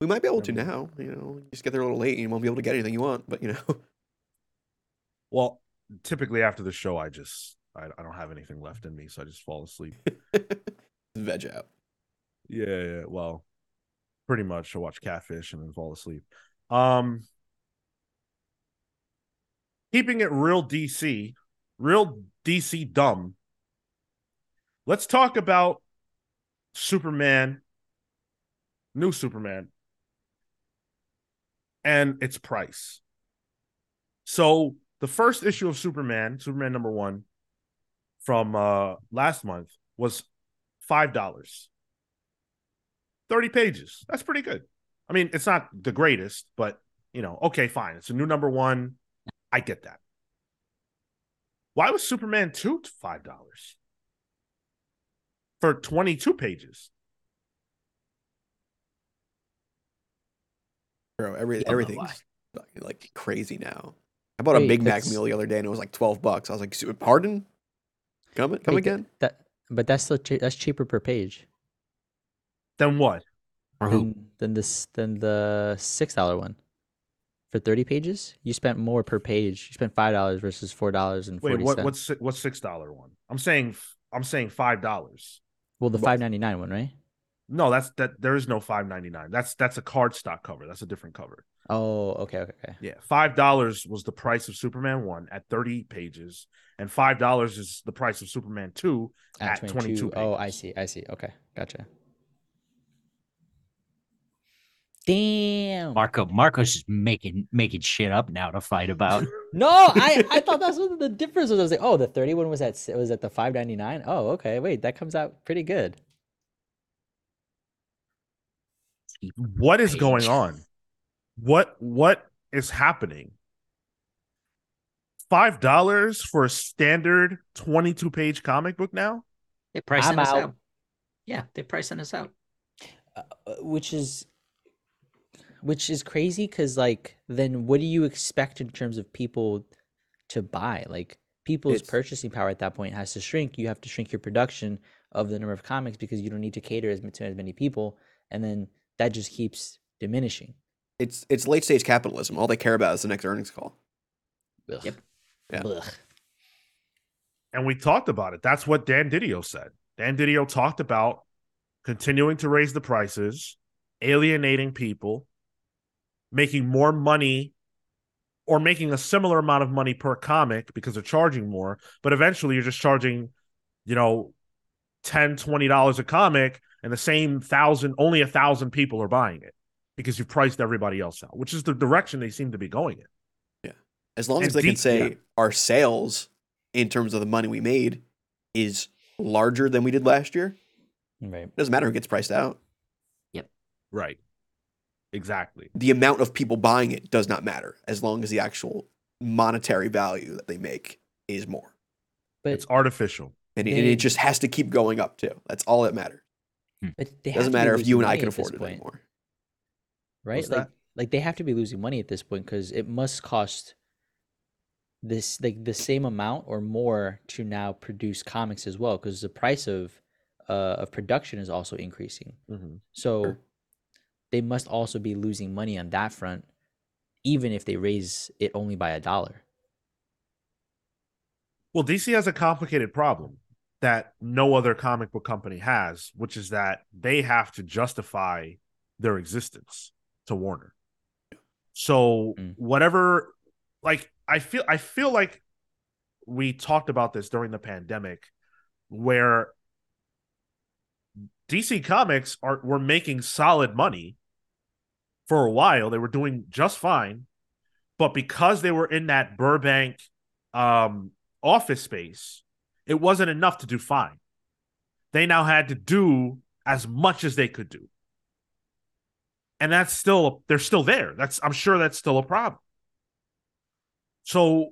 Speaker 1: We might be able to now. You know, you just get there a little late and you won't be able to get anything you want. But you know,
Speaker 2: Well, typically after the show, I just I, I don't have anything left in me, so I just fall asleep.
Speaker 1: veg out.
Speaker 2: Yeah, yeah. Well, pretty much. I watch Catfish and then fall asleep. Um, keeping it real DC, real DC dumb. Let's talk about Superman, new Superman, and its price. So the first issue of Superman, Superman number one, from uh last month was five dollars. 30 pages. That's pretty good. I mean, it's not the greatest, but you know, okay, fine. It's a new number one. I get that. Why was Superman 2 $5 for 22 pages?
Speaker 1: Bro, every everything's like crazy now. I bought a
Speaker 4: Wait,
Speaker 1: Big Mac meal the other day and it was like twelve bucks. I was like, "Pardon? Come come
Speaker 4: Wait, th-
Speaker 1: again?"
Speaker 4: That, but that's still che- that's cheaper per page
Speaker 2: Then what?
Speaker 3: For who?
Speaker 4: than, than this than the six dollar one. For thirty pages, you spent more per page. You spent five dollars versus four dollars and
Speaker 2: Wait, what what's what's six dollar one? I'm saying I'm saying five dollars.
Speaker 4: well, the
Speaker 2: what-
Speaker 4: five ninety nine one, right?
Speaker 2: No, that's that there is no five ninety nine. That's that's a card stock cover. That's a different cover.
Speaker 4: Oh, okay, okay, okay.
Speaker 2: Yeah, five dollars was the price of Superman one at thirty pages, and five dollars is the price of Superman two at 22
Speaker 4: Oh, I see. I see. Okay, gotcha. Damn.
Speaker 3: Marco Marco's just making making shit up now to fight about.
Speaker 4: No, I, I thought that's what the difference was. I was like, oh, the thirty one was at s- was at the five ninety nine. Oh, okay. Wait, that comes out pretty good.
Speaker 2: what is going on what what is happening five dollars for a standard 22 page comic book now
Speaker 3: They're pricing
Speaker 4: I'm
Speaker 3: us
Speaker 4: out.
Speaker 3: out. Yeah, they're pricing us out.
Speaker 4: uh, which is which is crazy because like then what do you expect in terms of people to buy like people's
Speaker 1: It's-
Speaker 4: purchasing power at that point has to shrink you have to shrink your production of the number of comics because you don't need to cater as, to as many people and then that just keeps diminishing
Speaker 1: It's it's late stage capitalism. All they care about is the next earnings call.
Speaker 4: Ugh.
Speaker 3: Yep.
Speaker 1: Yeah.
Speaker 4: Ugh.
Speaker 2: and we talked about it that's what dan didio said dan didio talked about continuing to raise the prices alienating people making more money or making a similar amount of money per comic because they're charging more, but eventually you're just charging, you know, 10 $20 a comic and the same thousand only a thousand people are buying it because you've priced everybody else out, which is the direction they seem to be going in. Yeah.
Speaker 1: As long
Speaker 2: And
Speaker 1: as they can say
Speaker 2: yeah.
Speaker 1: our sales in terms of the money we made is larger than we did last year,
Speaker 4: Right.
Speaker 1: doesn't matter who gets priced out. Yep.
Speaker 2: Right. Exactly.
Speaker 1: The amount of people buying it does not matter as long as the actual monetary value that they make is more.
Speaker 4: But
Speaker 2: It's artificial.
Speaker 1: And, it- and it just has to keep going up too. That's all that matters.
Speaker 4: but they
Speaker 1: Doesn't matter if you and I can afford it
Speaker 4: point,
Speaker 1: anymore.
Speaker 4: right?
Speaker 2: What's
Speaker 4: like
Speaker 2: that?
Speaker 4: like they have to be losing money at this point because it must cost this like the same amount or more to now produce comics as well because the price of uh of production is also increasing.
Speaker 2: Mhm.
Speaker 4: So
Speaker 1: Sure.
Speaker 4: They must also be losing money on that front, even if they raise it only by a dollar.
Speaker 2: Well, DC has a complicated problem that no other comic book company has, which is that they have to justify their existence to Warner. So
Speaker 4: Mm.
Speaker 2: whatever like I feel I feel like we talked about this during the pandemic where DC Comics are were making solid money for a while. They were doing just fine, but because they were in that Burbank um office space, it wasn't enough to do fine. They now had to do as much as they could do. And that's still they're still there. That's I'm sure that's still a problem. So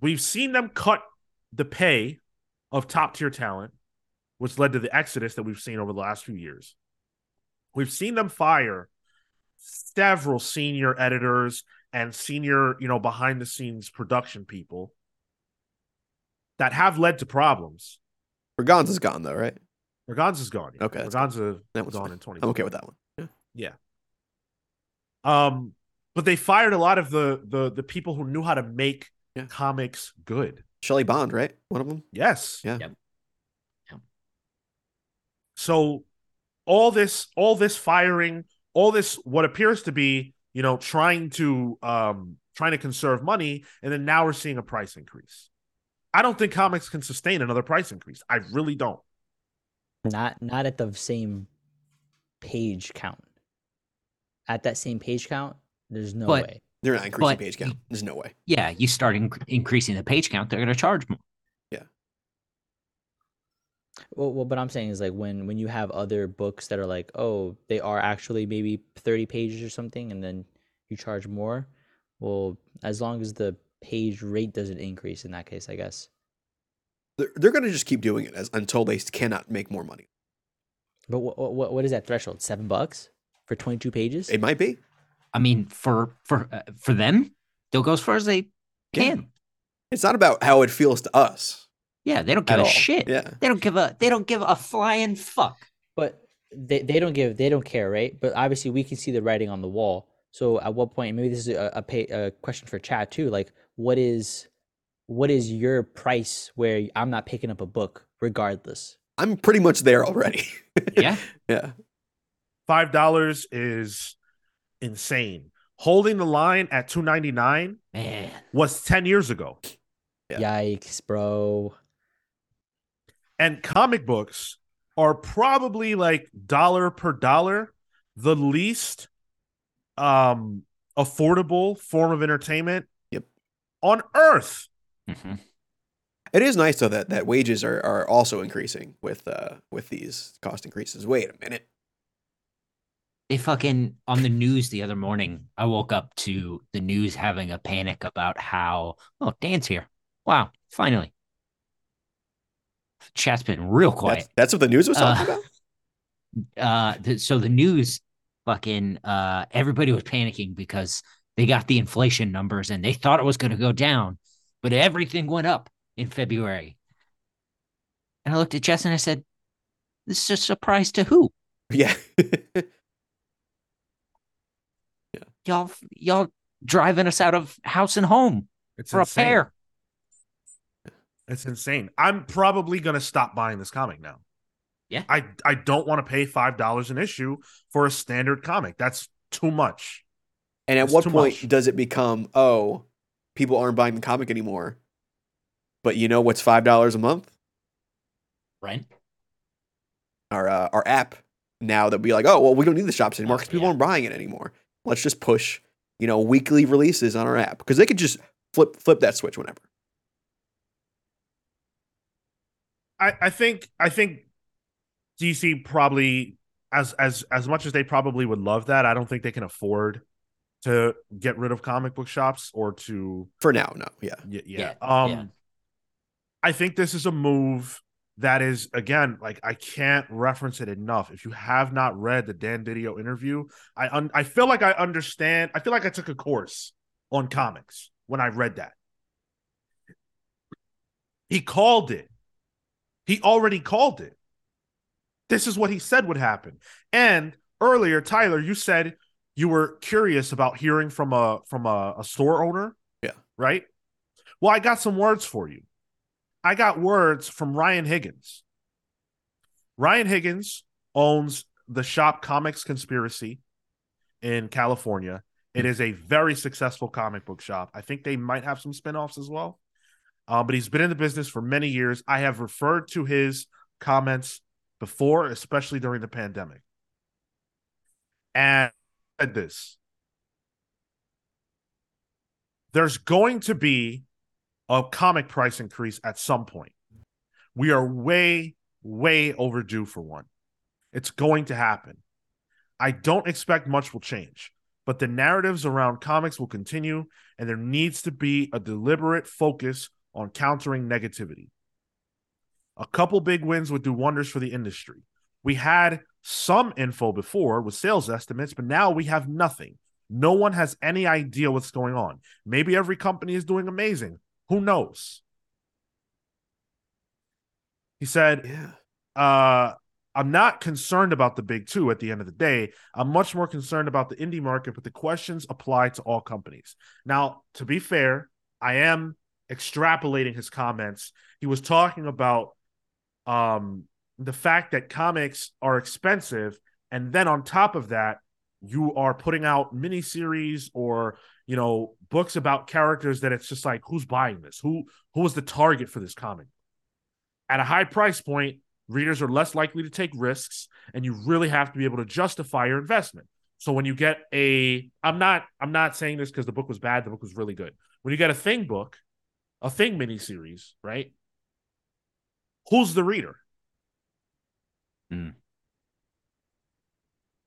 Speaker 2: we've seen them cut the pay of top tier talent, which led to the exodus that we've seen over the last few years. We've seen them fire several senior editors and senior, you know, behind the scenes production people that have led to problems.
Speaker 1: Berganza's gone though, right?
Speaker 2: Berganza's gone. yeah.
Speaker 1: Okay, that's That was
Speaker 2: gone in 20.
Speaker 1: I'm okay with that one. Yeah. Yeah.
Speaker 2: Um, but they fired a lot of the the the people who knew how to make
Speaker 1: Yeah.
Speaker 2: comics good.
Speaker 1: Shelly Bond, right? One of them.
Speaker 2: Yes.
Speaker 1: Yeah.
Speaker 3: Yep. Yep.
Speaker 2: So all this all this firing, all this what appears to be, you know, trying to um trying to conserve money and then now we're seeing a price increase. I don't think comics can sustain another price increase. I really don't.
Speaker 4: Not not at the same page count. At that same page count, there's no
Speaker 3: But-
Speaker 4: way.
Speaker 1: They're not increasing
Speaker 3: But
Speaker 1: page count. There's no way.
Speaker 3: Yeah, you start inc- increasing the page count, they're going to charge more.
Speaker 4: Well, well, but I'm saying is like when when you have other books that are like, oh, they are actually maybe 30 pages or something, and then you charge more. Well, as long as the page rate doesn't increase in that case, I guess.
Speaker 1: They're, they're going to just keep doing it as, until they cannot make more money.
Speaker 4: But what what what is that threshold? Seven bucks for 22 pages?
Speaker 1: It might be.
Speaker 3: I mean, for for uh, for them, they'll go as far as they
Speaker 1: Yeah.
Speaker 3: can.
Speaker 1: It's not about how it feels to us
Speaker 3: Yeah, they don't
Speaker 1: at
Speaker 3: give a
Speaker 1: all.
Speaker 3: shit.
Speaker 1: Yeah.
Speaker 3: They don't give a they don't give a flying fuck.
Speaker 4: But they, they don't give they don't care, right? But obviously we can see the writing on the wall. So at what point? Maybe this is a a, pay, a question for chat too. Like, what is what is your price where I'm not picking up a book regardless?
Speaker 1: I'm pretty much there already.
Speaker 3: Yeah.
Speaker 1: yeah.
Speaker 2: Five dollars is insane. Holding the line at two ninety nine
Speaker 3: Man.
Speaker 2: was ten years ago,
Speaker 1: Yeah.
Speaker 4: Yikes, bro.
Speaker 2: And comic books are probably like dollar per dollar the least um affordable form of entertainment.
Speaker 1: Yep.
Speaker 2: On earth.
Speaker 3: Mhm.
Speaker 1: It is nice though that, that wages are, are also increasing with uh with these cost increases. Wait a minute.
Speaker 3: They fucking on the news the other morning. I woke up to the news having a panic about how oh Dan's here. Wow, finally. Chat's been real quiet.
Speaker 1: That's, that's what the news was talking
Speaker 3: Uh,
Speaker 1: about.
Speaker 3: uh th- so the news fucking uh everybody was panicking because they got the inflation numbers and they thought it was going to go down but everything went up in february and i looked at jess and i said this is a surprise to who
Speaker 1: Yeah.
Speaker 3: y'all y'all driving us out of house and home
Speaker 2: It's
Speaker 3: for a
Speaker 2: insane.
Speaker 3: pair
Speaker 2: It's insane. I'm probably gonna stop buying this comic now.
Speaker 3: Yeah.
Speaker 2: I I don't want to pay five dollars an issue for a standard comic. That's too much.
Speaker 1: And at
Speaker 2: It's
Speaker 1: what point
Speaker 2: much.
Speaker 1: does it become, oh, people aren't buying the comic anymore? But you know what's five dollars a month?
Speaker 3: Rent.
Speaker 1: Our uh, our app. Now that we like, oh well, we don't need the shops anymore
Speaker 3: Oh,
Speaker 1: because people
Speaker 3: yeah.
Speaker 1: aren't buying it anymore. Let's just push, you know, weekly releases on our app because they could just flip flip that switch whenever.
Speaker 2: I, I think I think DC probably as as as much as they probably would love that, I don't think they can afford to get rid of comic book shops or to
Speaker 1: For now, no, yeah.
Speaker 2: yeah, yeah.
Speaker 3: Yeah,
Speaker 2: Um
Speaker 3: yeah.
Speaker 2: I think this is a move that is again like I can't reference it enough. If you have not read the Dan Didio interview, I un- I feel like I understand. I feel like I took a course on comics when I read that. He called it. He already called it. This is what he said would happen. And earlier, Tyler, you said you were curious about hearing from a from a, a store owner.
Speaker 1: Yeah.
Speaker 2: Right. Well, I got some words for you. I got words from Ryan Higgins. Ryan Higgins owns the shop Comics Conspiracy in California. It is a very successful comic book shop. I think they might have some spin-offs as well. Uh, but he's been in the business for many years. I have referred to his comments before, especially during the pandemic. And said this. There's going to be a comic price increase at some point. We are way, way overdue for one. It's going to happen. I don't expect much will change, but the narratives around comics will continue, and there needs to be a deliberate focus on countering negativity. A couple big wins would do wonders for the industry. We had some info before with sales estimates, but now we have nothing. No one has any idea what's going on. Maybe every company is doing amazing. Who knows? He said,
Speaker 1: Yeah.
Speaker 2: uh, I'm not concerned about the big two at the end of the day. I'm much more concerned about the indie market, but the questions apply to all companies. Now, to be fair, I am extrapolating his comments. He was talking about um, the fact that comics are expensive, and then on top of that, you are putting out miniseries or you know books about characters that it's just like who's buying this? Who who is the target for this comic? At a high price point, readers are less likely to take risks and you really have to be able to justify your investment so when you get a i'm not i'm not saying this because the book was bad the book was really good when you get a thing book a thing miniseries right who's the reader
Speaker 1: mm.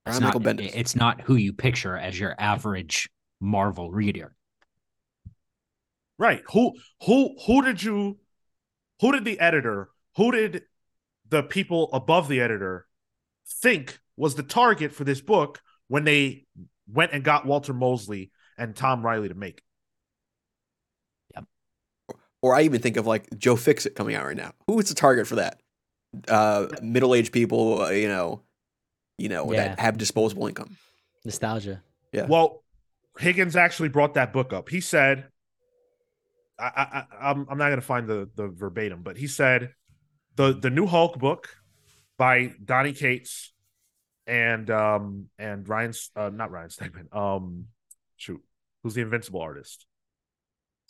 Speaker 1: It's
Speaker 3: not,
Speaker 1: Bendis.
Speaker 3: it's not who you picture as your average Marvel reader.
Speaker 2: right who who who did you who did the editor who did the people above the editor think was the target for this book when they went and got walter mosley and tom Reilly to make it?
Speaker 1: Or I even think of like Joe Fixit coming out right now. Who is the target for that? Uh, middle-aged people, uh, you know, you know
Speaker 4: Yeah.
Speaker 1: that have disposable income.
Speaker 4: Nostalgia.
Speaker 1: Yeah.
Speaker 2: Well, Higgins actually brought that book up. He said, I, I, I I'm I'm not gonna find the the verbatim, but he said the the new Hulk book by Donny Cates and um and Ryan's uh not Ryan Stegman um shoot who's the Invincible artist?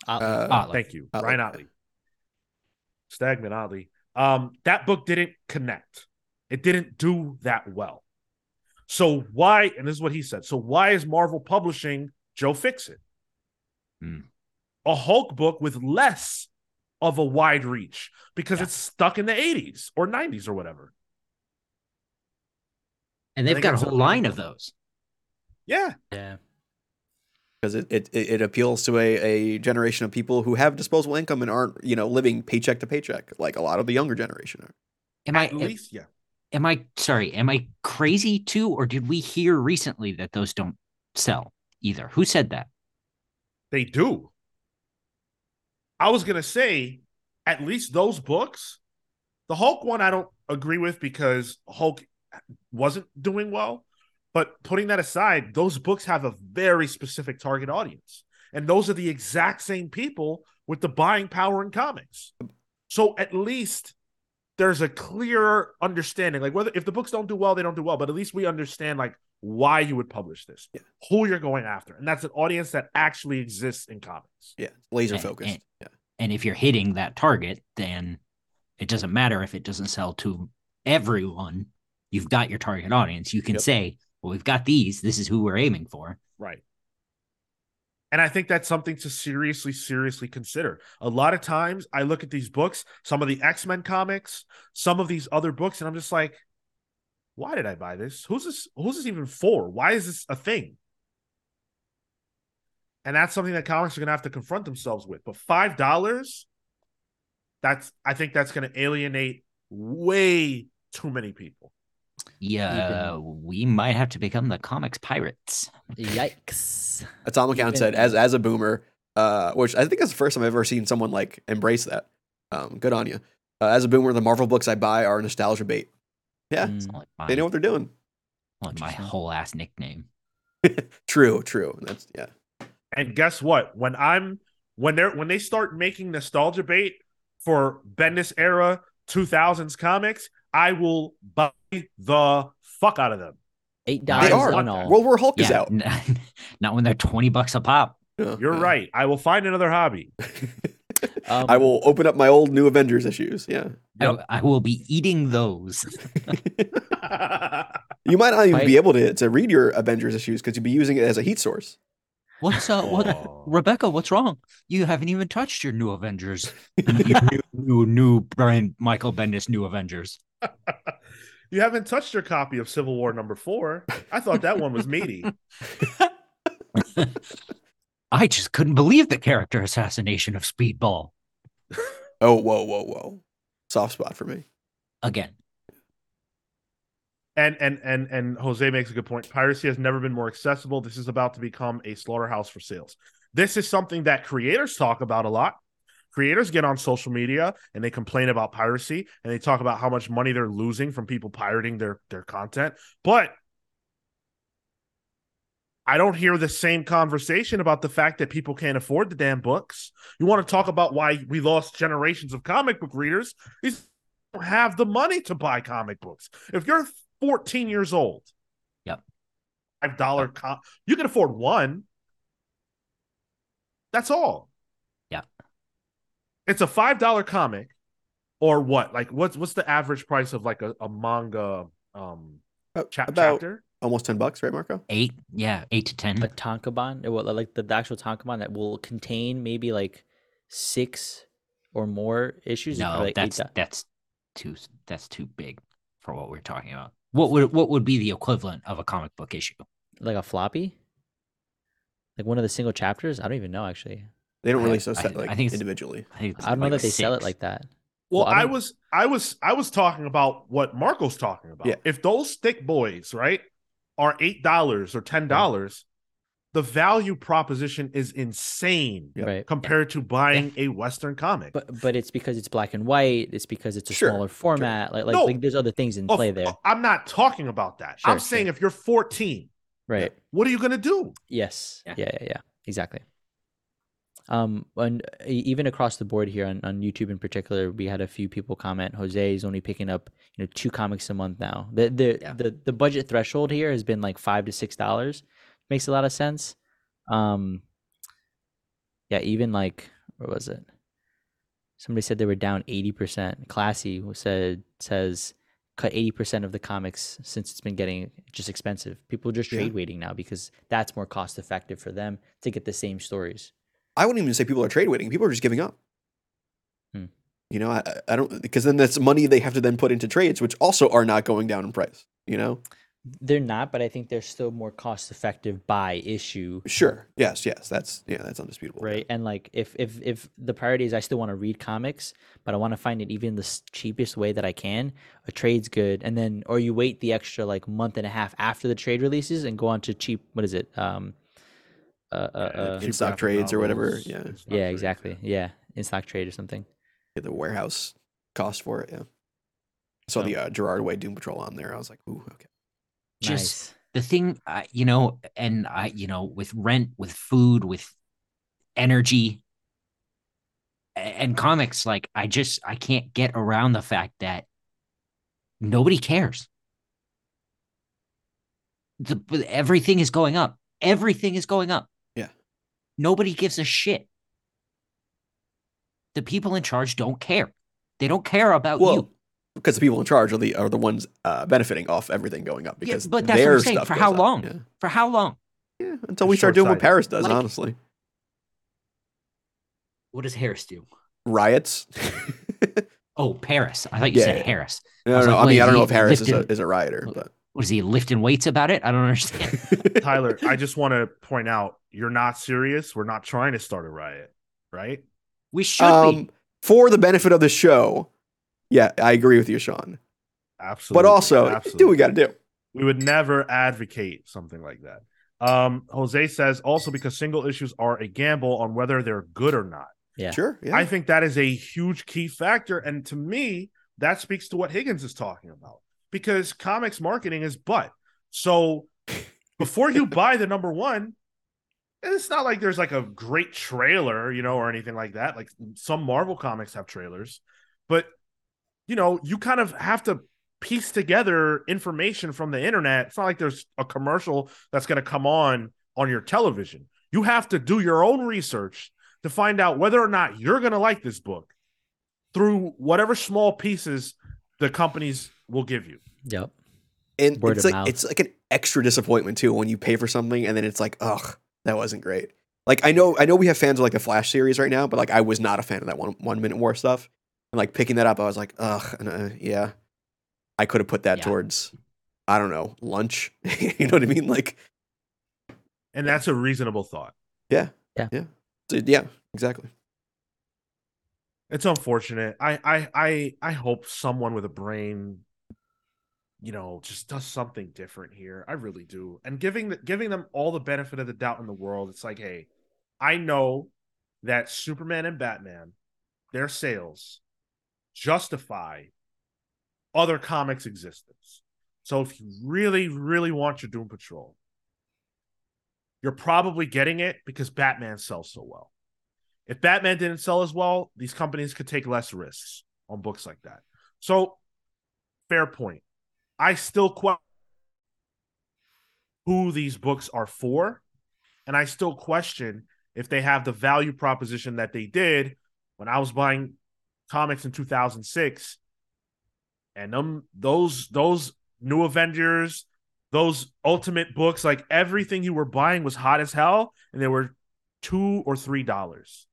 Speaker 4: Uh,
Speaker 1: Uh,
Speaker 3: Ottley.
Speaker 2: Thank you,
Speaker 1: Ottley.
Speaker 2: Ryan Ottley. Stegman Ottley. Um, that book didn't connect. It didn't do that well. So why? And this is what he said. So why is Marvel publishing Joe Fixit?
Speaker 3: Hmm.
Speaker 2: A Hulk book with less of a wide reach because
Speaker 3: Yeah.
Speaker 2: it's stuck in the 80s or 90s or whatever.
Speaker 3: And they've
Speaker 2: think
Speaker 3: got a whole line of those.
Speaker 2: Yeah.
Speaker 4: yeah.
Speaker 1: Because it, it it it appeals to a, a generation of people who have disposable income and aren't you know living paycheck to paycheck like a lot of the younger generation are.
Speaker 3: Am I
Speaker 2: At least, yeah.
Speaker 3: am I sorry, am I crazy too, or did we hear recently that those don't sell either? Who said that?
Speaker 2: They do. I was gonna say, at least those books, the Hulk one I don't agree with because Hulk wasn't doing well. But putting that aside, those books have a very specific target audience. And those are the exact same people with the buying power in comics. So at least there's a clear understanding. Like whether if the books don't do well, they don't do well, but at least we understand like why you would publish this,
Speaker 1: Yeah.
Speaker 2: who you're going after, and that's an audience that actually exists in comics.
Speaker 1: Yeah, laser
Speaker 3: And-
Speaker 1: focused.
Speaker 3: and-
Speaker 1: yeah,
Speaker 3: And if you're hitting that target, then it doesn't matter if it doesn't sell to everyone. You've got your target audience. You can
Speaker 1: Yep.
Speaker 3: say, well, we've got these. This is who we're aiming for.
Speaker 2: Right. And I think that's something to seriously, seriously consider. A lot of times I look at these books, some of the X Men comics, some of these other books, and I'm just like, why did I buy this? Who's this? Who's this even for? Why is this a thing? And that's something that comics are going to have to confront themselves with. But five dollars, that's I think that's going to alienate way too many people.
Speaker 3: Yeah, we might have to become the comics pirates.
Speaker 4: Yikes!
Speaker 1: Atomic Count
Speaker 4: Even-
Speaker 1: said, as as a boomer, uh, which I think is the first time I've ever seen someone like embrace that. Um, good on you. Uh, as a boomer, the Marvel books I buy are nostalgia bait. Yeah,
Speaker 4: Mm.
Speaker 3: like my,
Speaker 1: they know what they're doing.
Speaker 3: like my whole ass nickname.
Speaker 1: True, true. That's yeah.
Speaker 2: And guess what? When I'm when they're when they start making nostalgia bait for Bendis era 2000s comics, I will buy the fuck out of them.
Speaker 4: Eight
Speaker 1: They
Speaker 4: dollars
Speaker 1: are.
Speaker 4: on all.
Speaker 1: World War Hulk is out.
Speaker 3: n- not when they're 20 bucks a pop.
Speaker 1: Yeah,
Speaker 2: You're
Speaker 1: yeah.
Speaker 2: right. I will find another hobby.
Speaker 4: Um,
Speaker 1: I will open up my old New Avengers issues. Yeah.
Speaker 2: Yep.
Speaker 3: I, I will be eating those.
Speaker 1: You might not even
Speaker 4: Right.
Speaker 1: be able to, to read your Avengers issues because you'd be using it as a heat source.
Speaker 3: What's uh what
Speaker 2: Oh.
Speaker 3: Rebecca, what's wrong? You haven't even touched your new Avengers. your new, new new Brian Michael Bendis new Avengers.
Speaker 2: you haven't touched your copy of Civil War number four. I thought that one was meaty.
Speaker 3: I just couldn't believe the character assassination of Speedball.
Speaker 1: Oh, whoa, whoa, whoa. Soft spot for me.
Speaker 3: Again.
Speaker 2: And and and and Jose makes a good point. Piracy has never been more accessible. This is about to become a slaughterhouse for sales. This is something that creators talk about a lot. Creators get on social media and they complain about piracy and they talk about how much money they're losing from people pirating their their content. But I don't hear the same conversation about the fact that people can't afford the damn books. You want to talk about why we lost generations of comic book readers? These don't have the money to buy comic books. If you're 14 years old,
Speaker 3: Yep.
Speaker 2: five dollar com- you can afford one. That's all.
Speaker 3: Yeah.
Speaker 2: It's a five dollar comic, or what? Like what's what's the average price of like a, a manga um
Speaker 1: Uh,
Speaker 2: cha-
Speaker 1: about
Speaker 2: chapter?
Speaker 1: almost 10 bucks, right, Marco?
Speaker 3: Eight, yeah, eight to ten.
Speaker 4: a tankobon, it will- like the, the actual tankobon that will contain maybe like six or more issues.
Speaker 3: no,
Speaker 4: like, eight
Speaker 3: that's
Speaker 4: do-
Speaker 3: that's too that's too big for what we're talking about. What would what would be the equivalent of a comic book issue?
Speaker 4: like a floppy. Like one of the single chapters. I don't even know actually.
Speaker 1: They don't
Speaker 3: I-
Speaker 1: release those
Speaker 3: I-
Speaker 1: set, like
Speaker 3: I think
Speaker 1: individually.
Speaker 3: I, think
Speaker 4: I don't know
Speaker 3: like
Speaker 4: that they sell it like that.
Speaker 2: Well,
Speaker 4: Well, I
Speaker 2: I, was I was I was talking about what Marco's talking about.
Speaker 1: Yeah.
Speaker 2: If those thick boys, right, are eight dollars or ten dollars, the value proposition is insane
Speaker 4: Right.
Speaker 2: compared to buying a Western comic.
Speaker 4: But but it's because it's black and white. It's because it's a
Speaker 1: Sure,
Speaker 4: smaller format. Like like,
Speaker 2: No.
Speaker 4: like there's other things in
Speaker 2: Of-
Speaker 4: play there.
Speaker 2: I'm not talking about that.
Speaker 4: Sure,
Speaker 2: I'm saying if you're 14,
Speaker 4: Right.
Speaker 2: what are you gonna do?
Speaker 4: Yes.
Speaker 3: Yeah.
Speaker 4: Yeah. yeah. Yeah. Exactly. Um, and even across the board here on, on YouTube in particular, we had a few people comment. Jose is only picking up you know two comics a month now. The the
Speaker 3: Yeah.
Speaker 4: the, the budget threshold here has been like five to six dollars. Makes a lot of sense. Um, yeah, even like what was it? Somebody said they were down eighty percent. Classy said says cut eighty percent of the comics since it's been getting just expensive. People are just
Speaker 1: Yeah.
Speaker 4: trade waiting now because that's more cost effective for them to get the same stories.
Speaker 1: I wouldn't even say people are trade waiting. People are just giving up.
Speaker 4: Hmm.
Speaker 1: You know, I, I- don't because then that's money they have to then put into trades, which also are not going down in price. You know,
Speaker 4: They're not, but I think they're still more cost effective by issue.
Speaker 1: sure, yes, yes, that's yeah, that's undisputable.
Speaker 4: Right. And like if if if the priority is I still want to read comics, but I want to find it even the cheapest way that I can, a trade's good. And then or you wait the extra like month and a half after the trade releases and go on to cheap what is it? Um uh, uh, uh,
Speaker 1: in stock
Speaker 2: graphic
Speaker 1: trades or whatever, yeah.
Speaker 2: in stock
Speaker 4: yeah,
Speaker 2: trades,
Speaker 4: exactly. Yeah. In stock trade or something.
Speaker 1: Get the warehouse cost for it. Yeah, saw
Speaker 2: So-
Speaker 1: the uh, Gerard Way Doom Patrol on there. I was like, ooh, okay.
Speaker 3: Just
Speaker 4: nice.
Speaker 3: the thing, uh, you know, and I, you know, with rent, with food, with energy, and comics, like I just I can't get around the fact that nobody cares. the, everything is going up. Everything is going up.
Speaker 1: Yeah.
Speaker 3: Nobody gives a shit. The people in charge don't care. They don't care about
Speaker 1: Well,
Speaker 3: you.
Speaker 1: because the people in charge are the are the ones uh, benefiting off everything going up.
Speaker 3: Yeah,
Speaker 1: Because
Speaker 3: but that's what I'm saying.
Speaker 1: stuff
Speaker 3: For how
Speaker 1: up.
Speaker 3: long?
Speaker 1: Yeah.
Speaker 3: For how long?
Speaker 1: Yeah, until we start doing what
Speaker 2: short-sighted.
Speaker 1: Paris does.
Speaker 3: Like-
Speaker 1: honestly,
Speaker 3: What does Harris do?
Speaker 1: riots.
Speaker 3: Oh, Paris. I thought you
Speaker 1: Yeah,
Speaker 3: said
Speaker 1: yeah.
Speaker 3: Harris.
Speaker 1: no,
Speaker 3: was
Speaker 1: no,
Speaker 3: like,
Speaker 1: I mean,
Speaker 3: wait,
Speaker 1: I don't know if Harris is a, is a rioter, but
Speaker 3: What is he lifting weights about it? I don't understand.
Speaker 2: Tyler, I just want to point out you're not serious. We're not trying to start a riot, right?
Speaker 3: We should be.
Speaker 1: um, for the benefit of the show, yeah, I agree with you, Sean.
Speaker 2: Absolutely.
Speaker 1: But also,
Speaker 2: absolutely.
Speaker 1: do what we got to do.
Speaker 2: we would never advocate something like that. Um, Jose says also because single issues are a gamble on whether they're good or not.
Speaker 4: Yeah.
Speaker 1: Sure. Yeah.
Speaker 2: I think that is a huge key factor. And to me, that speaks to what Higgins is talking about because comics marketing is but. So before you buy the number one, it's not like there's like a great trailer, you know, or anything like that. Like some Marvel comics have trailers, but you know, you kind of have to piece together information from the internet. It's not like there's a commercial that's going to come on on your television. You have to do your own research to find out whether or not you're going to like this book through whatever small pieces the companies will give you.
Speaker 4: Yep.
Speaker 1: and
Speaker 4: Word
Speaker 1: it's like
Speaker 4: mouth.
Speaker 1: it's like an extra disappointment too when you pay for something and then it's like, ugh, that wasn't great. Like I know I know we have fans of like the Flash series right now, but like I was not a fan of that one one minute war stuff. And like picking that up, I was like, ugh, and, uh, yeah. I could have put that
Speaker 3: Yeah.
Speaker 1: towards, I don't know, lunch. you know what I mean? Like,
Speaker 2: And that's a reasonable thought. Yeah. Yeah. Yeah.
Speaker 1: So, yeah, exactly.
Speaker 2: It's unfortunate. I I I I hope someone with a brain you know just does something different here. I really do. And giving the, giving them all the benefit of the doubt in the world. It's like, "Hey, I know that Superman and Batman their sales justify other comics existence. So if you really really want your Doom Patrol, you're probably getting it because Batman sells so well. If Batman didn't sell as well, these companies could take less risks on books like that. So, fair point. I still question who these books are for, and I still question if they have the value proposition that they did when I was buying comics in 2006. And them those those new Avengers, those ultimate books, like everything you were buying was hot as hell, and they were two or three dollars.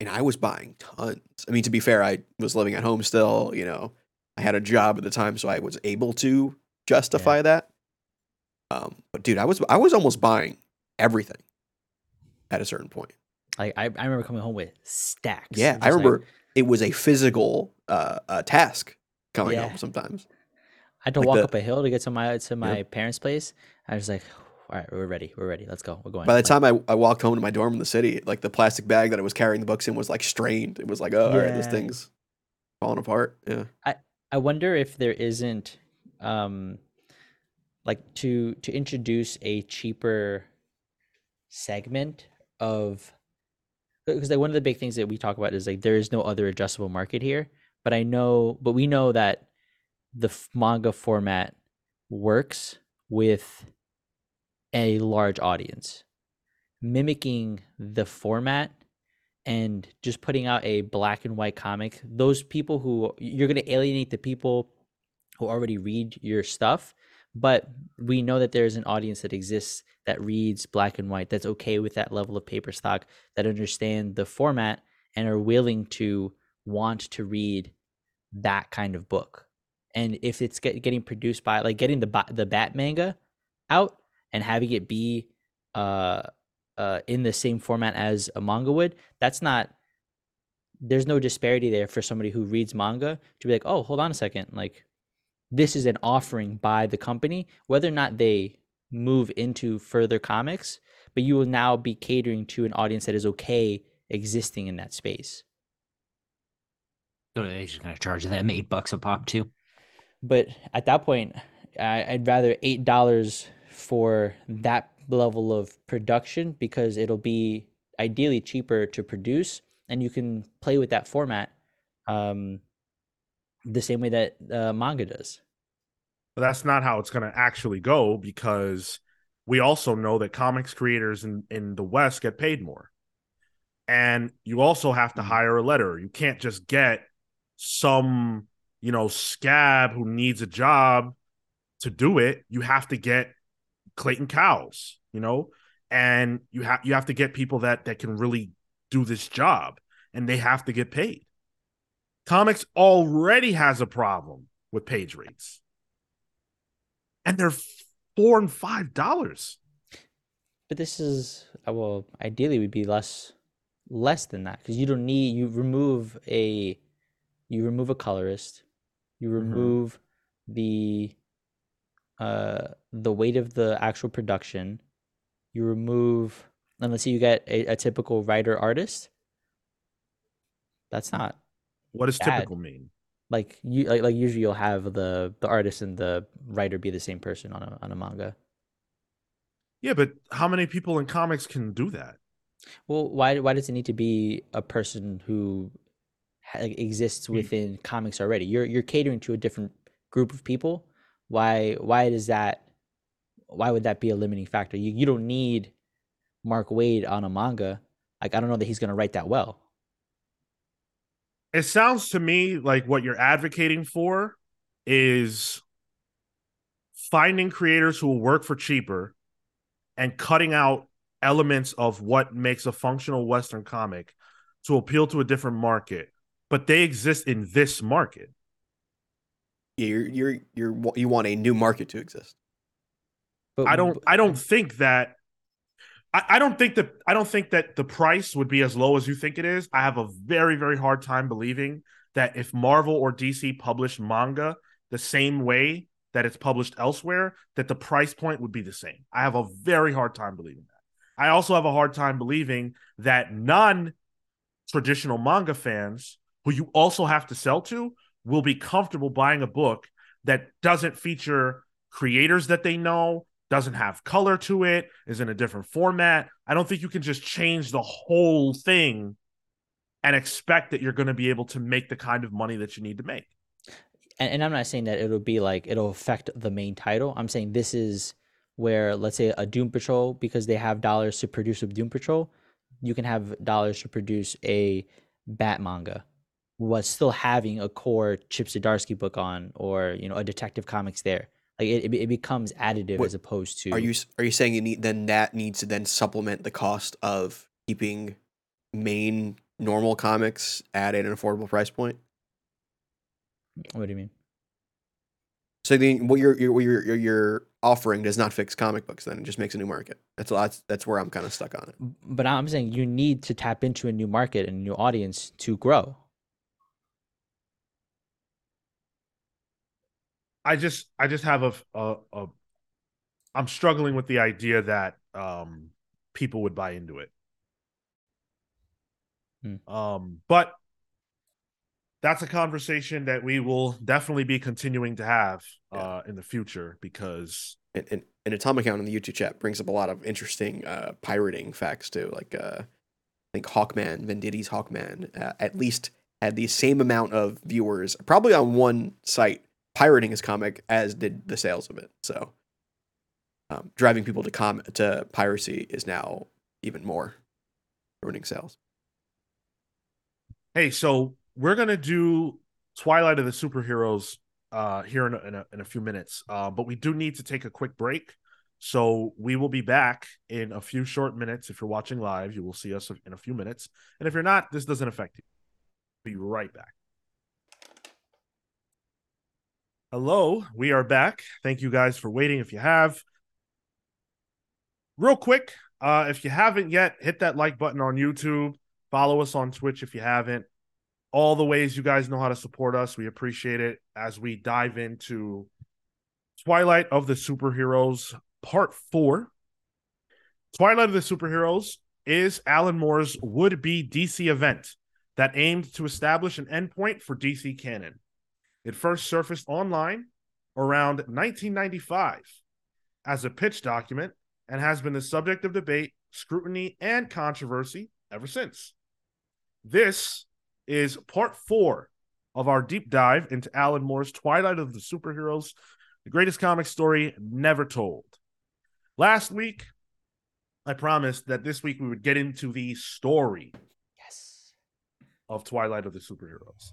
Speaker 1: and I was buying tons. I mean, to be fair, I was living at home still. You know, I had a job at the time, so I was able to justify that. Um, but dude, I was I was almost buying everything at a certain point.
Speaker 4: Like I, I remember coming home with stacks.
Speaker 1: Yeah, I
Speaker 4: like-
Speaker 1: remember it was a physical uh, uh task coming
Speaker 4: Yeah.
Speaker 1: home sometimes.
Speaker 4: I had to
Speaker 1: like
Speaker 4: walk
Speaker 1: the-
Speaker 4: up a hill to get to my to my parents' place. I was like, all right, we're ready. We're ready. Let's go. We're going.
Speaker 1: By the
Speaker 4: Like,
Speaker 1: time I, I walked home to my dorm in the city, like the plastic bag that I was carrying the books in was like strained. It was like, oh, all right, this thing's falling apart. Yeah.
Speaker 4: I wonder if there isn't um like to to introduce a cheaper segment of because like one of the big things that we talk about is like there is no other adjustable market here but i know but we know that the manga format works with a large audience. Mimicking the format and just putting out a black and white comic those people who you're going to alienate the people who already read your stuff but we know that there's an audience that exists that reads black and white that's okay with that level of paper stock that understand the format and are willing to want to read that kind of book. And if it's get, getting produced by like getting the the bat manga out and having it be uh uh in the same format as a manga would that's not there's no disparity there for somebody who reads manga to be like oh hold on a second like this is an offering by the company whether or not they move into further comics but you will now be catering to an audience that is okay existing in that space
Speaker 3: So they're just gonna charge them eight bucks a pop too.
Speaker 4: but at that point i'd rather eight dollars for that level of production because it'll be ideally cheaper to produce and you can play with that format um, the same way that uh, manga does
Speaker 2: But that's not how it's going to actually go because we also know that comics creators in, in the West get paid more. And you also have to
Speaker 4: Mhm.
Speaker 2: hire a letter. You can't just get some, you know, scab who needs a job to do it. You have to get Clayton Cowles, you know, and you have you have to get people that that can really do this job and they have to get paid. Comics already has a problem with page rates. And they're four and five dollars.
Speaker 4: But this is uh, well, ideally would be less less than that because you don't need you remove a you remove a colorist, you remove the uh the weight of the actual production, you remove and let's say you get a, a typical writer artist. That's not
Speaker 2: What does
Speaker 4: Bad.
Speaker 2: typical mean?
Speaker 4: like you like, like usually you'll have the the artist and the writer be the same person on a on a manga.
Speaker 2: Yeah, but how many people in comics can do that?
Speaker 4: Well, why why does it need to be a person who exists
Speaker 2: Mm.
Speaker 4: within comics already? You're you're catering to a different group of people. Why why does that? Why would that be a limiting factor? You you don't need Mark Waid on a manga. Like I don't know that he's gonna write that well.
Speaker 2: It sounds to me like what you're advocating for is finding creators who will work for cheaper and cutting out elements of what makes a functional Western comic to appeal to a different market, but they exist in this market.
Speaker 1: Yeah, you're you're you're you want a new market to exist.
Speaker 4: But
Speaker 2: I don't I don't think that I, I don't think that I don't think that the price would be as low as you think it is. I have a very, very hard time believing that if Marvel or DC published manga the same way that it's published elsewhere, that the price point would be the same. I have a very hard time believing that. I also have a hard time believing that non traditional manga fans who you also have to sell to will be comfortable buying a book that doesn't feature creators that they know, doesn't have color to it, is in a different format. I don't think you can just change the whole thing and expect that you're going to be able to make the kind of money that you need to make.
Speaker 4: and, and I'm not saying that it'll be like it'll affect the main title. I'm saying this is where let's say a Doom Patrol because they have dollars to produce a Doom Patrol, you can have dollars to produce a Bat manga, while still having a core Chip Zdarsky book on or you know a Detective Comics there. Like it, it, becomes additive
Speaker 1: What-
Speaker 4: as opposed to
Speaker 1: Are you are you saying you need then that needs to then supplement the cost of keeping main normal comics at an affordable price point?
Speaker 4: what do you mean?
Speaker 1: So then what you're, you're what you're, you're you're offering does not fix comic books. Then it just makes a new market. That's that's that's where I'm kind of stuck on it.
Speaker 4: But I'm saying you need to tap into a new market and a new audience to grow.
Speaker 2: I just I just have a a, a I'm struggling with the idea that um people would buy into it.
Speaker 4: Hmm.
Speaker 2: Um but that's a conversation that we will definitely be continuing to have uh in the future because
Speaker 1: And, and, and Atomic Count in the YouTube chat brings up a lot of interesting uh, pirating facts too. Like uh, I think Hawkman, Venditti's Hawkman, uh, at least had the same amount of viewers, probably on one site, pirating his comic as did the sales of it. So um, driving people to com to piracy is now even more ruining sales.
Speaker 2: Hey, so we're gonna do Twilight of the Superheroes uh, here in a, in, a, in a few minutes, uh, but we do need to take a quick break. So we will be back in a few short minutes. If you're watching live, you will see us in a few minutes, and if you're not, this doesn't affect you. Be right back. Hello, we are back. Thank you guys for waiting. If you have, real quick, uh, if you haven't yet, hit that like button on YouTube. Follow us on Twitch if you haven't. All the ways you guys know how to support us, we appreciate it as we dive into Twilight of the Superheroes Part 4. Twilight of the Superheroes is Alan Moore's would be DC event that aimed to establish an endpoint for DC canon. It first surfaced online around 1995 as a pitch document and has been the subject of debate, scrutiny, and controversy ever since. This is part four of our deep dive into Alan Moore's Twilight of the Superheroes The greatest comic story never told. Last week, I promised that this week we would get into the story
Speaker 4: Yes.
Speaker 2: of Twilight of the Superheroes.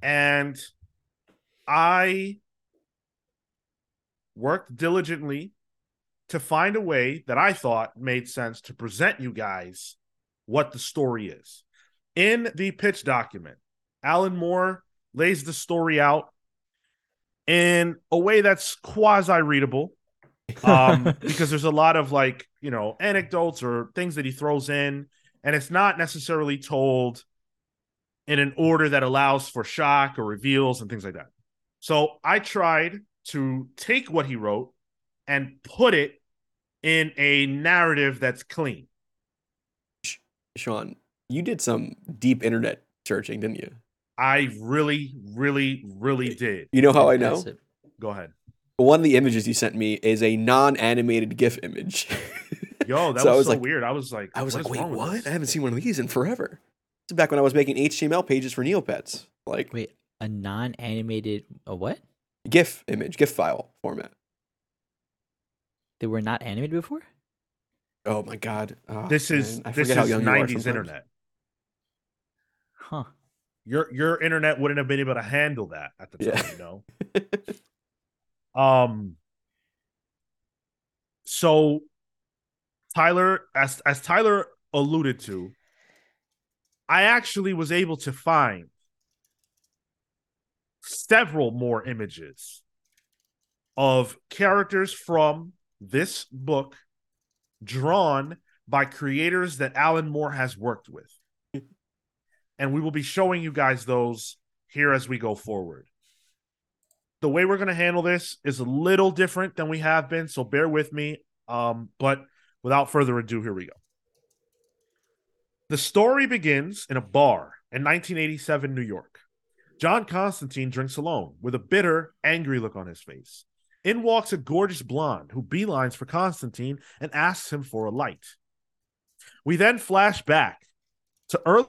Speaker 2: And I worked diligently to find a way that I thought made sense to present you guys what the story is. In the pitch document, Alan Moore lays the story out in a way that's quasi readable um, because there's a lot of like, you know, anecdotes or things that he throws in, and it's not necessarily told in an order that allows for shock or reveals and things like that. So I tried to take what he wrote and put it in a narrative that's clean.
Speaker 1: Sean, you did some deep internet searching, didn't you?
Speaker 2: I really, really, really did.
Speaker 1: You know how I know?
Speaker 4: Impressive.
Speaker 2: Go ahead.
Speaker 1: One of the images you sent me is a non-animated GIF image.
Speaker 2: Yo, that
Speaker 1: So I
Speaker 2: was,
Speaker 1: was
Speaker 2: so
Speaker 1: like-
Speaker 2: weird. I was like,
Speaker 1: I was
Speaker 2: what
Speaker 1: like, wait, what?
Speaker 2: this?
Speaker 1: I haven't seen one of these in forever. This is back when I was making HTML pages for Neopets, like
Speaker 4: Wait, a non-animated a what?
Speaker 1: GIF image, GIF file format.
Speaker 4: They were not animated before?
Speaker 1: Oh my god, Oh,
Speaker 2: This is
Speaker 1: I
Speaker 2: this
Speaker 1: forget how
Speaker 2: is
Speaker 1: young you are
Speaker 2: 90s internet.
Speaker 4: Huh.
Speaker 2: Your your internet wouldn't have been able to handle that at the time,
Speaker 1: Yeah.
Speaker 2: you know. Um so Tyler as as Tyler alluded to I actually was able to find several more images of characters from this book drawn by creators that Alan Moore has worked with. and we will be showing you guys those here as we go forward. The way we're going to handle this is a little different than we have been, so bear with me. Um, but without further ado, here we go. The story begins in a bar in 1987 New York. John Constantine drinks alone with a bitter, angry look on his face. In walks a gorgeous blonde who beelines for Constantine and asks him for a light. We then flash back to early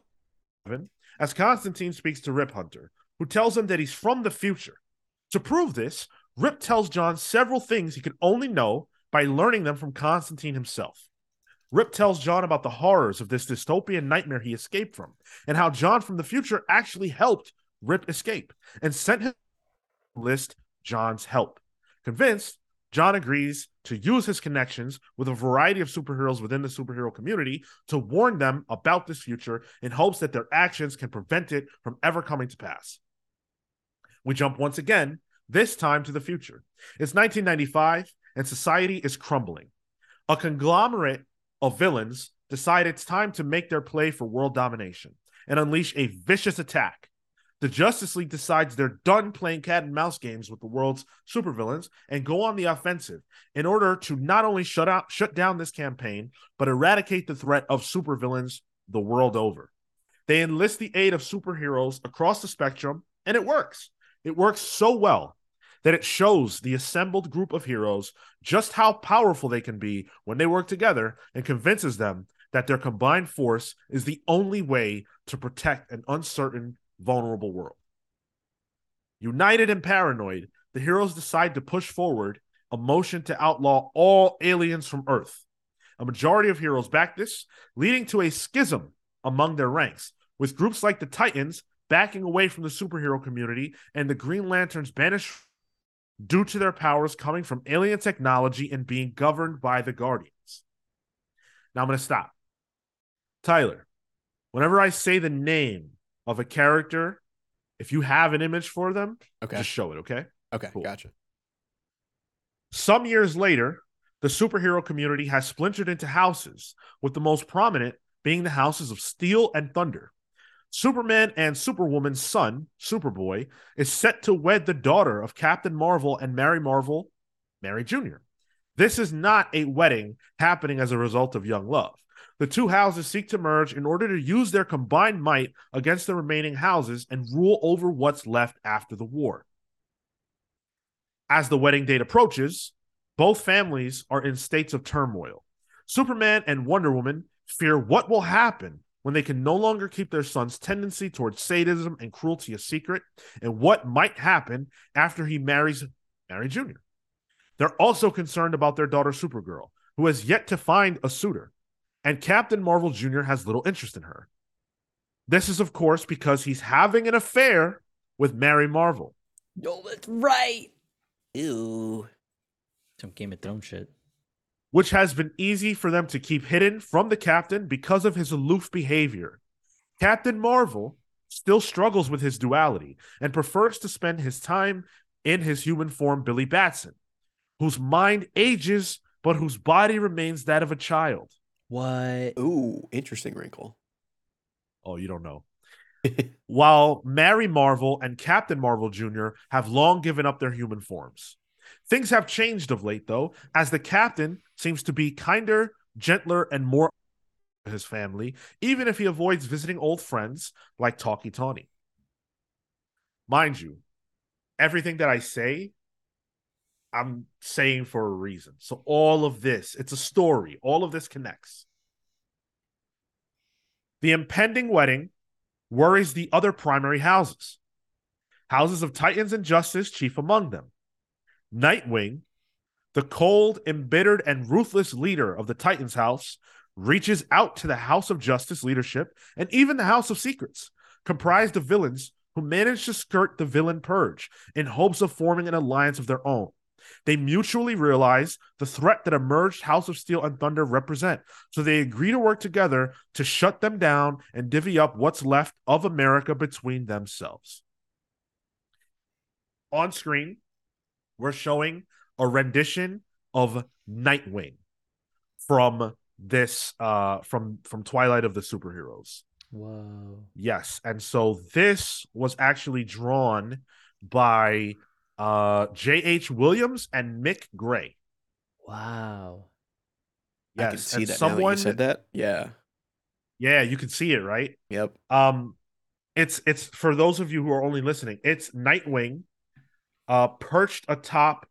Speaker 2: as Constantine speaks to Rip Hunter, who tells him that he's from the future. To prove this, Rip tells John several things he could only know by learning them from Constantine himself. Rip tells John about the horrors of this dystopian nightmare he escaped from, and how John from the future actually helped Rip escape and sent him to list John's help. Convinced, John agrees to use his connections with a variety of superheroes within the superhero community to warn them about this future in hopes that their actions can prevent it from ever coming to pass. We jump once again, this time to the future. It's 1995, and society is crumbling. A conglomerate of villains decide it's time to make their play for world domination and unleash a vicious attack. The Justice League decides they're done playing cat and mouse games with the world's supervillains and go on the offensive in order to not only shut out shut down this campaign, but eradicate the threat of supervillains the world over. They enlist the aid of superheroes across the spectrum, and it works. It works so well that it shows the assembled group of heroes just how powerful they can be when they work together and convinces them that their combined force is the only way to protect an uncertain, vulnerable world. United and paranoid, the heroes decide to push forward a motion to outlaw all aliens from Earth. A majority of heroes back this, leading to a schism among their ranks, with groups like the Titans backing away from the superhero community and the Green Lanterns banished due to their powers coming from alien technology and being governed by the Guardians. Now I'm going to stop. Tyler, whenever I say the name of a character, if you have an image for them,
Speaker 1: Okay,
Speaker 2: just show it, okay?
Speaker 1: okay,
Speaker 2: cool.
Speaker 1: gotcha.
Speaker 2: Some years later, the superhero community has splintered into houses, with the most prominent being the houses of Steel and Thunder. Superman and Superwoman's son, Superboy, is set to wed the daughter of Captain Marvel and Mary Marvel, Mary Jr. This is not a wedding happening as a result of young love. The two houses seek to merge in order to use their combined might against the remaining houses and rule over what's left after the war. As the wedding date approaches, both families are in states of turmoil. Superman and Wonder Woman fear what will happen when they can no longer keep their son's tendency towards sadism and cruelty a secret, and what might happen after he marries Mary Jr. They're also concerned about their daughter Supergirl, who has yet to find a suitor, and Captain Marvel Jr. has little interest in her. This is, of course, because he's having an affair with Mary Marvel.
Speaker 4: No, that's right. Ew. Some Game of Thrones shit.
Speaker 2: which has been easy for them to keep hidden from the captain because of his aloof behavior. Captain Marvel still struggles with his duality and prefers to spend his time in his human form, Billy Batson, whose mind ages but whose body remains that of a child.
Speaker 4: What?
Speaker 1: Ooh, interesting wrinkle.
Speaker 2: Oh, you don't know. While Mary Marvel and Captain Marvel Jr. have long given up their human forms. Things have changed of late, though, as the captain seems to be kinder, gentler, and more to his family, even if he avoids visiting old friends like Tawky Tawny. Mind you, everything that I say, I'm saying for a reason. So all of this, it's a story. All of this connects. The impending wedding worries the other primary houses. Houses of Titans and Justice, chief among them. Nightwing, the cold, embittered, and ruthless leader of the Titans House, reaches out to the House of Justice leadership and even the House of Secrets, comprised of villains who manage to skirt the villain purge in hopes of forming an alliance of their own. They mutually realize the threat that emerged House of Steel and Thunder represent, so they agree to work together to shut them down and divvy up what's left of America between themselves. On screen, we're showing a rendition of Nightwing from this uh from from Twilight of the Superheroes.
Speaker 4: Whoa.
Speaker 2: Yes, and so this was actually drawn by uh J.H. Williams and Mick Gray.
Speaker 4: Wow.
Speaker 1: Yeah, I can
Speaker 2: Yes,
Speaker 1: see
Speaker 2: and
Speaker 1: that now that
Speaker 2: someone
Speaker 1: you said that. Yeah.
Speaker 2: Yeah, you can see it, right?
Speaker 1: Yep.
Speaker 2: Um it's it's for those of you who are only listening, it's Nightwing uh perched atop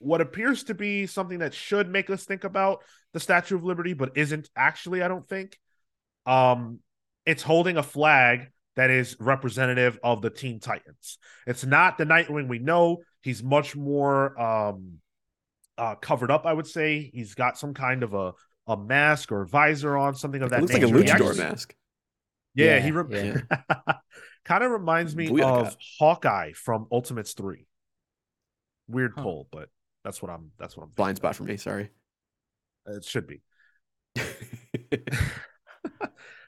Speaker 2: what appears to be something that should make us think about the Statue of Liberty, but isn't actually, I don't think. Um, it's holding a flag that is representative of the Teen Titans. It's not the Nightwing we know. He's much more um uh covered up, I would say. He's got some kind of a a mask or visor on, something of
Speaker 1: It
Speaker 2: that
Speaker 1: looks like a luchador
Speaker 2: actually-
Speaker 1: mask.
Speaker 2: Yeah,
Speaker 4: Yeah,
Speaker 2: he re-
Speaker 4: yeah.
Speaker 2: kind of reminds me
Speaker 1: Booyaka.
Speaker 2: of Hawkeye from Ultimates 3. Weird
Speaker 4: Huh.
Speaker 2: pull, but that's what I'm that's what I'm
Speaker 1: Blind spot for me. Sorry.
Speaker 2: It should be.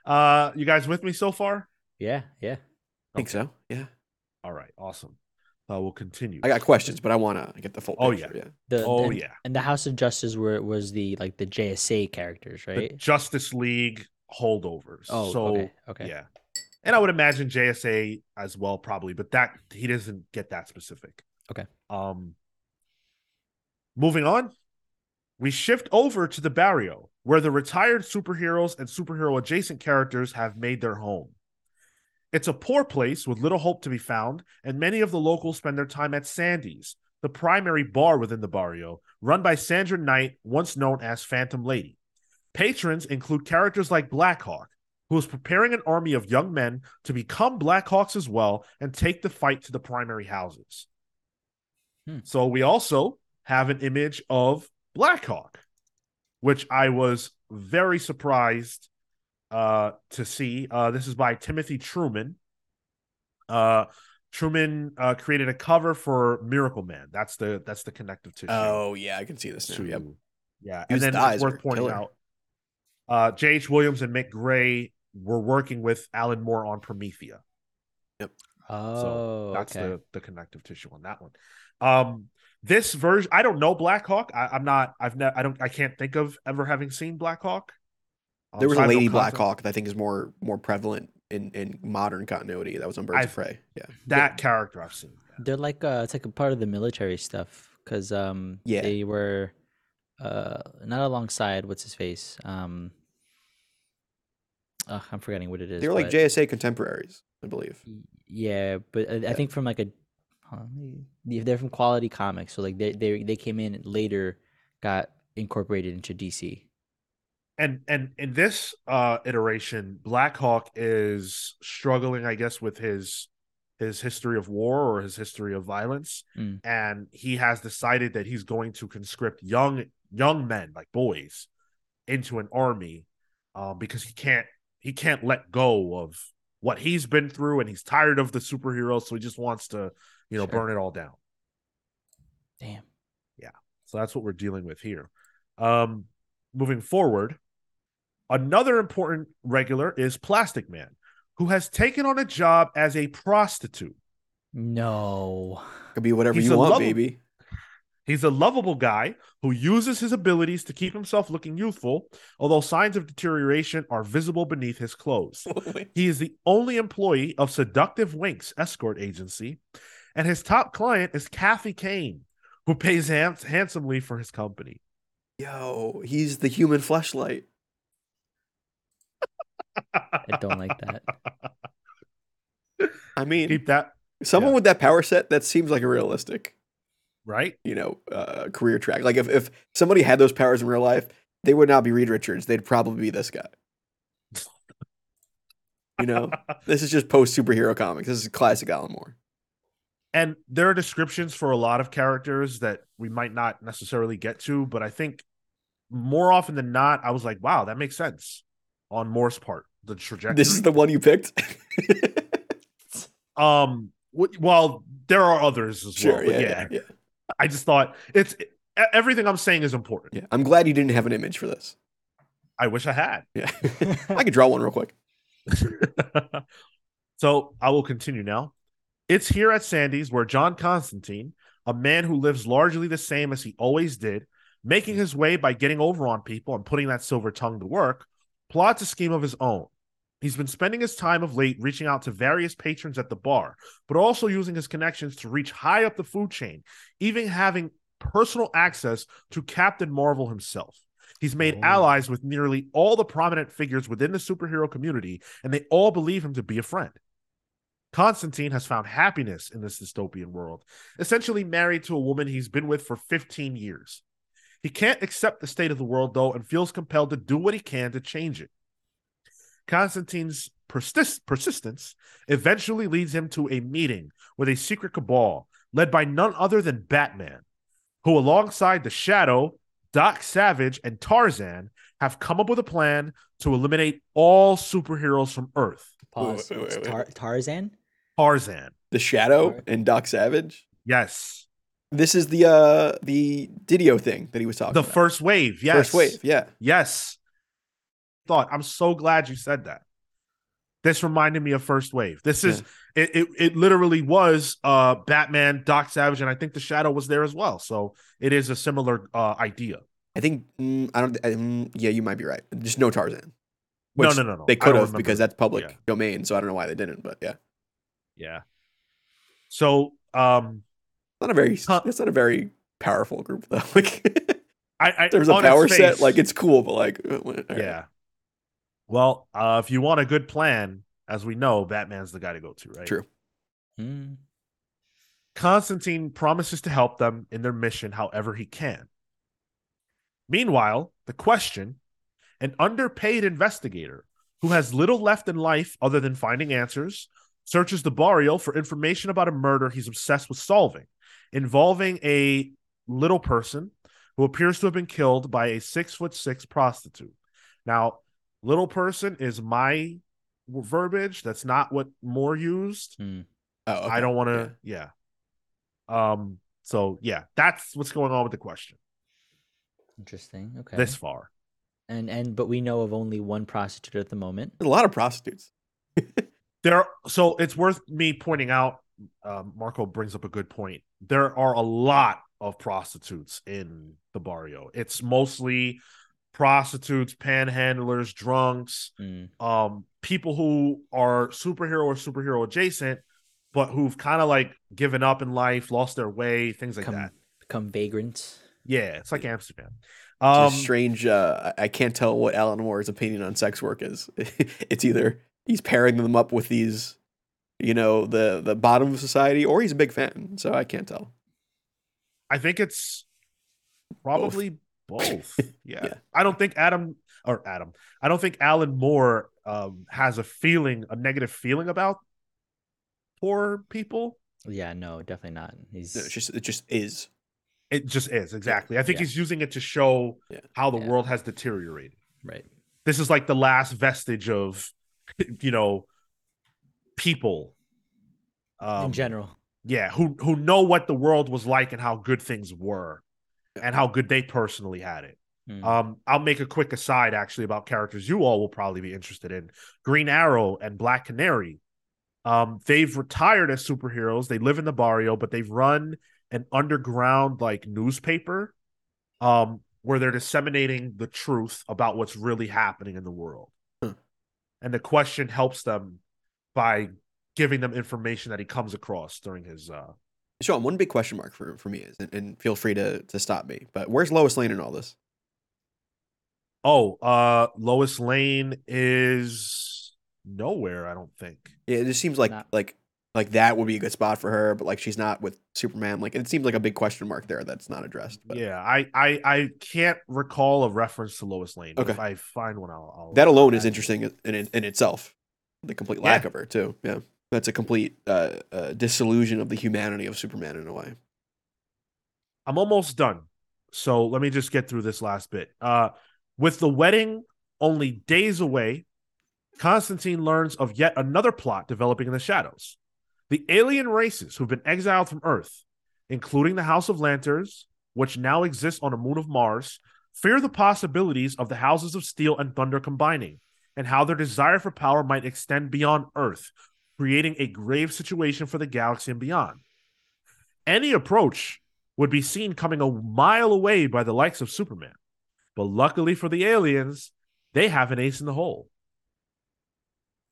Speaker 2: Uh you guys with me so far?
Speaker 4: Yeah, yeah.
Speaker 1: I think so. Yeah.
Speaker 2: All right, awesome. Uh we'll continue.
Speaker 1: I got questions, but I want to get the full
Speaker 2: Oh,
Speaker 1: picture. Yeah.
Speaker 4: The,
Speaker 2: Oh
Speaker 4: and,
Speaker 2: yeah.
Speaker 4: And the House of Justice were was the like the JSA characters,
Speaker 2: The
Speaker 4: right?
Speaker 2: Justice League holdovers.
Speaker 4: oh,
Speaker 2: so
Speaker 4: okay. Okay.
Speaker 2: yeah. And I would imagine JSA as well, probably, but that he doesn't get that specific.
Speaker 4: Okay.
Speaker 2: Um moving on, we shift over to the barrio, where the retired superheroes and superhero adjacent characters have made their home. It's a poor place with little hope to be found, and many of the locals spend their time at Sandy's, the primary bar within the barrio, run by Sandra Knight, once known as Phantom Lady. Patrons include characters like Blackhawk, who is preparing an army of young men to become Blackhawks as well and take the fight to the primary houses.
Speaker 4: Hmm.
Speaker 2: So we also have an image of Blackhawk, which I was very surprised uh, to see. Uh, this is by Timothy Truman. Uh, Truman uh, created a cover for Miracle Man. That's the that's the connective tissue.
Speaker 1: Oh yeah, I can see this
Speaker 2: too.
Speaker 1: Yep.
Speaker 2: Yeah,
Speaker 1: He
Speaker 2: and then it's worth pointing
Speaker 1: killer.
Speaker 2: out, uh, J.H. Williams and Mick Gray were working with Alan Moore on Promethea. Yep.
Speaker 4: Oh,
Speaker 2: That's
Speaker 4: okay.
Speaker 2: the the connective tissue on that one. Um, this version, I don't know Blackhawk. I, I'm not. I've never. I don't. I can't think of ever having seen Blackhawk. Um,
Speaker 1: There was
Speaker 2: so I
Speaker 1: a
Speaker 2: have no
Speaker 1: Lady
Speaker 2: concept-
Speaker 1: Blackhawk that I think is more more prevalent in in modern continuity. That was on Birds
Speaker 2: I've-
Speaker 1: of Prey. Yeah.
Speaker 2: That character I've seen.
Speaker 4: They're like uh, it's like a part of the military stuff because um
Speaker 1: Yeah.
Speaker 4: they were uh not alongside what's his face um ugh, I'm forgetting what it is.
Speaker 1: They were like
Speaker 4: but-
Speaker 1: JSA contemporaries, I believe.
Speaker 4: Yeah, but I, I think from like a, huh, maybe- yeah, they're from Quality Comics, so like they they they came in later, got incorporated into DC.
Speaker 2: And and in this uh iteration blackhawk is struggling i guess with his his history of war or his history of violence,
Speaker 4: Mm.
Speaker 2: and he has decided that he's going to conscript young young men like boys into an army um, because he can't he can't let go of what he's been through and he's tired of the superheroes so he just wants to you know
Speaker 4: Sure.
Speaker 2: burn it all down
Speaker 4: Damn. Yeah.
Speaker 2: So that's what we're dealing with here um moving forward another important regular is plastic man who has taken on a job as a prostitute
Speaker 4: No.
Speaker 1: Could be whatever
Speaker 2: He's
Speaker 1: you
Speaker 2: a
Speaker 1: want,
Speaker 2: lovable-
Speaker 1: baby.
Speaker 2: He's a lovable guy who uses his abilities to keep himself looking youthful, although signs of deterioration are visible beneath his clothes. He is the only employee of Seductive Winks escort agency, and his top client is Kathy Kane, who pays hands- handsomely for his company.
Speaker 1: Yo, he's the human fleshlight.
Speaker 4: I don't like that.
Speaker 1: I mean,
Speaker 2: Keep that
Speaker 1: someone
Speaker 2: yeah.
Speaker 1: with that power set, that seems like a realistic,
Speaker 2: right.
Speaker 1: you know, uh, career track. Like if, if somebody had those powers in real life, they would not be Reed Richards. They'd probably be this guy. You know, this is just post superhero comics. This is classic Alan Moore.
Speaker 2: And there are descriptions for a lot of characters that we might not necessarily get to, but I think more often than not, I was like, wow, that makes sense on Moore's part. The trajectory.
Speaker 1: This is the one you picked.
Speaker 2: Um. w- Well, there are others as
Speaker 1: sure,
Speaker 2: well.
Speaker 1: yeah,
Speaker 2: yeah,
Speaker 1: yeah, yeah,
Speaker 2: I just thought it's everything I'm saying is important.
Speaker 1: yeah. I'm glad you didn't have an image for this.
Speaker 2: I wish I had.
Speaker 1: Yeah, I could draw one real quick.
Speaker 2: so I will continue now. It's here at Sandy's where John Constantine, a man who lives largely the same as he always did, making his way by getting over on people and putting that silver tongue to work, plots a scheme of his own. He's been spending his time of late reaching out to various patrons at the bar, but also using his connections to reach high up the food chain, even having personal access to Captain Marvel himself. He's made
Speaker 4: Oh.
Speaker 2: allies with nearly all the prominent figures within the superhero community, and they all believe him to be a friend. Constantine has found happiness in this dystopian world, essentially married to a woman he's been with for 15 years. He can't accept the state of the world, though, and feels compelled to do what he can to change it. Constantine's persist- persistence eventually leads him to a meeting with a secret cabal led by none other than Batman, who, alongside the Shadow, Doc Savage, and Tarzan, have come up with a plan to eliminate all superheroes from Earth.
Speaker 4: Pause.
Speaker 1: wait, wait,
Speaker 4: It's
Speaker 1: wait.
Speaker 4: Tar- Tarzan?
Speaker 2: Tarzan.
Speaker 1: The Shadow
Speaker 4: Alright.
Speaker 1: and Doc Savage.
Speaker 2: Yes.
Speaker 1: This is the uh the DiDio thing that he was talking
Speaker 2: The
Speaker 1: about.
Speaker 2: first wave. Yes.
Speaker 1: First wave, yeah.
Speaker 2: Yes. Thought. I'm so glad you said that. This reminded me of First Wave. This is it, it it literally was uh Batman, Doc Savage, and I think the Shadow was there as well. So it is a similar uh idea.
Speaker 1: I think mm, I don't. Um, yeah, you might be right. Just no Tarzan.
Speaker 2: No,
Speaker 1: Which
Speaker 2: no, no, no.
Speaker 1: They could have because that's public
Speaker 2: Yeah.
Speaker 1: domain. So I don't know why they didn't. But yeah,
Speaker 2: Yeah. So um
Speaker 1: not a very.
Speaker 2: Huh.
Speaker 1: It's not a very powerful group though. Like
Speaker 2: I, I
Speaker 1: there's a
Speaker 2: on its
Speaker 1: power set. Like it's cool, but like uh, all right.
Speaker 2: yeah. Well, uh if you want a good plan, as we know, Batman's the guy to go to, right?
Speaker 1: True.
Speaker 4: Hmm.
Speaker 2: Constantine promises to help them in their mission however he can. Meanwhile, the question an underpaid investigator who has little left in life other than finding answers searches the barrio for information about a murder he's obsessed with solving, involving a little person who appears to have been killed by a six foot six prostitute. Now, little person is my verbiage. That's not what Moore used.
Speaker 4: Hmm.
Speaker 1: Oh, okay.
Speaker 2: I don't want to. Yeah. Um. So yeah, that's what's going on with the question
Speaker 4: Interesting. Okay.
Speaker 2: this far.
Speaker 4: and and but we know of only one prostitute at the moment.
Speaker 1: There's a lot of prostitutes.
Speaker 2: There. So it's worth me pointing out. Um, Marco brings up a good point. There are a lot of prostitutes in the barrio. It's mostly prostitutes, panhandlers, drunks,
Speaker 4: Hmm.
Speaker 2: um, people who are superhero or superhero adjacent, but who've kind of like given up in life, lost their way, things like
Speaker 4: Come
Speaker 2: that.
Speaker 4: become vagrants.
Speaker 2: Yeah, it's like Amsterdam.
Speaker 1: It's
Speaker 2: Um,
Speaker 1: strange. Uh, I can't tell what Alan Moore's opinion on sex work is. it's either he's pairing them up with these, you know, the the bottom of society, or he's a big fan. So I can't tell.
Speaker 2: I think it's probably both. Yeah.
Speaker 1: Yeah.
Speaker 2: I don't think Adam or Adam. I don't think Alan Moore um, has a feeling, a negative feeling about poor people.
Speaker 4: Yeah, no, definitely not. He's
Speaker 1: No, it's just it just is.
Speaker 2: It just is exactly. I think
Speaker 4: Yeah.
Speaker 2: he's using it to show
Speaker 1: Yeah.
Speaker 2: how the
Speaker 4: Yeah.
Speaker 2: world has deteriorated.
Speaker 4: right.
Speaker 2: This is like the last vestige of, you know, people. Um,
Speaker 4: in general.
Speaker 2: yeah, who who know what the world was like and how good things were, and how good they personally had it.
Speaker 4: Mm.
Speaker 2: Um, I'll make a quick aside actually about characters you all will probably be interested in. Green Arrow and Black Canary. Um, they've retired as superheroes. They live in the barrio, but they've run an underground like newspaper um where they're disseminating the truth about what's really happening in the world.
Speaker 1: Huh.
Speaker 2: And the question helps them by giving them information that he comes across during his uh
Speaker 1: Sean, one big question mark for, for me is, and, and feel free to to stop me, but where's Lois Lane in all this?
Speaker 2: Oh, uh Lois Lane is nowhere, I don't think.
Speaker 1: Yeah, it just seems like
Speaker 4: Not-
Speaker 1: like like that would be a good spot for her, but like she's not with Superman. Like it seems like a big question mark there that's not addressed. But
Speaker 2: Yeah, I, I I can't recall a reference to Lois Lane.
Speaker 1: Okay.
Speaker 2: If I find one, I'll, I'll
Speaker 1: that alone is
Speaker 2: add it.
Speaker 1: interesting in in, in itself. The complete lack
Speaker 2: Yeah.
Speaker 1: of her too. Yeah, that's a complete uh, uh, disillusion of the humanity of Superman in a way.
Speaker 2: I'm almost done. So let me just get through this last bit. Uh, with the wedding only days away, Constantine learns of yet another plot developing in the shadows. The alien races who've been exiled from Earth, including the House of Lanterns, which now exists on a moon of Mars, fear the possibilities of the Houses of Steel and Thunder combining, and how their desire for power might extend beyond Earth, creating a grave situation for the galaxy and beyond. Any approach would be seen coming a mile away by the likes of Superman. But luckily for the aliens, they have an ace in the hole.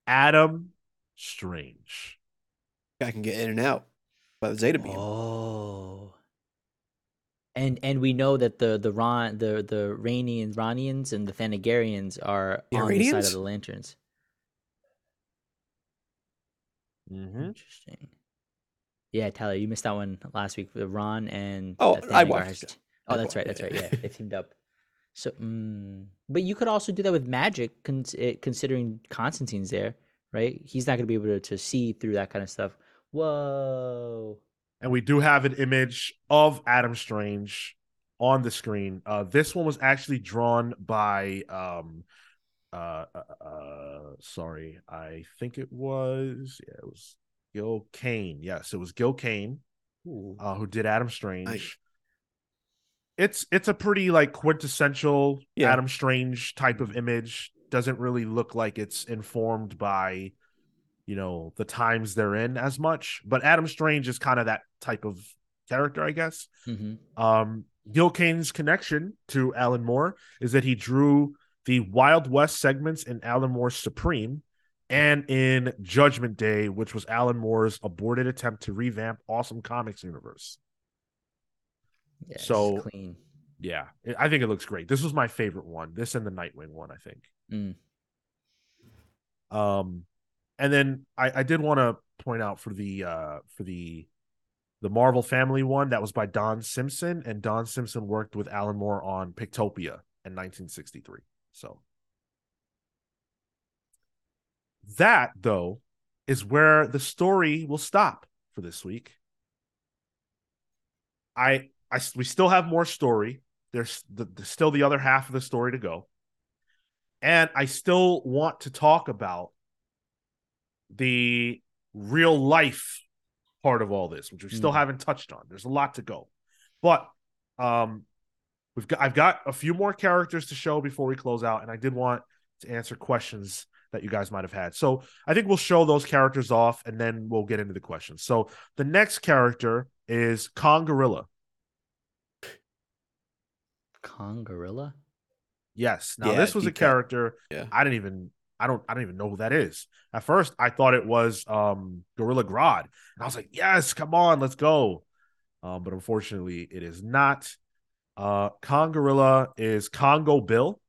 Speaker 2: Adam Strange.
Speaker 1: Guy can get in and out by the Zeta beam.
Speaker 4: Oh. And and we know that the the Rann the the Rannians and the Thanagarians are
Speaker 1: The
Speaker 4: on the side of the lanterns.
Speaker 2: Mm-hmm.
Speaker 4: Interesting. Yeah, Tyler, you missed that one last week. The Rann and
Speaker 1: Oh, I watched
Speaker 4: has- Oh,
Speaker 1: I
Speaker 4: that's right. That's right.
Speaker 1: yeah.
Speaker 4: They teamed up. So, mm, but you could also do that with magic, cons- eh, considering Constantine's there, right? He's not going to be able to, to see through that kind of stuff. Whoa.
Speaker 2: And we do have an image of Adam Strange on the screen. Uh, this one was actually drawn by um uh, uh, uh sorry, I think it was yeah, it was Gil Kane. Yes, it was Gil Kane uh, who did Adam Strange.
Speaker 1: Nice.
Speaker 2: It's it's a pretty like quintessential
Speaker 1: Yeah.
Speaker 2: Adam Strange type of image. Doesn't really look like it's informed by, you know, the times they're in as much. But Adam Strange is kind of that type of character, I guess.
Speaker 4: hmm
Speaker 2: Um, Gil Kane's connection to Alan Moore is that he drew the Wild West segments in Alan Moore's Supreme and in Judgment Day, which was Alan Moore's aborted attempt to revamp Awesome Comics universe.
Speaker 4: Yeah,
Speaker 2: So-
Speaker 4: clean.
Speaker 2: Yeah, I think it looks great. This was my favorite one. This and the Nightwing one, I think.
Speaker 4: Mm.
Speaker 2: Um, and then I, I did want to point out for the uh for the the Marvel Family one that was by Don Simpson, and Don Simpson worked with Alan Moore on Pictopia in 1963. So that though is where the story will stop for this week. I I we still have more story. There's, the, there's still the other half of the story to go. And I still want to talk about the real life part of all this, which we still
Speaker 4: Mm.
Speaker 2: haven't touched on. There's a lot to go. But um we've got I've got a few more characters to show before we close out, and I did want to answer questions that you guys might have had. So I think we'll show those characters off and then we'll get into the questions. So the next character is Congorilla.
Speaker 4: Kong Gorilla?
Speaker 2: Yes. Now
Speaker 1: Yeah,
Speaker 2: this was a character
Speaker 1: Yeah.
Speaker 2: I didn't even I don't I don't even know who that is. At first I thought it was um Gorilla Grodd. And I was like, "Yes, come on, let's go." Um but unfortunately it is not. Uh Congorilla is Congo Bill.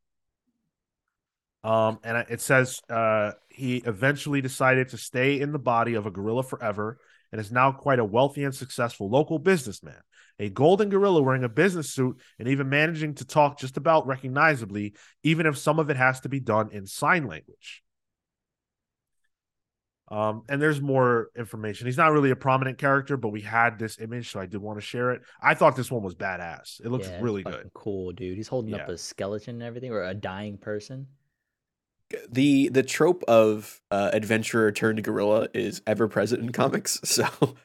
Speaker 2: Um and it says uh he eventually decided to stay in the body of a gorilla forever and is now quite a wealthy and successful local businessman. A golden gorilla wearing a business suit and even managing to talk just about recognizably, even if some of it has to be done in sign language. Um, and there's more information. He's not really a prominent character, but we had this image, so I did want to share it. I thought this one was badass. It looks
Speaker 4: Yeah,
Speaker 2: really good.
Speaker 4: Cool, dude. He's holding up a skeleton and everything, or a dying person.
Speaker 1: the the trope of uh, adventurer turned gorilla is ever present in comics. So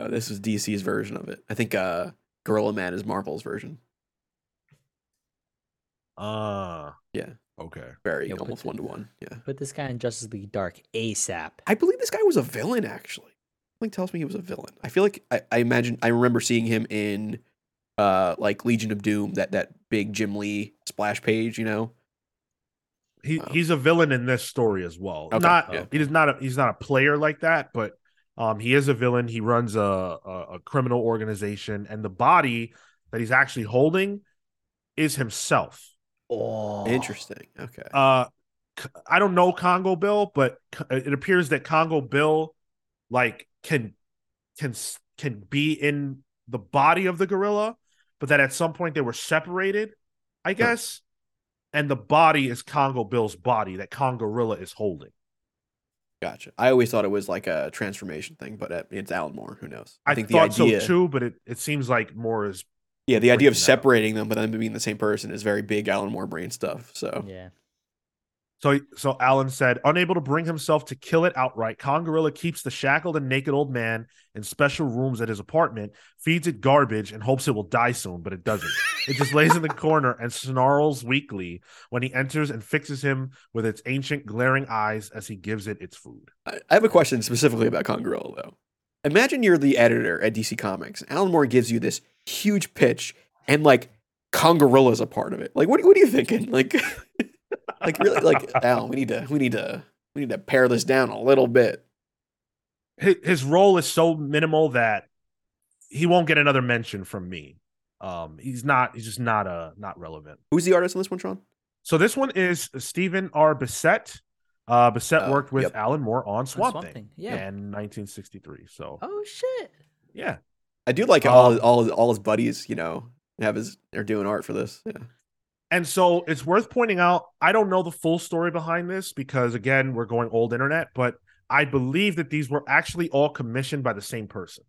Speaker 1: uh, this is DC's version of it. I think uh, Gorilla Man is Marvel's version.
Speaker 2: Uh
Speaker 1: Yeah.
Speaker 2: okay.
Speaker 1: Very
Speaker 4: Yo, put
Speaker 1: almost one to one. Yeah.
Speaker 4: Put this guy in Justice League Dark ASAP.
Speaker 1: I believe this guy was a villain actually. Something tells me he was a villain. I feel like I, I imagine I remember seeing him in uh like Legion of Doom, that that big Jim Lee splash page, you know.
Speaker 2: He
Speaker 1: Oh.
Speaker 2: he's a villain in this story as well.
Speaker 1: Okay,
Speaker 2: Not
Speaker 1: yeah.
Speaker 2: he is not a he's not a player like that, but um he is a villain. He runs a, a a criminal organization, and the body that he's actually holding is himself.
Speaker 4: Oh,
Speaker 1: Interesting. Okay.
Speaker 2: Uh, C- I don't know Congo Bill, but it appears that Congo Bill, like, can can can be in the body of the gorilla, but that at some point they were separated, I guess. And the body is Congo Bill's body that Congorilla is holding.
Speaker 1: Gotcha. I always thought it was like a transformation thing, but uh, it's Alan Moore. Who knows?
Speaker 2: I,
Speaker 1: think
Speaker 2: thought
Speaker 1: the idea,
Speaker 2: so too, but it, it seems like more is
Speaker 1: yeah, the idea of
Speaker 2: breaking that up.
Speaker 1: separating them but then being the same person is very big Alan Moore brain stuff. So
Speaker 4: Yeah.
Speaker 2: So, so Alan said, unable to bring himself to kill it outright, Congorilla keeps the shackled and naked old man in special rooms at his apartment, feeds it garbage, and hopes it will die soon, but it doesn't. it just lays in the corner and snarls weakly when he enters and fixes him with its ancient glaring eyes as he gives it its food.
Speaker 1: I have a question specifically about Congorilla though. Imagine you're the editor at DC Comics. Alan Moore gives you this huge pitch, and like Congorilla's a part of it. Like, what what are you thinking? Like, like really? Like, Al, we need to we need to we need to pare this down a little bit.
Speaker 2: His, his role is so minimal that he won't get another mention from me. Um, he's not. He's just not uh not relevant.
Speaker 1: Who's the artist on this one, Sean?
Speaker 2: So this one is Stephen R. Bissette. Uh, Bissette
Speaker 1: Oh,
Speaker 2: worked with
Speaker 1: yep.
Speaker 2: Alan Moore on Swamp,
Speaker 4: Swamp
Speaker 2: Thing,
Speaker 4: Thing, yeah.
Speaker 2: in 1963. So
Speaker 4: Oh shit.
Speaker 2: yeah,
Speaker 1: I do like how all
Speaker 2: Um,
Speaker 1: all all his buddies, you know, have his are doing art for this. Yeah.
Speaker 2: And so it's worth pointing out. I don't know the full story behind this because again, we're going old internet, but I believe that these were actually all commissioned by the same person.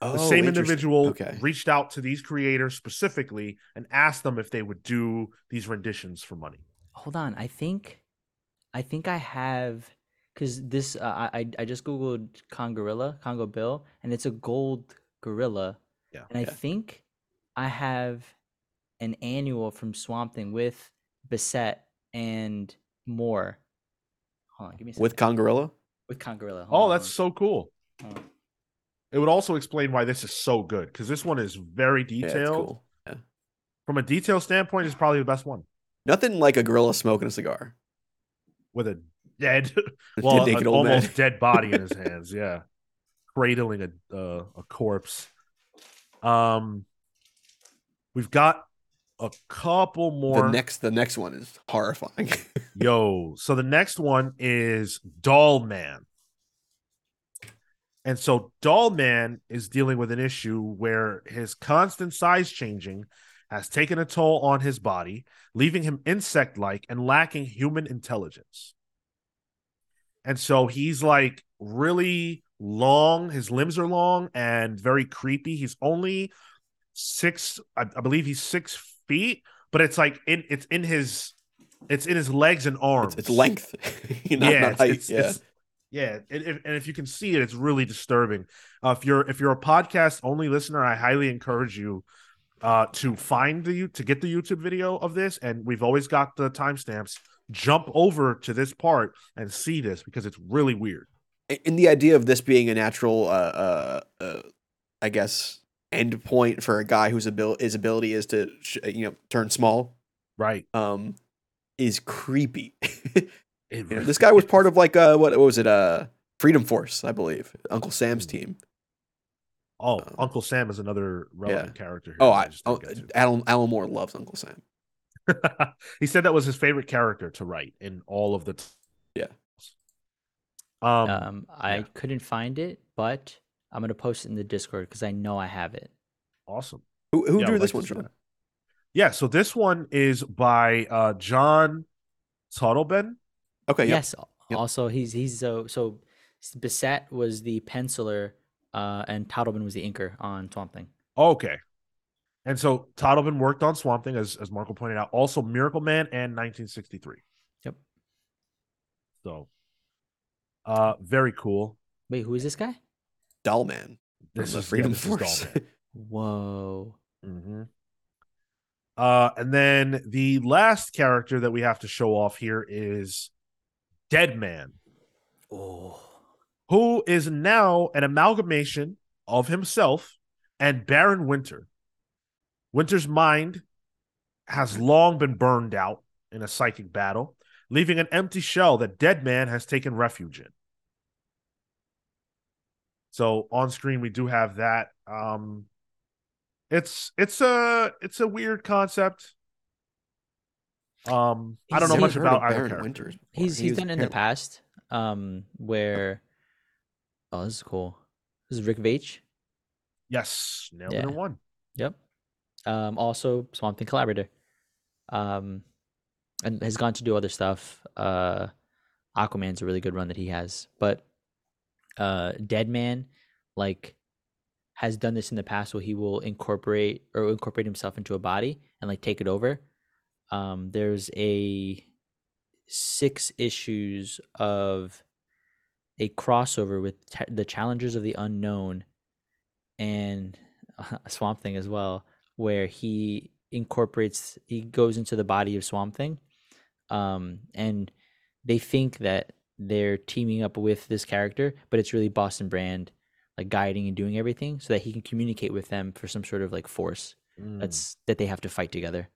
Speaker 1: Oh,
Speaker 2: The same individual
Speaker 1: Okay.
Speaker 2: reached out to these creators specifically and asked them if they would do these renditions for money.
Speaker 4: Hold on. I think, I think I have, because this uh, I I I just googled Congorilla, Congo Bill, and it's a gold gorilla.
Speaker 2: Yeah.
Speaker 4: And I think I have an annual from Swamp Thing with Bissette and more. Hold on, give me a second.
Speaker 1: With Congorilla?
Speaker 4: with Congorilla.
Speaker 2: Oh, that's so cool.
Speaker 4: Hold.
Speaker 2: It would also explain why this is so good because this one is very
Speaker 1: Yeah,
Speaker 2: detailed.
Speaker 1: cool. Yeah.
Speaker 2: From a detail standpoint, it's probably the best one.
Speaker 1: Nothing like a gorilla smoking a cigar.
Speaker 2: With a dead,
Speaker 1: A
Speaker 2: well,
Speaker 1: naked
Speaker 2: an
Speaker 1: old man.
Speaker 2: almost dead body in his hands. Yeah, cradling a uh, a corpse. Um, we've got a couple more.
Speaker 1: The next the next one is horrifying.
Speaker 2: Yo, so the next one is Doll Man. And so Doll Man is dealing with an issue where his constant size changing has taken a toll on his body, leaving him insect like and lacking human intelligence. And so he's like really long, his limbs are long and very creepy. He's only six, I, I believe he's six feet, but it's like in it's in his it's in his legs and arms.
Speaker 1: it's, it's length. not,
Speaker 2: yeah,
Speaker 1: not
Speaker 2: it's,
Speaker 1: yeah.
Speaker 2: it's- yeah, and if, and if you can see it, it's really disturbing. Uh, if you're if you're a podcast only listener, I highly encourage you uh, to find the to get the YouTube video of this, and we've always got the timestamps. Jump over to this part and see this because it's really weird.
Speaker 1: in the idea of this being a natural uh, uh, uh i guess end point for a guy whose abil- his ability is to sh- you know turn small
Speaker 2: Right?
Speaker 1: um is creepy
Speaker 2: It
Speaker 1: You know, this guy was part of like uh what, what was it uh freedom force i believe uncle sam's
Speaker 2: Hmm.
Speaker 1: team
Speaker 2: Oh,
Speaker 1: uh,
Speaker 2: Uncle Sam is another relevant character. Here
Speaker 1: oh
Speaker 2: that
Speaker 1: i
Speaker 2: just
Speaker 1: oh,
Speaker 2: didn't
Speaker 1: alan, alan moore loves uncle sam
Speaker 2: he said that was his favorite character to write in all of the. T-
Speaker 1: Yeah.
Speaker 2: Um.
Speaker 4: Um, I
Speaker 2: yeah.
Speaker 4: couldn't find it, but I'm gonna post it in the Discord because I know I have it.
Speaker 2: awesome.
Speaker 1: who, who
Speaker 2: Yeah,
Speaker 1: drew this
Speaker 2: like
Speaker 1: one
Speaker 2: to see
Speaker 1: Sean?
Speaker 2: that. Yeah, so this one is by uh John Totleben.
Speaker 1: okay yeah
Speaker 4: Yes.
Speaker 1: Yep.
Speaker 4: Also, he's he's so so. Bissette was the penciler, uh, and Totleben was the inker on Swamp Thing.
Speaker 2: Okay. And so Totleben worked on Swamp Thing, as, as Marco pointed out, also Miracle Man and 1963.
Speaker 4: Yep.
Speaker 2: So, uh, very cool.
Speaker 4: Wait, who is this guy?
Speaker 1: Doll Man.
Speaker 2: This is
Speaker 1: Freedom
Speaker 2: yeah, this
Speaker 1: Force.
Speaker 2: Dollman.
Speaker 4: Whoa.
Speaker 2: hmm Uh, and then the last character that we have to show off here is Dead Man,
Speaker 4: Oh.
Speaker 2: who is now an amalgamation of himself and Baron Winter. Winter's mind has long been burned out in a psychic battle, leaving an empty shell that Dead Man has taken refuge in. So on screen we do have that. Um it's it's a it's a weird concept. Um I don't know much about
Speaker 1: of
Speaker 2: either
Speaker 1: Baron
Speaker 2: character.
Speaker 1: Winters. before.
Speaker 4: He's
Speaker 1: He
Speaker 4: he's
Speaker 1: was
Speaker 4: done it in the past, um, where oh, this is cool. This is Rick Veitch.
Speaker 2: Yes, nailed it
Speaker 4: Yeah.
Speaker 2: in one.
Speaker 4: Yep. Um, also Swamp Thing collaborator. Um, and has gone to do other stuff. Uh, Aquaman's a really good run that he has, but uh, Deadman, like, has done this in the past where he will incorporate or incorporate himself into a body and like take it over. Um, there's a six issues of a crossover with ta the Challengers of the Unknown and a Swamp Thing as well, where he incorporates, he goes into the body of Swamp Thing, um, and they think that they're teaming up with this character, but it's really Boston Brand, like guiding and doing everything, so that he can communicate with them for some sort of like force
Speaker 2: Mm.
Speaker 4: that's that they have to fight together.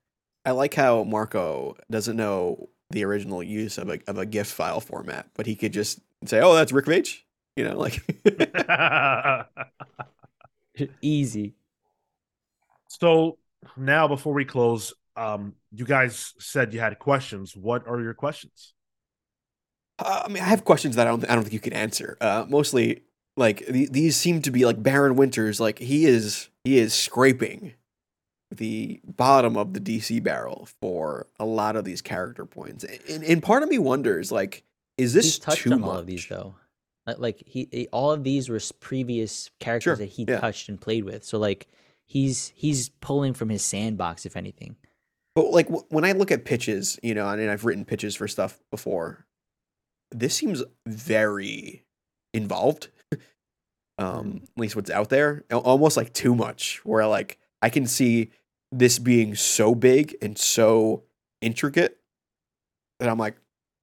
Speaker 1: I like how Marco doesn't know the original use of a of a GIF file format, but he could just say, "Oh, that's Rick Veitch," you know, like
Speaker 4: Easy.
Speaker 2: so now before we close, um, you guys said you had questions. What are your questions?
Speaker 1: Uh, I mean, I have questions that I don't I don't think you can answer. Uh, mostly, like th- these seem to be like Baron Winters. Like he is he is scraping the bottom of the DC barrel for a lot of these character points, and, and part of me wonders, like, is this
Speaker 4: He's touched
Speaker 1: too
Speaker 4: on
Speaker 1: much?
Speaker 4: all of these though. Like, like he, he- all of these were previous characters
Speaker 1: Sure,
Speaker 4: that he
Speaker 1: yeah.
Speaker 4: touched and played with. So like he's he's pulling from his sandbox, if anything.
Speaker 1: But like w- when I look at pitches, you know, and I've written pitches for stuff before, this seems very involved. um, at least what's out there, almost like too much. Where like I can see this being so big and so intricate that I'm like,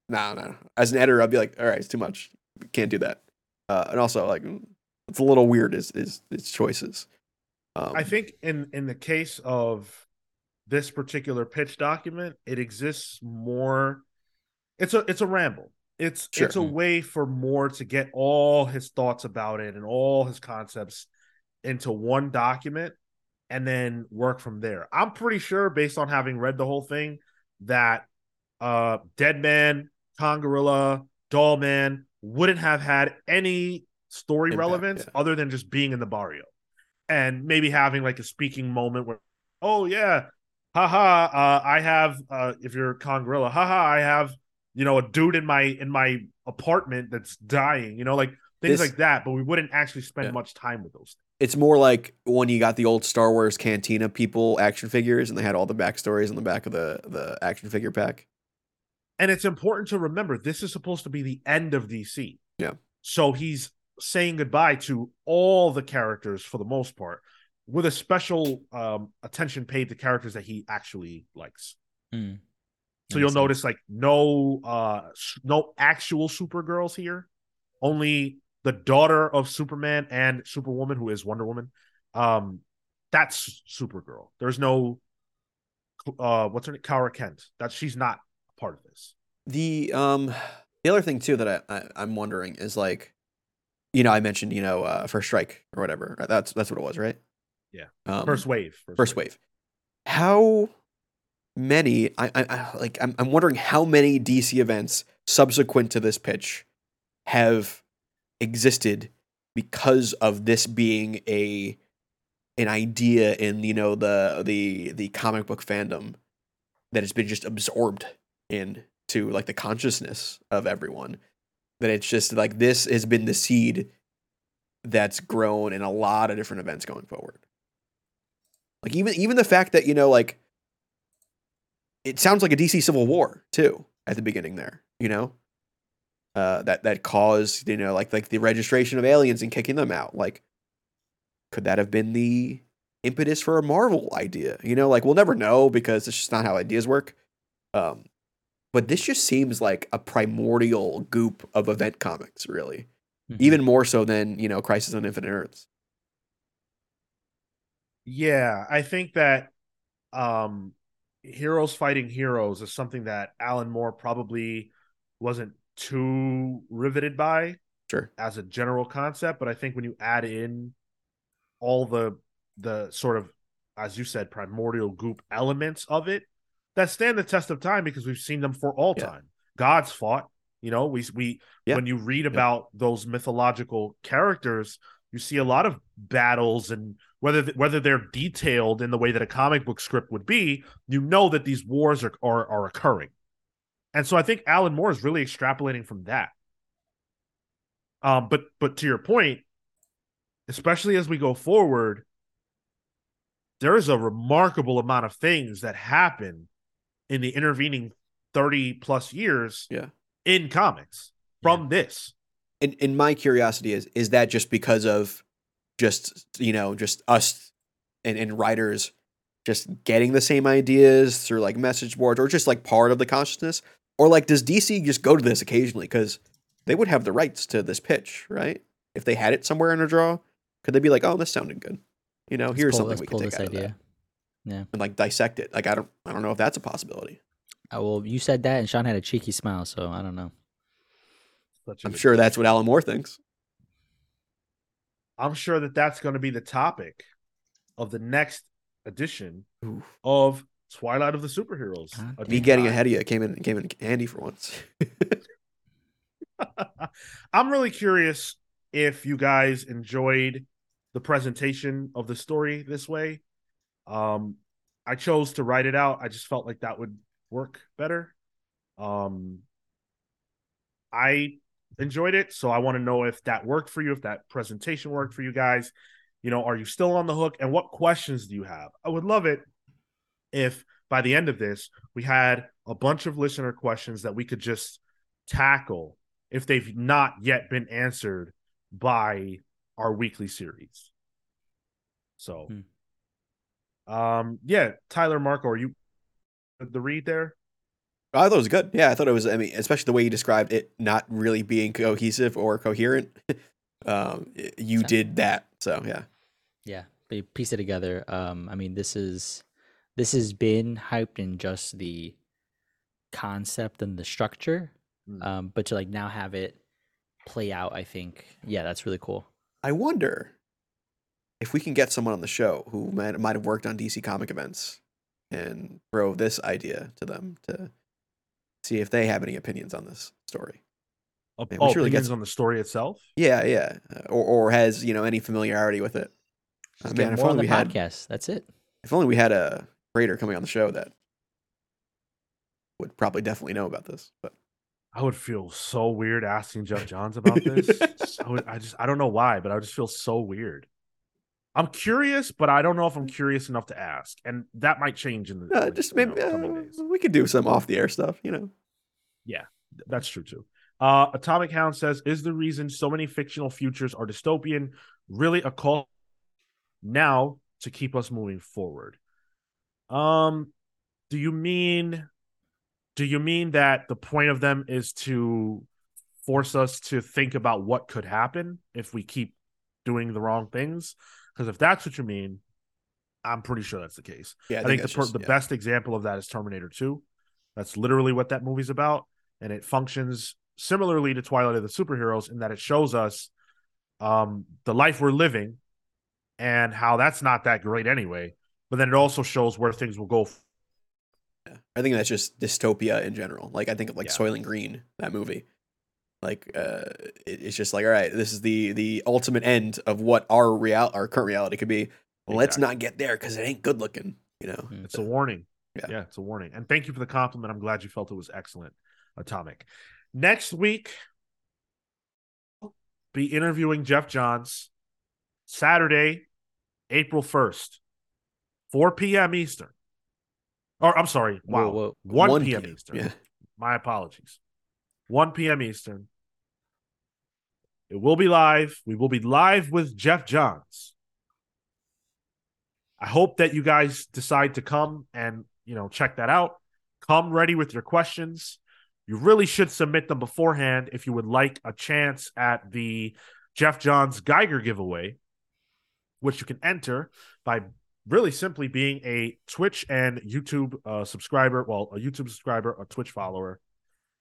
Speaker 1: no, no. As an editor, I'll be like, all right, it's too much. Can't do that. Uh, and also like mm, it's a little weird. Is is its choices. Um,
Speaker 2: I think in in the case of this particular pitch document, it exists more. It's a it's a ramble. It's
Speaker 1: Sure.
Speaker 2: it's a way for Moore to get all his thoughts about it and all his concepts into one document and then work from there. I'm pretty sure, based on having read the whole thing, that uh Dead Man, Congorilla, Doll Man wouldn't have had any story
Speaker 1: Impact,
Speaker 2: relevance
Speaker 1: yeah.
Speaker 2: other than just being in the barrio and maybe having like a speaking moment where, oh yeah, haha, uh, I have uh, if you're Congorilla, haha, I have you know a dude in my in my apartment that's dying, you know, like things
Speaker 1: This-
Speaker 2: like that. But we wouldn't actually spend
Speaker 1: Yeah.
Speaker 2: much time with those.
Speaker 1: it's more like when you got the old Star Wars Cantina people action figures, and they had all the backstories on the back of the the action figure pack.
Speaker 2: And it's important to remember this is supposed to be the end of DC.
Speaker 1: Yeah.
Speaker 2: So he's saying goodbye to all the characters for the most part, with a special um, attention paid to characters that he actually likes.
Speaker 4: Mm.
Speaker 2: So you'll notice like no uh no actual Supergirls here. Only the daughter of Superman and Superwoman who is Wonder Woman. Um that's Supergirl. There's no uh what's her name? Kara Kent. That she's not part of this.
Speaker 1: The um the other thing too that I, I I'm wondering is like, you know, I mentioned you know uh, first strike or whatever. That's that's what it was, right?
Speaker 2: Yeah.
Speaker 1: Um,
Speaker 2: First wave.
Speaker 1: first wave. How many? I, I, I like. I'm I'm wondering how many DC events subsequent to this pitch have existed because of this being a an idea in you know the the the comic book fandom that has been just absorbed into like the consciousness of everyone that it's just like this has been the seed that's grown in a lot of different events going forward. Like even even the fact that you know like it sounds like a DC Civil War too at the beginning there, you know, uh, that that caused you know like like the registration of aliens and kicking them out. Like, could that have been the impetus for a Marvel idea? You know, like we'll never know because it's just not how ideas work. Um, but this just seems like a primordial goop of event comics, really,
Speaker 4: Mhm.
Speaker 1: even more so than you know Crisis on Infinite Earths.
Speaker 2: Yeah, I think that um heroes fighting heroes is something that Alan Moore probably wasn't too riveted by
Speaker 1: Sure.
Speaker 2: as a general concept, but I think when you add in all the the sort of as you said primordial goop elements of it that stand the test of time because we've seen them for all
Speaker 1: Yeah.
Speaker 2: time. God's fought, you know, we we
Speaker 1: Yeah.
Speaker 2: when you read about those mythological characters, you see a lot of battles and whether th- whether they're detailed in the way that a comic book script would be, you know that these wars are are, are occurring. And so I think Alan Moore is really extrapolating from that. Um, but but to your point, especially as we go forward, there is a remarkable amount of things that happen in the intervening 30 plus years
Speaker 1: Yeah.
Speaker 2: in comics from this.
Speaker 1: and and my curiosity is is that just because of just you know just us and, and writers just getting the same ideas through like message boards or just like part of the consciousness? Or like does dc just go to this occasionally? Because they would have the rights to this pitch right? If they had it somewhere in a draw could they be like oh this sounded good. You know
Speaker 4: Let's
Speaker 1: here's
Speaker 4: pull-
Speaker 1: something we
Speaker 4: pull
Speaker 1: can take
Speaker 4: this
Speaker 1: out of
Speaker 4: idea.
Speaker 1: that and like dissect it. Like i don't i don't know if that's a possibility.
Speaker 4: Uh, well, you said that, and Sean had a cheeky smile, so I don't know.
Speaker 2: Such a
Speaker 1: i'm sure that's what alan moore thinks
Speaker 2: I'm sure that that's going to be the topic of the next edition
Speaker 1: Ooh.
Speaker 2: of Twilight of the Superheroes.
Speaker 1: Me getting ahead of you came in came in handy for once
Speaker 2: I'm really curious if you guys enjoyed the presentation of the story this way. Um, I chose to write it out. I just felt like that would work better. Um, I enjoyed it, so I want to know if that worked for you, if that presentation worked for you guys. You know, are you still on the hook? And what questions do you have? I would love it if by the end of this we had a bunch of listener questions that we could just tackle if they've not yet been answered by our weekly series. So, um, yeah, Tyler Marco, are you the read there?
Speaker 1: I thought it was good. Yeah, I thought it was. I mean, especially the way you described it not really being cohesive or coherent. um, you
Speaker 4: So-
Speaker 1: did that. So yeah,
Speaker 4: Yeah, they piece it together. Um, I mean, this is this has been hyped in just the concept and the structure,
Speaker 2: Mm.
Speaker 4: um, but to like now have it play out, I think, yeah, that's really cool.
Speaker 1: I wonder if we can get someone on the show who might might have worked on DC comic events and throw this idea to them to see if they have any opinions on this story.
Speaker 2: Oh,
Speaker 1: Yeah,
Speaker 2: oh,
Speaker 1: really get
Speaker 2: opinions
Speaker 1: some-
Speaker 2: on the story itself.
Speaker 1: Yeah, yeah, uh, or or has you know any familiarity with it. Uh,
Speaker 4: Just
Speaker 1: man,
Speaker 4: get
Speaker 1: if
Speaker 4: more on
Speaker 1: only
Speaker 4: the
Speaker 1: we had
Speaker 4: podcast. That's it.
Speaker 1: if only we had a creator coming on the show that would probably definitely know about this. But
Speaker 2: I would feel so weird asking Geoff Johns about this. I, would, I just I don't know why, but I would just feel so weird. I'm curious, but I don't know if I'm curious enough to ask, and that might change in the
Speaker 1: uh,
Speaker 2: like,
Speaker 1: just maybe
Speaker 2: know,
Speaker 1: uh,
Speaker 2: days.
Speaker 1: we could do some off the air stuff, you know.
Speaker 2: Yeah, that's true too. Uh, Atomic Hound says, "Is the reason so many fictional futures are dystopian really a call now to keep us moving forward?" Um, do you mean, do you mean that the point of them is to force us to think about what could happen if we keep doing the wrong things? Because if that's what you mean, I'm pretty sure that's the case.
Speaker 1: Yeah,
Speaker 2: I, think, the,
Speaker 1: just-
Speaker 2: the
Speaker 1: yeah.
Speaker 2: best example of that is Terminator 2. That's literally what that movie's about. And it functions similarly to Twilight of the Superheroes in that it shows us um, the life we're living and how that's not that great anyway. But then it also shows where things will go.
Speaker 1: Yeah. I think that's just dystopia in general. Like I think of like
Speaker 2: Yeah.
Speaker 1: Soylent Green, that movie. Like uh, it- it's just like all right, this is the the ultimate end of what our real our current reality could be. Let's not get there because it ain't good looking. You know.
Speaker 4: Mm.
Speaker 2: It's a warning.
Speaker 1: Yeah.
Speaker 2: yeah, it's a warning. And thank you for the compliment. I'm glad you felt it was excellent, Atomic. Next week, be interviewing Geoff Johns Saturday, April 1st, 4 p.m. Eastern. Or I'm sorry, wow,
Speaker 4: Whoa, whoa.
Speaker 2: 1,
Speaker 1: 1
Speaker 2: p.m.
Speaker 1: p.m.,
Speaker 2: Eastern.
Speaker 1: yeah.
Speaker 2: My apologies. 1 p.m. Eastern. It will be live. We will be live with Geoff Johns. I hope that you guys decide to come and, you know, check that out. Come ready with your questions. You really should submit them beforehand if you would like a chance at the Geoff Johns Geiger giveaway, which you can enter by really simply being a Twitch and YouTube uh, subscriber. Well, a YouTube subscriber, a Twitch follower.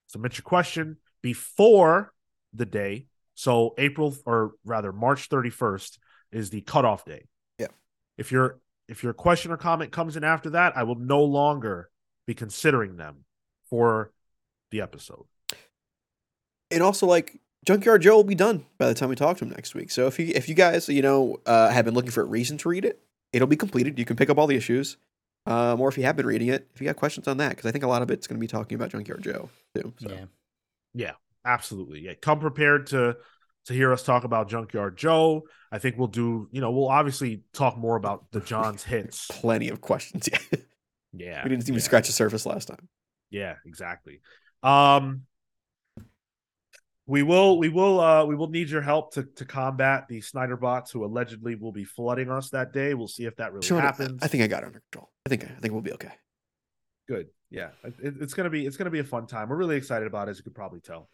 Speaker 2: Submit your question before the day. So April or rather March 31st is the cutoff day.
Speaker 1: Yeah.
Speaker 2: If your if your question or comment comes in after that, I will no longer be considering them for the episode.
Speaker 1: and also like Junkyard Joe will be done by the time we talk to him next week. So if you if you guys you know uh, have been looking for a reason to read it, it'll be completed. You can pick up all the issues, um, or if you have been reading it, if you got questions on that, because I think a lot of it's going to be talking about Junkyard Joe too. So.
Speaker 4: Yeah.
Speaker 2: Absolutely. Yeah. Come prepared to to hear us talk about Junkyard Joe. I think we'll do, you know, we'll obviously talk more about the John's hits.
Speaker 1: Plenty of questions. Yeah,
Speaker 2: Yeah.
Speaker 1: we didn't even
Speaker 2: yeah.
Speaker 1: scratch the surface last time.
Speaker 2: Yeah, exactly. Um we will we will uh we will need your help to to combat the Snyder bots who allegedly will be flooding us that day. We'll see if that really
Speaker 1: Sure,
Speaker 2: happens.
Speaker 1: I think I got it under control. I think I think we'll be okay.
Speaker 2: good. Yeah, it, it's gonna be it's gonna be a fun time. We're really excited about it, as you could probably tell.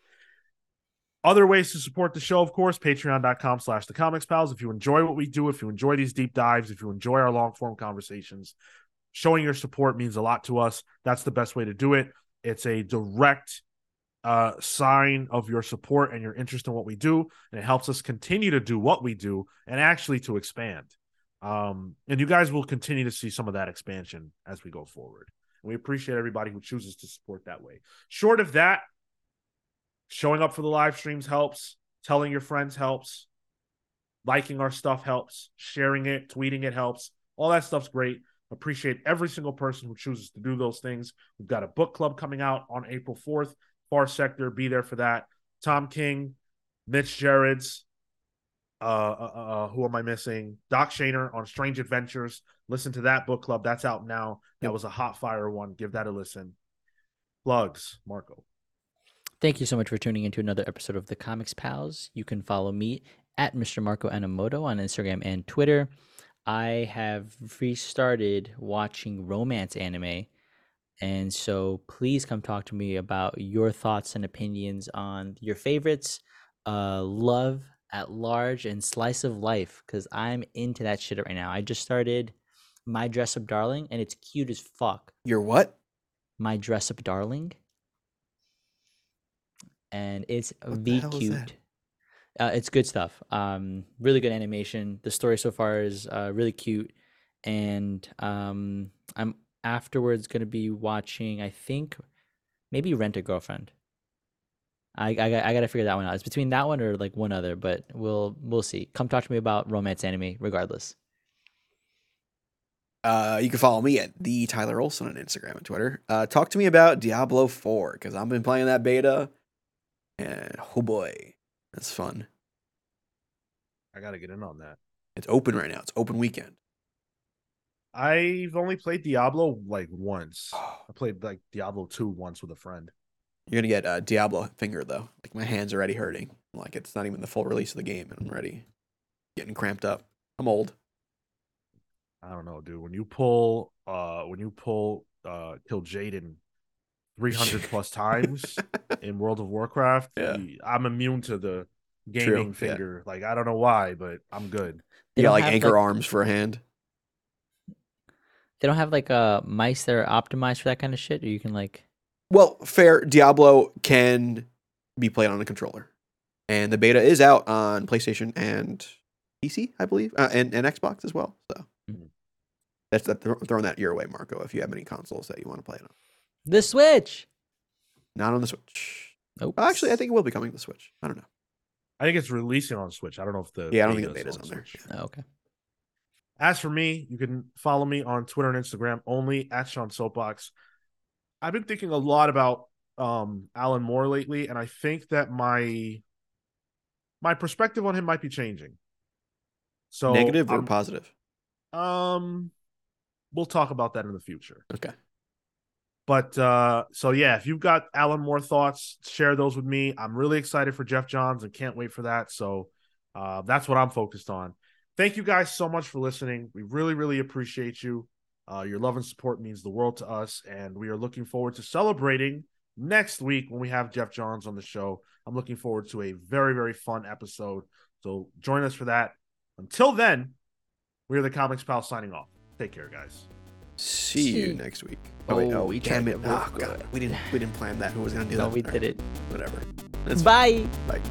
Speaker 2: Other ways to support the show, of course, patreon.com slash the comics pals. If you enjoy what we do, if you enjoy these deep dives, if you enjoy our long form conversations, showing your support means a lot to us. That's the best way to do it. It's a direct uh, sign of your support and your interest in what we do, and it helps us continue to do what we do and actually to expand. Um, and you guys will continue to see some of that expansion as we go forward. And We appreciate everybody who chooses to support that way. Short of that, showing up for the live streams helps, telling your friends helps, liking our stuff helps, sharing it, tweeting it helps. All that stuff's great. Appreciate every single person who chooses to do those things. We've got a book club coming out on April 4th. Far Sector, be there for that. Tom King, Mitch Gerads, uh, uh, uh, who am I missing? Doc Shaner on Strange Adventures. Listen to that book club. That's out now. That was a hot fire one. Give that a listen. Plugs, Marco.
Speaker 4: Thank you so much for tuning into another episode of the Comics Pals. You can follow me at Mr. Marco Anamoto on Instagram and Twitter. I have restarted watching romance anime. And so please come talk to me about your thoughts and opinions on your favorites, uh, love at large, and slice of life, because I'm into that shit right now. I just started My Dress Up Darling, and it's cute as fuck.
Speaker 1: You're what?
Speaker 4: My Dress Up Darling. And it's V cute. Uh, it's good stuff. Um, really good animation. The story so far is uh, really cute, and um, I'm afterwards gonna be watching. I think maybe Rent a Girlfriend. I I, got- I gotta figure that one out. It's between that one or like one other, but we'll we'll see. Come talk to me about romance anime, regardless.
Speaker 1: Uh, you can follow me at the Tyler Olson on Instagram and Twitter. Uh, talk to me about Diablo Four because I've been playing that beta, and oh boy, that's fun.
Speaker 2: I got to get in on that.
Speaker 1: It's open right now. It's open weekend.
Speaker 2: I've only played Diablo like once.
Speaker 1: Oh,
Speaker 2: I played like Diablo 2 once with a friend.
Speaker 1: You're gonna get uh, Diablo finger though. Like my hands are already hurting. Like it's not even the full release of the game, and I'm ready, getting cramped up. I'm old.
Speaker 2: I don't know, dude. When you pull uh when you pull uh kill Jaden 300 plus times in World of Warcraft,
Speaker 1: Yeah.
Speaker 2: y- I'm immune to the gaming
Speaker 1: True, yeah.
Speaker 2: finger. Like I don't know why, but I'm good.
Speaker 4: They
Speaker 1: You got
Speaker 4: don't
Speaker 1: like
Speaker 4: have,
Speaker 1: anchor arms for a hand.
Speaker 4: They don't have like uh mice that are optimized for that kind of shit, or you can like.
Speaker 1: Well, fair. Diablo can be played on a controller, and the beta is out on PlayStation and PC, I believe, uh, and and Xbox as well. So
Speaker 2: Mhm.
Speaker 1: that's that. throw- Throwing that your way, Marco. If you have any consoles that you want to play it on,
Speaker 4: The Switch.
Speaker 1: not on the Switch.
Speaker 4: Nope.
Speaker 1: Actually, I think it will be coming to the Switch. I don't know.
Speaker 2: I think it's releasing on Switch. I don't know if the
Speaker 1: Yeah, I don't think the
Speaker 2: beta's
Speaker 1: beta's on there.
Speaker 2: Switch.
Speaker 4: Oh, okay.
Speaker 2: As for me, you can follow me on Twitter and Instagram only at Sean Soapbox. I've been thinking a lot about um Alan Moore lately, and I think that my my perspective on him might be changing. So
Speaker 1: Negative or
Speaker 2: I'm-
Speaker 1: positive?
Speaker 2: um, we'll talk about that in the future.
Speaker 1: Okay.
Speaker 2: But uh, so yeah, if you've got Alan Moore thoughts, share those with me. I'm really excited for Geoff Johns and can't wait for that. So uh, that's what I'm focused on. Thank you guys so much for listening. We really, really appreciate you. Uh, your love and support means the world to us, and we are looking forward to celebrating next week when we have Geoff Johns on the show. I'm looking forward to a very, very fun episode. So join us for that. Until then, we are the Comics Pal signing off. Take care, guys.
Speaker 1: See you next week. Oh, wait,
Speaker 4: Oh,
Speaker 1: we can't.
Speaker 4: gotta
Speaker 1: Oh, God. We didn't. We didn't plan that. Who was gonna do
Speaker 4: No,
Speaker 1: that?
Speaker 4: we
Speaker 1: All
Speaker 4: did
Speaker 1: right,
Speaker 4: it.
Speaker 1: Whatever. That's fine.
Speaker 4: Bye.
Speaker 1: Bye.